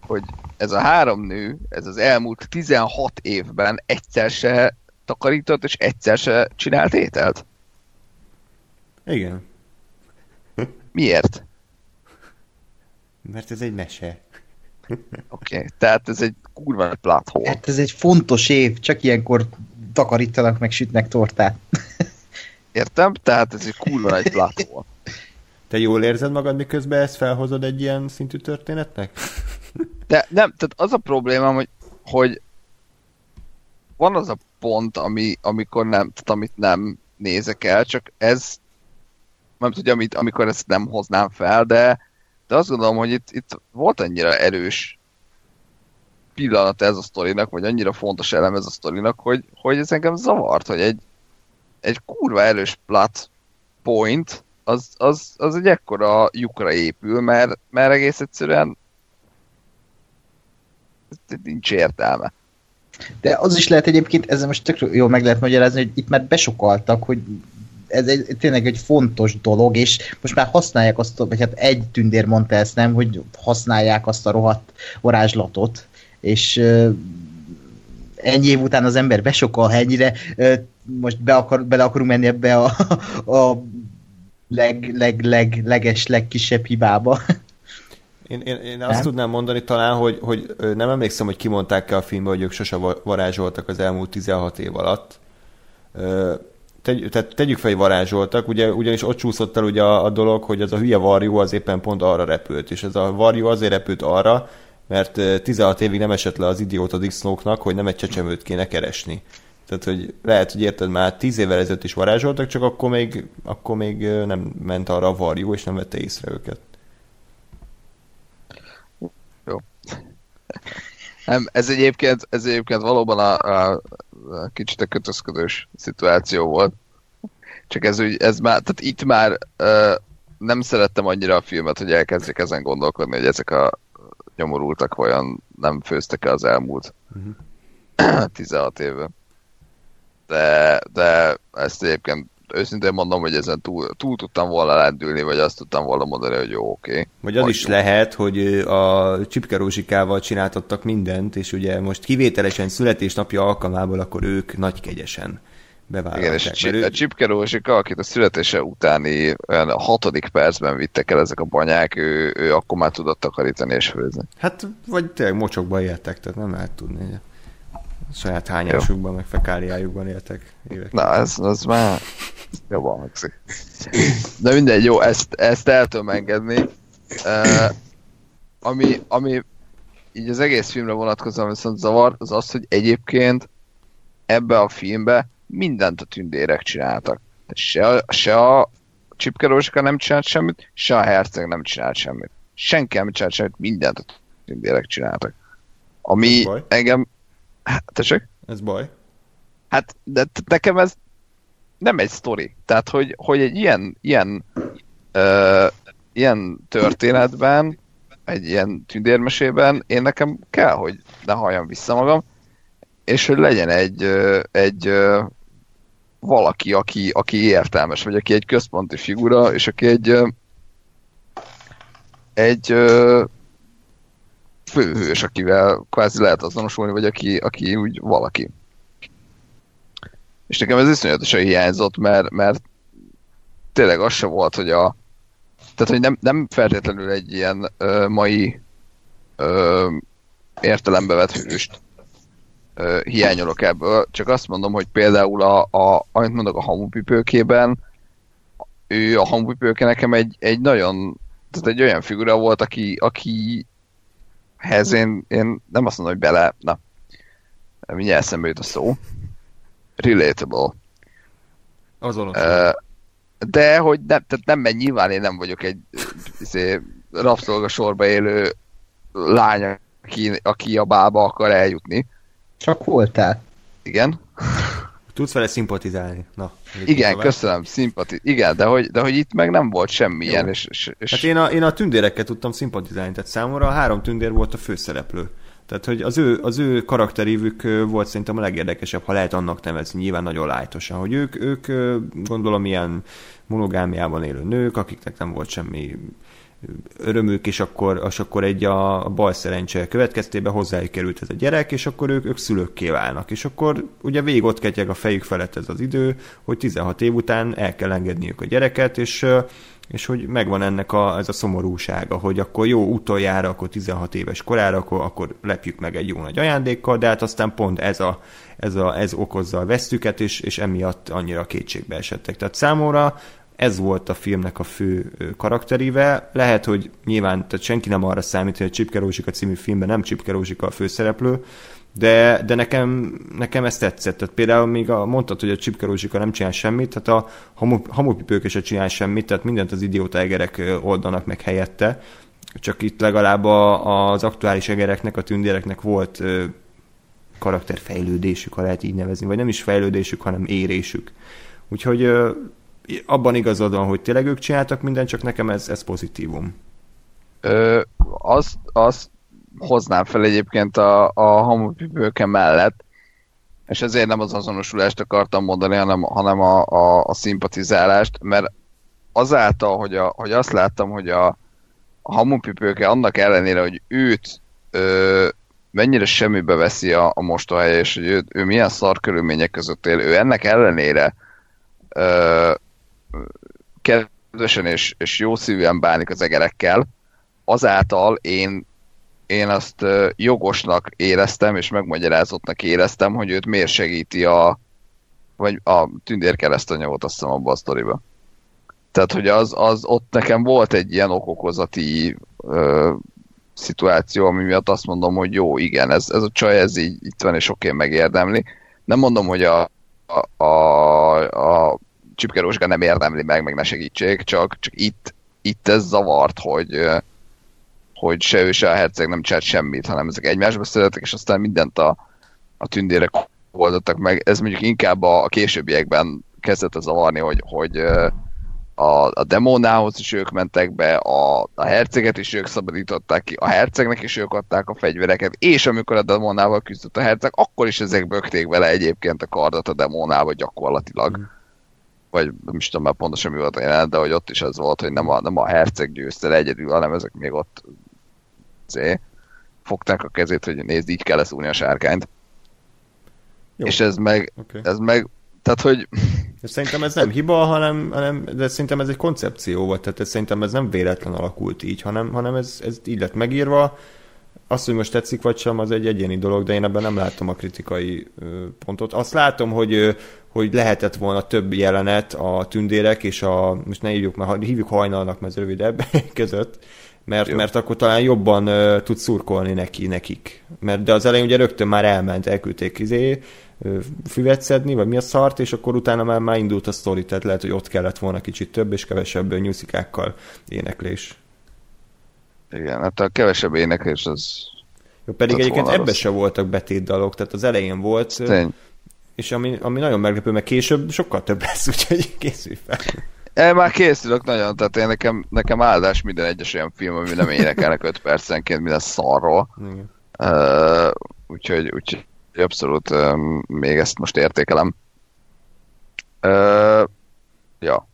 D: hogy ez a három nő, ez az elmúlt 16 évben egyszer se takarított, és egyszer se csinált ételt?
B: Igen.
D: Miért?
B: Mert ez egy mese.
D: Oké, okay. tehát ez egy kurva plot hole.
C: Hát ez egy fontos év, csak ilyenkor takarítanak, meg sütnek tortát.
D: Értem? Tehát ez egy kurva plot hole.
B: Te jól érzed magad, miközben ezt felhozod egy ilyen szintű történetnek?
D: De nem, tehát az a problémám, hogy, hogy van az a pont, ami, amikor nem, tehát amit nem nézek el, csak ez nem tudja, amit, amikor ezt nem hoznám fel, de, de azt gondolom, hogy itt, itt volt annyira erős pillanat ez a sztorinak, vagy annyira fontos elem ez a sztorinak, hogy, hogy ez engem zavart, hogy egy, egy kurva erős plot point, az, az, az egy ekkora lyukra épül, mert, mert egész egyszerűen nincs értelme.
C: De az is lehet egyébként, ezzel most tök jól meg lehet magyarázni, hogy itt már besokaltak, hogy ez egy, tényleg egy fontos dolog, és most már használják azt, vagy hát egy tündér mondta ezt, nem, hogy használják azt a rohadt varázslatot, és ennyi év után az ember besokol, ennyire most be akar, bele akarunk menni ebbe a, a leg, leg, leg, leges, legkisebb hibába.
B: Én, én, én azt tudnám mondani talán, hogy, hogy nem emlékszem, hogy kimondták-e a filmbe, hogy ők sose varázsoltak az elmúlt 16 év alatt tegy, tehát tegyük fel, hogy varázsoltak, ugye, ugyanis ott csúszott el ugye a, a dolog, hogy ez a hülye varjú az éppen pont arra repült, és ez a varjú azért repült arra, mert 16 évig nem esett le az idióta disznóknak, hogy nem egy csecsemőt kéne keresni. Tehát, hogy lehet, hogy érted, már 10 évvel ezelőtt is varázsoltak, csak akkor még, akkor még nem ment arra a varjú, és nem vette észre őket.
D: Jó. Nem, ez egyébként, ez egyébként valóban a, a kicsit a kötözködős szituáció volt. Csak ez, úgy, ez már, tehát itt már uh, nem szerettem annyira a filmet, hogy elkezdjek ezen gondolkodni, hogy ezek a nyomorultak olyan nem főztek-e az elmúlt uh-huh. 16 évben. De, de ezt egyébként őszintén mondom, hogy ezen túl, túl tudtam volna lendülni, vagy azt tudtam volna mondani, hogy jó, oké. Okay.
B: Vagy az is jó. lehet, hogy a Csipke Rózsikával csináltattak mindent, és ugye most kivételesen születésnapja alkalmából, akkor ők nagy kegyesen bevállalták. Igen,
D: és a, ő... a Csipke Rózsika, akit a születése utáni olyan hatodik percben vittek el ezek a banyák, ő, ő akkor már tudott takarítani és főzni.
B: Hát, vagy tényleg mocsokba éltek, tehát nem lehet tudni saját hányásukban, meg fekáliájukban éltek
D: évek. Na, ez, az már jobban hangzik. De mindegy, jó, ezt, ezt el tudom engedni. Uh, ami, ami így az egész filmre vonatkozóan viszont zavar, az az, hogy egyébként ebbe a filmbe mindent a tündérek csináltak. Se se a Csipke nem csinált semmit, se a Herceg nem csinált semmit. Senki nem csinált semmit, mindent a tündérek csináltak. Ami engem Hát, tessék?
B: Ez baj.
D: Hát, de nekem ez nem egy sztori. Tehát, hogy, hogy egy ilyen, ilyen, ö, ilyen történetben, egy ilyen tündérmesében én nekem kell, hogy ne halljam vissza magam, és hogy legyen egy, egy valaki, aki, aki értelmes, vagy aki egy központi figura, és aki egy egy főhős, akivel kvázi lehet azonosulni, vagy aki, aki úgy valaki. És nekem ez iszonyatosan hiányzott, mert, mert tényleg az se volt, hogy a tehát, hogy nem, nem feltétlenül egy ilyen ö, mai ö, értelembe vett hőst ö, hiányolok ebből, csak azt mondom, hogy például a, a amit mondok a hamupipőkében, ő a hamupipőke nekem egy, egy nagyon, tehát egy olyan figura volt, aki, aki hez én, én nem azt mondom, hogy bele, na, mindjárt eszembe jut a szó, relatable.
B: Azonos.
D: Uh, de hogy nem, tehát nem, mert nyilván én nem vagyok egy izé, rabszolga sorba élő lány, aki, aki a bába akar eljutni.
C: Csak voltál.
D: Igen.
B: Tudsz vele szimpatizálni. Na,
D: igen, köszönöm, szimpati. Igen, de hogy, de hogy itt meg nem volt semmilyen. És, és, és...
B: Hát én a, én a tündérekkel tudtam szimpatizálni, tehát számomra a három tündér volt a főszereplő. Tehát, hogy az ő, az ő karakterívük volt szerintem a legérdekesebb, ha lehet annak nevezni, nyilván nagyon lájtosan, hogy ők, ők gondolom ilyen monogámiában élő nők, akiknek nem volt semmi örömük, és akkor, és akkor egy a, a bal szerencse következtében hozzájuk került ez a gyerek, és akkor ők, ők szülőkké válnak. És akkor ugye végig ott ketyeg a fejük felett ez az idő, hogy 16 év után el kell engedniük a gyereket, és és hogy megvan ennek a, ez a szomorúsága, hogy akkor jó, utoljára, akkor 16 éves korára, akkor, akkor lepjük meg egy jó nagy ajándékkal, de hát aztán pont ez, a, ez, a, ez okozza a vesztüket, és, és emiatt annyira kétségbe esettek. Tehát számomra ez volt a filmnek a fő karakteríve. Lehet, hogy nyilván tehát senki nem arra számít, hogy a Csipke Rózsika című filmben nem Csipke Rózsika a főszereplő, de, de nekem, nekem ez tetszett. Tehát például még a, mondtad, hogy a Csipke Rózsika nem csinál semmit, tehát a hamu, hamupipők se csinál semmit, tehát mindent az idióta egerek oldanak meg helyette. Csak itt legalább a, az aktuális egereknek, a tündéreknek volt karakterfejlődésük, ha lehet így nevezni, vagy nem is fejlődésük, hanem érésük. Úgyhogy abban igazad van, hogy tényleg ők csináltak mindent, csak nekem ez, ez pozitívum.
D: Ö, azt, azt hoznám fel egyébként a, a hamupipőke mellett, és ezért nem az azonosulást akartam mondani, hanem, hanem a, a, a szimpatizálást, mert azáltal, hogy, a, hogy azt láttam, hogy a, a hamupipőke annak ellenére, hogy őt ö, mennyire semmibe veszi a, a mostohaja, és hogy ő, ő milyen szar körülmények között él, ő ennek ellenére kedvesen és, és jó szívűen bánik az egerekkel, azáltal én, én azt jogosnak éreztem, és megmagyarázottnak éreztem, hogy őt miért segíti a vagy a tündér keresztanyagot azt hiszem abban a sztoriba. Tehát, hogy az, az ott nekem volt egy ilyen okokozati ö, szituáció, ami miatt azt mondom, hogy jó, igen, ez, ez a csaj, ez így itt van, és oké, megérdemli. Nem mondom, hogy a, a, a, a Csipke Rózsika nem érdemli meg, meg ne segítség, csak, csak itt, itt ez zavart, hogy, hogy se ő, se a herceg nem csinált semmit, hanem ezek egymásba szeretek, és aztán mindent a, a tündérek oldottak meg. Ez mondjuk inkább a, a későbbiekben kezdett a zavarni, hogy, hogy a, a demónához is ők mentek be, a, a herceget is ők szabadították ki, a hercegnek is ők adták a fegyvereket, és amikor a demónával küzdött a herceg, akkor is ezek bökték vele egyébként a kardot a demónába gyakorlatilag. Mm vagy nem is tudom már pontosan mi volt a jelenet, de hogy ott is ez volt, hogy nem a, nem a herceg győzte le egyedül, hanem ezek még ott zé, fogták a kezét, hogy nézd, így kell leszúrni a sárkányt. Jó. És ez meg, okay. ez meg, tehát hogy...
B: Szerintem ez nem hiba, hanem, hanem de szerintem ez egy koncepció volt, tehát ez, szerintem ez nem véletlen alakult így, hanem, hanem ez, ez így lett megírva, azt, hogy most tetszik vagy sem, az egy egyéni dolog, de én ebben nem látom a kritikai pontot. Azt látom, hogy, hogy lehetett volna több jelenet a tündérek és a, most ne hívjuk, mert hívjuk hajnalnak, mert ez rövidebb között, mert, mert akkor talán jobban uh, tud szurkolni neki, nekik. Mert de az elején ugye rögtön már elment, elküldték izé, uh, füvet szedni, vagy mi a szart, és akkor utána már, már indult a sztori, tehát lehet, hogy ott kellett volna kicsit több és kevesebb nyuszikákkal éneklés.
D: Igen, hát a kevesebb éneklés az...
B: Jó, pedig egyébként ebbe se voltak betétdalok, tehát az elején volt, Tény. És ami, ami nagyon meglepő, mert később sokkal több lesz, úgyhogy készülj fel.
D: Én már készülök nagyon, tehát én nekem, nekem áldás minden egyes olyan film, ami nem énekelnek 5 percenként minden szarról. Uh, úgyhogy, úgyhogy abszolút um, még ezt most értékelem. Uh, ja.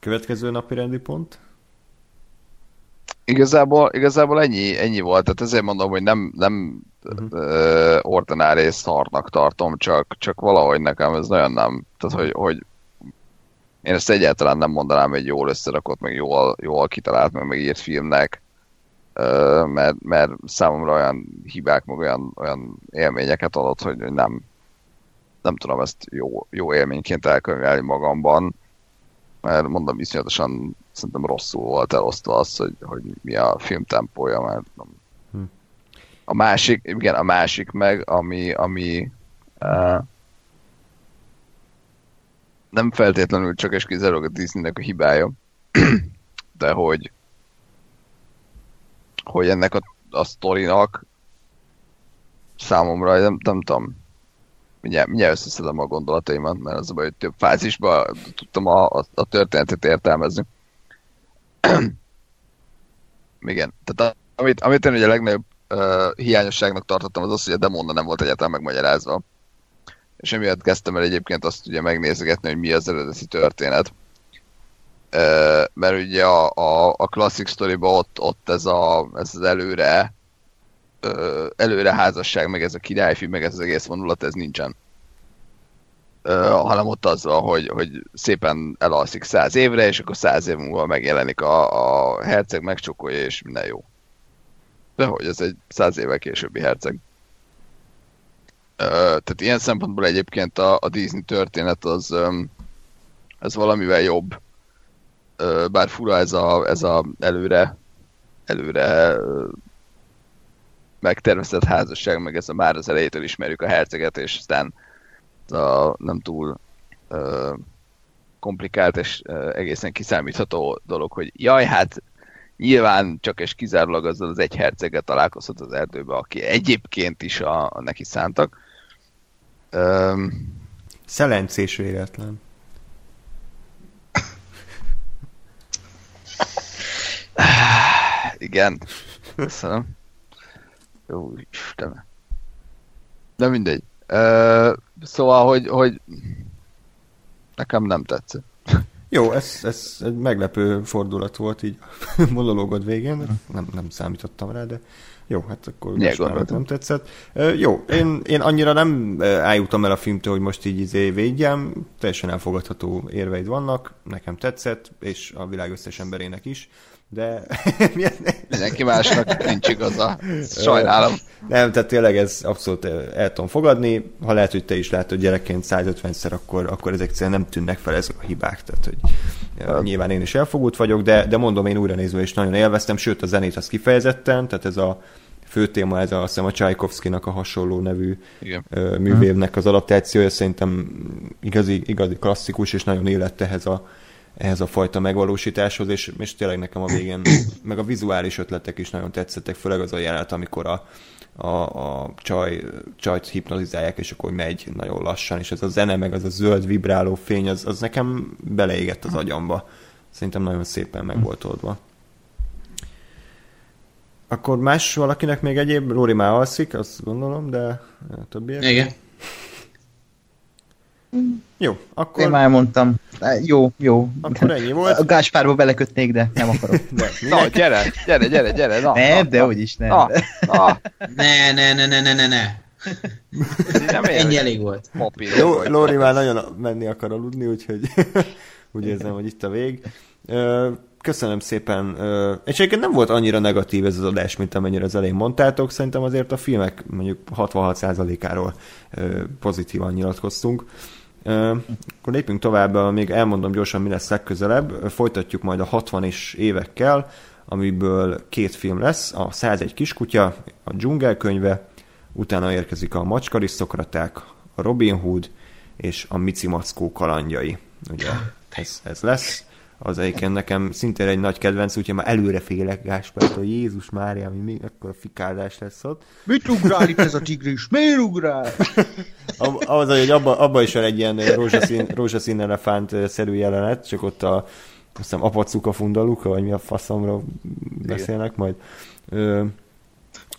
B: Következő napi rendi pont?
D: Igazából, igazából ennyi, ennyi volt, tehát ezért mondom, hogy nem, nem uh-huh. uh, szarnak tartom, csak, csak valahogy nekem ez nagyon nem, tehát hogy, hogy én ezt egyáltalán nem mondanám egy jól összerakott, meg jól, jól kitalált, meg megírt filmnek. mert, mert számomra olyan hibák, meg olyan, olyan élményeket adott, hogy nem, nem tudom ezt jó, jó élményként elkönyvelni magamban, mert mondom, iszonyatosan szerintem rosszul volt elosztva az, hogy, hogy mi a film tempója, mert nem. Hm. A másik, igen, a másik meg, ami, ami uh, nem feltétlenül csak és kizárólag a Disneynek a hibája, de hogy hogy ennek a, a sztorinak számomra, nem, nem tudom, mindjárt, mindjárt összeszedem a gondolataimat, mert az a baj, hogy több fázisban tudtam a, a, a történetet értelmezni. Igen, tehát amit, amit én ugye a legnagyobb uh, hiányosságnak tartottam, az az, hogy a demonda nem volt egyáltalán megmagyarázva. És emiatt kezdtem el egyébként azt ugye megnézegetni, hogy mi az eredeti történet. Uh, mert ugye a, a, a klasszik sztoriban ott, ott ez, a, ez az előre uh, előre házasság, meg ez a királyfi, meg ez az egész vonulat, ez nincsen. Hanem ott az van, hogy, hogy szépen elalszik száz évre, és akkor száz év múlva megjelenik a, a herceg, megcsokolja, és minden jó. De hogy ez egy száz évvel későbbi herceg. Tehát ilyen szempontból egyébként a, a Disney történet az ez valamivel jobb. Bár fura ez a, ez a előre előre megtervezett házasság, meg ez a már az elejétől ismerjük a herceget, és aztán a nem túl uh, komplikált és uh, egészen kiszámítható dolog, hogy jaj, hát nyilván csak és kizárólag azzal az egy herceget találkozhat az erdőbe, aki egyébként is a, a neki szántak.
B: Um, Szelencés véletlen.
D: Igen. Köszönöm. Jó, Istenem. De mindegy. Szóval, hogy, hogy nekem nem tetszett.
B: Jó, ez, ez egy meglepő fordulat volt így monológod végén, nem, nem számítottam rá, de jó, hát akkor most nem tetszett. Uh, jó, én, én annyira nem ájultam el a filmtől, hogy most így izé védjem, teljesen elfogadható érveid vannak, nekem tetszett, és a világ összes emberének is de...
D: Mindenki másnak nincs igaza. Sajnálom.
B: Nem, tehát tényleg ez abszolút el tudom fogadni. Ha lehet, hogy te is látod gyerekként 150-szer, akkor, akkor ezek nem tűnnek fel ezek a hibák. Tehát, hogy nyilván én is elfogult vagyok, de, de mondom, én újra nézve és nagyon élveztem, sőt a zenét az kifejezetten, tehát ez a fő téma, ez a, azt hiszem a Csajkovszkinak a hasonló nevű Igen. művévnek az adaptációja, szerintem igazi, igazi klasszikus, és nagyon élett ehhez a, ehhez a fajta megvalósításhoz, és, és tényleg nekem a végén, meg a vizuális ötletek is nagyon tetszettek, főleg az a jelenet, amikor a, a, a csaj, csajt hipnotizálják, és akkor megy nagyon lassan, és ez a zene, meg az a zöld vibráló fény, az, az nekem beleégett az agyamba. Szerintem nagyon szépen meg volt oldva. Akkor más valakinek még egyéb? Róri már alszik, azt gondolom, de a többiek?
A: Igen.
B: Jó, akkor...
C: Én már mondtam. Jó, jó.
B: Akkor ennyi volt.
C: A Gáspárba belekötnék, de nem akarok. De,
D: na, gyere, gyere, gyere, gyere. Na,
C: nem, na, de na, hogy is nem. Na,
A: na. Ne, ne, ne, ne, ne, ne, ne. Nem Ennyi elég volt.
B: Jó, Lóri már nagyon menni akar aludni, úgyhogy úgy érzem, hogy itt a vég. Köszönöm szépen. És egyébként nem volt annyira negatív ez az adás, mint amennyire az elején mondtátok. Szerintem azért a filmek mondjuk 66%-áról pozitívan nyilatkoztunk. Akkor lépjünk tovább, még elmondom gyorsan, mi lesz legközelebb. Folytatjuk majd a 60-es évekkel, amiből két film lesz, a 101 kiskutya, a dzsungelkönyve, utána érkezik a macskarisztokraták, a Robin Hood és a Mici Mackó kalandjai. Ugye ez, ez lesz az egyébként nekem szintén egy nagy kedvenc, úgyhogy már előre félek Gáspárt, hogy Jézus Mária, mi még akkor a fikázás lesz ott.
C: Mit ugrál itt ez a tigris? Miért ugrál?
B: Ahhoz, hogy abban abba is van egy ilyen rózsaszín, rózsaszín elefánt-szerű jelenet, csak ott a azt hiszem apacuka fundaluka, vagy mi a faszomra beszélnek majd. Ö,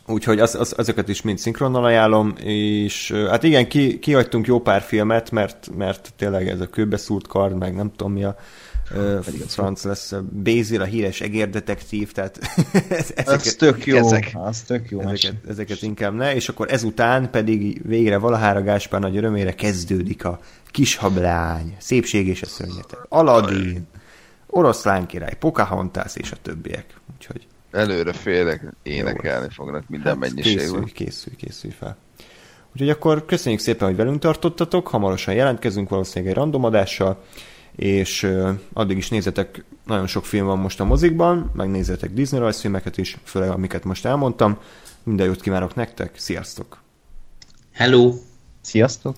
B: úgyhogy az, az, azokat is mind szinkronnal ajánlom, és hát igen, ki, kihagytunk jó pár filmet, mert, mert tényleg ez a kőbeszúrt kard, meg nem tudom mi a pedig franc lesz Bézil, a híres egérdetektív, tehát
C: ezeket, ez tök jó, ezek, az tök jó
B: ezeket, ezeket inkább ne, és akkor ezután pedig végre valahára Gáspár nagy örömére kezdődik a Kishablány, Szépség és a szörnyetek, Aladdin, Oroszlán király, Pocahontas és a többiek. Úgyhogy
D: Előre félek, énekelni fognak minden hát, mennyiségben.
B: Készülj, készülj, készülj fel. Úgyhogy akkor köszönjük szépen, hogy velünk tartottatok, hamarosan jelentkezünk valószínűleg egy randomadással, és addig is nézzetek, nagyon sok film van most a mozikban, megnézzetek Disney rajzfilmeket is, főleg amiket most elmondtam. Minden jót kívánok nektek, sziasztok!
A: Hello!
C: Sziasztok!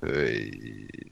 D: Hey.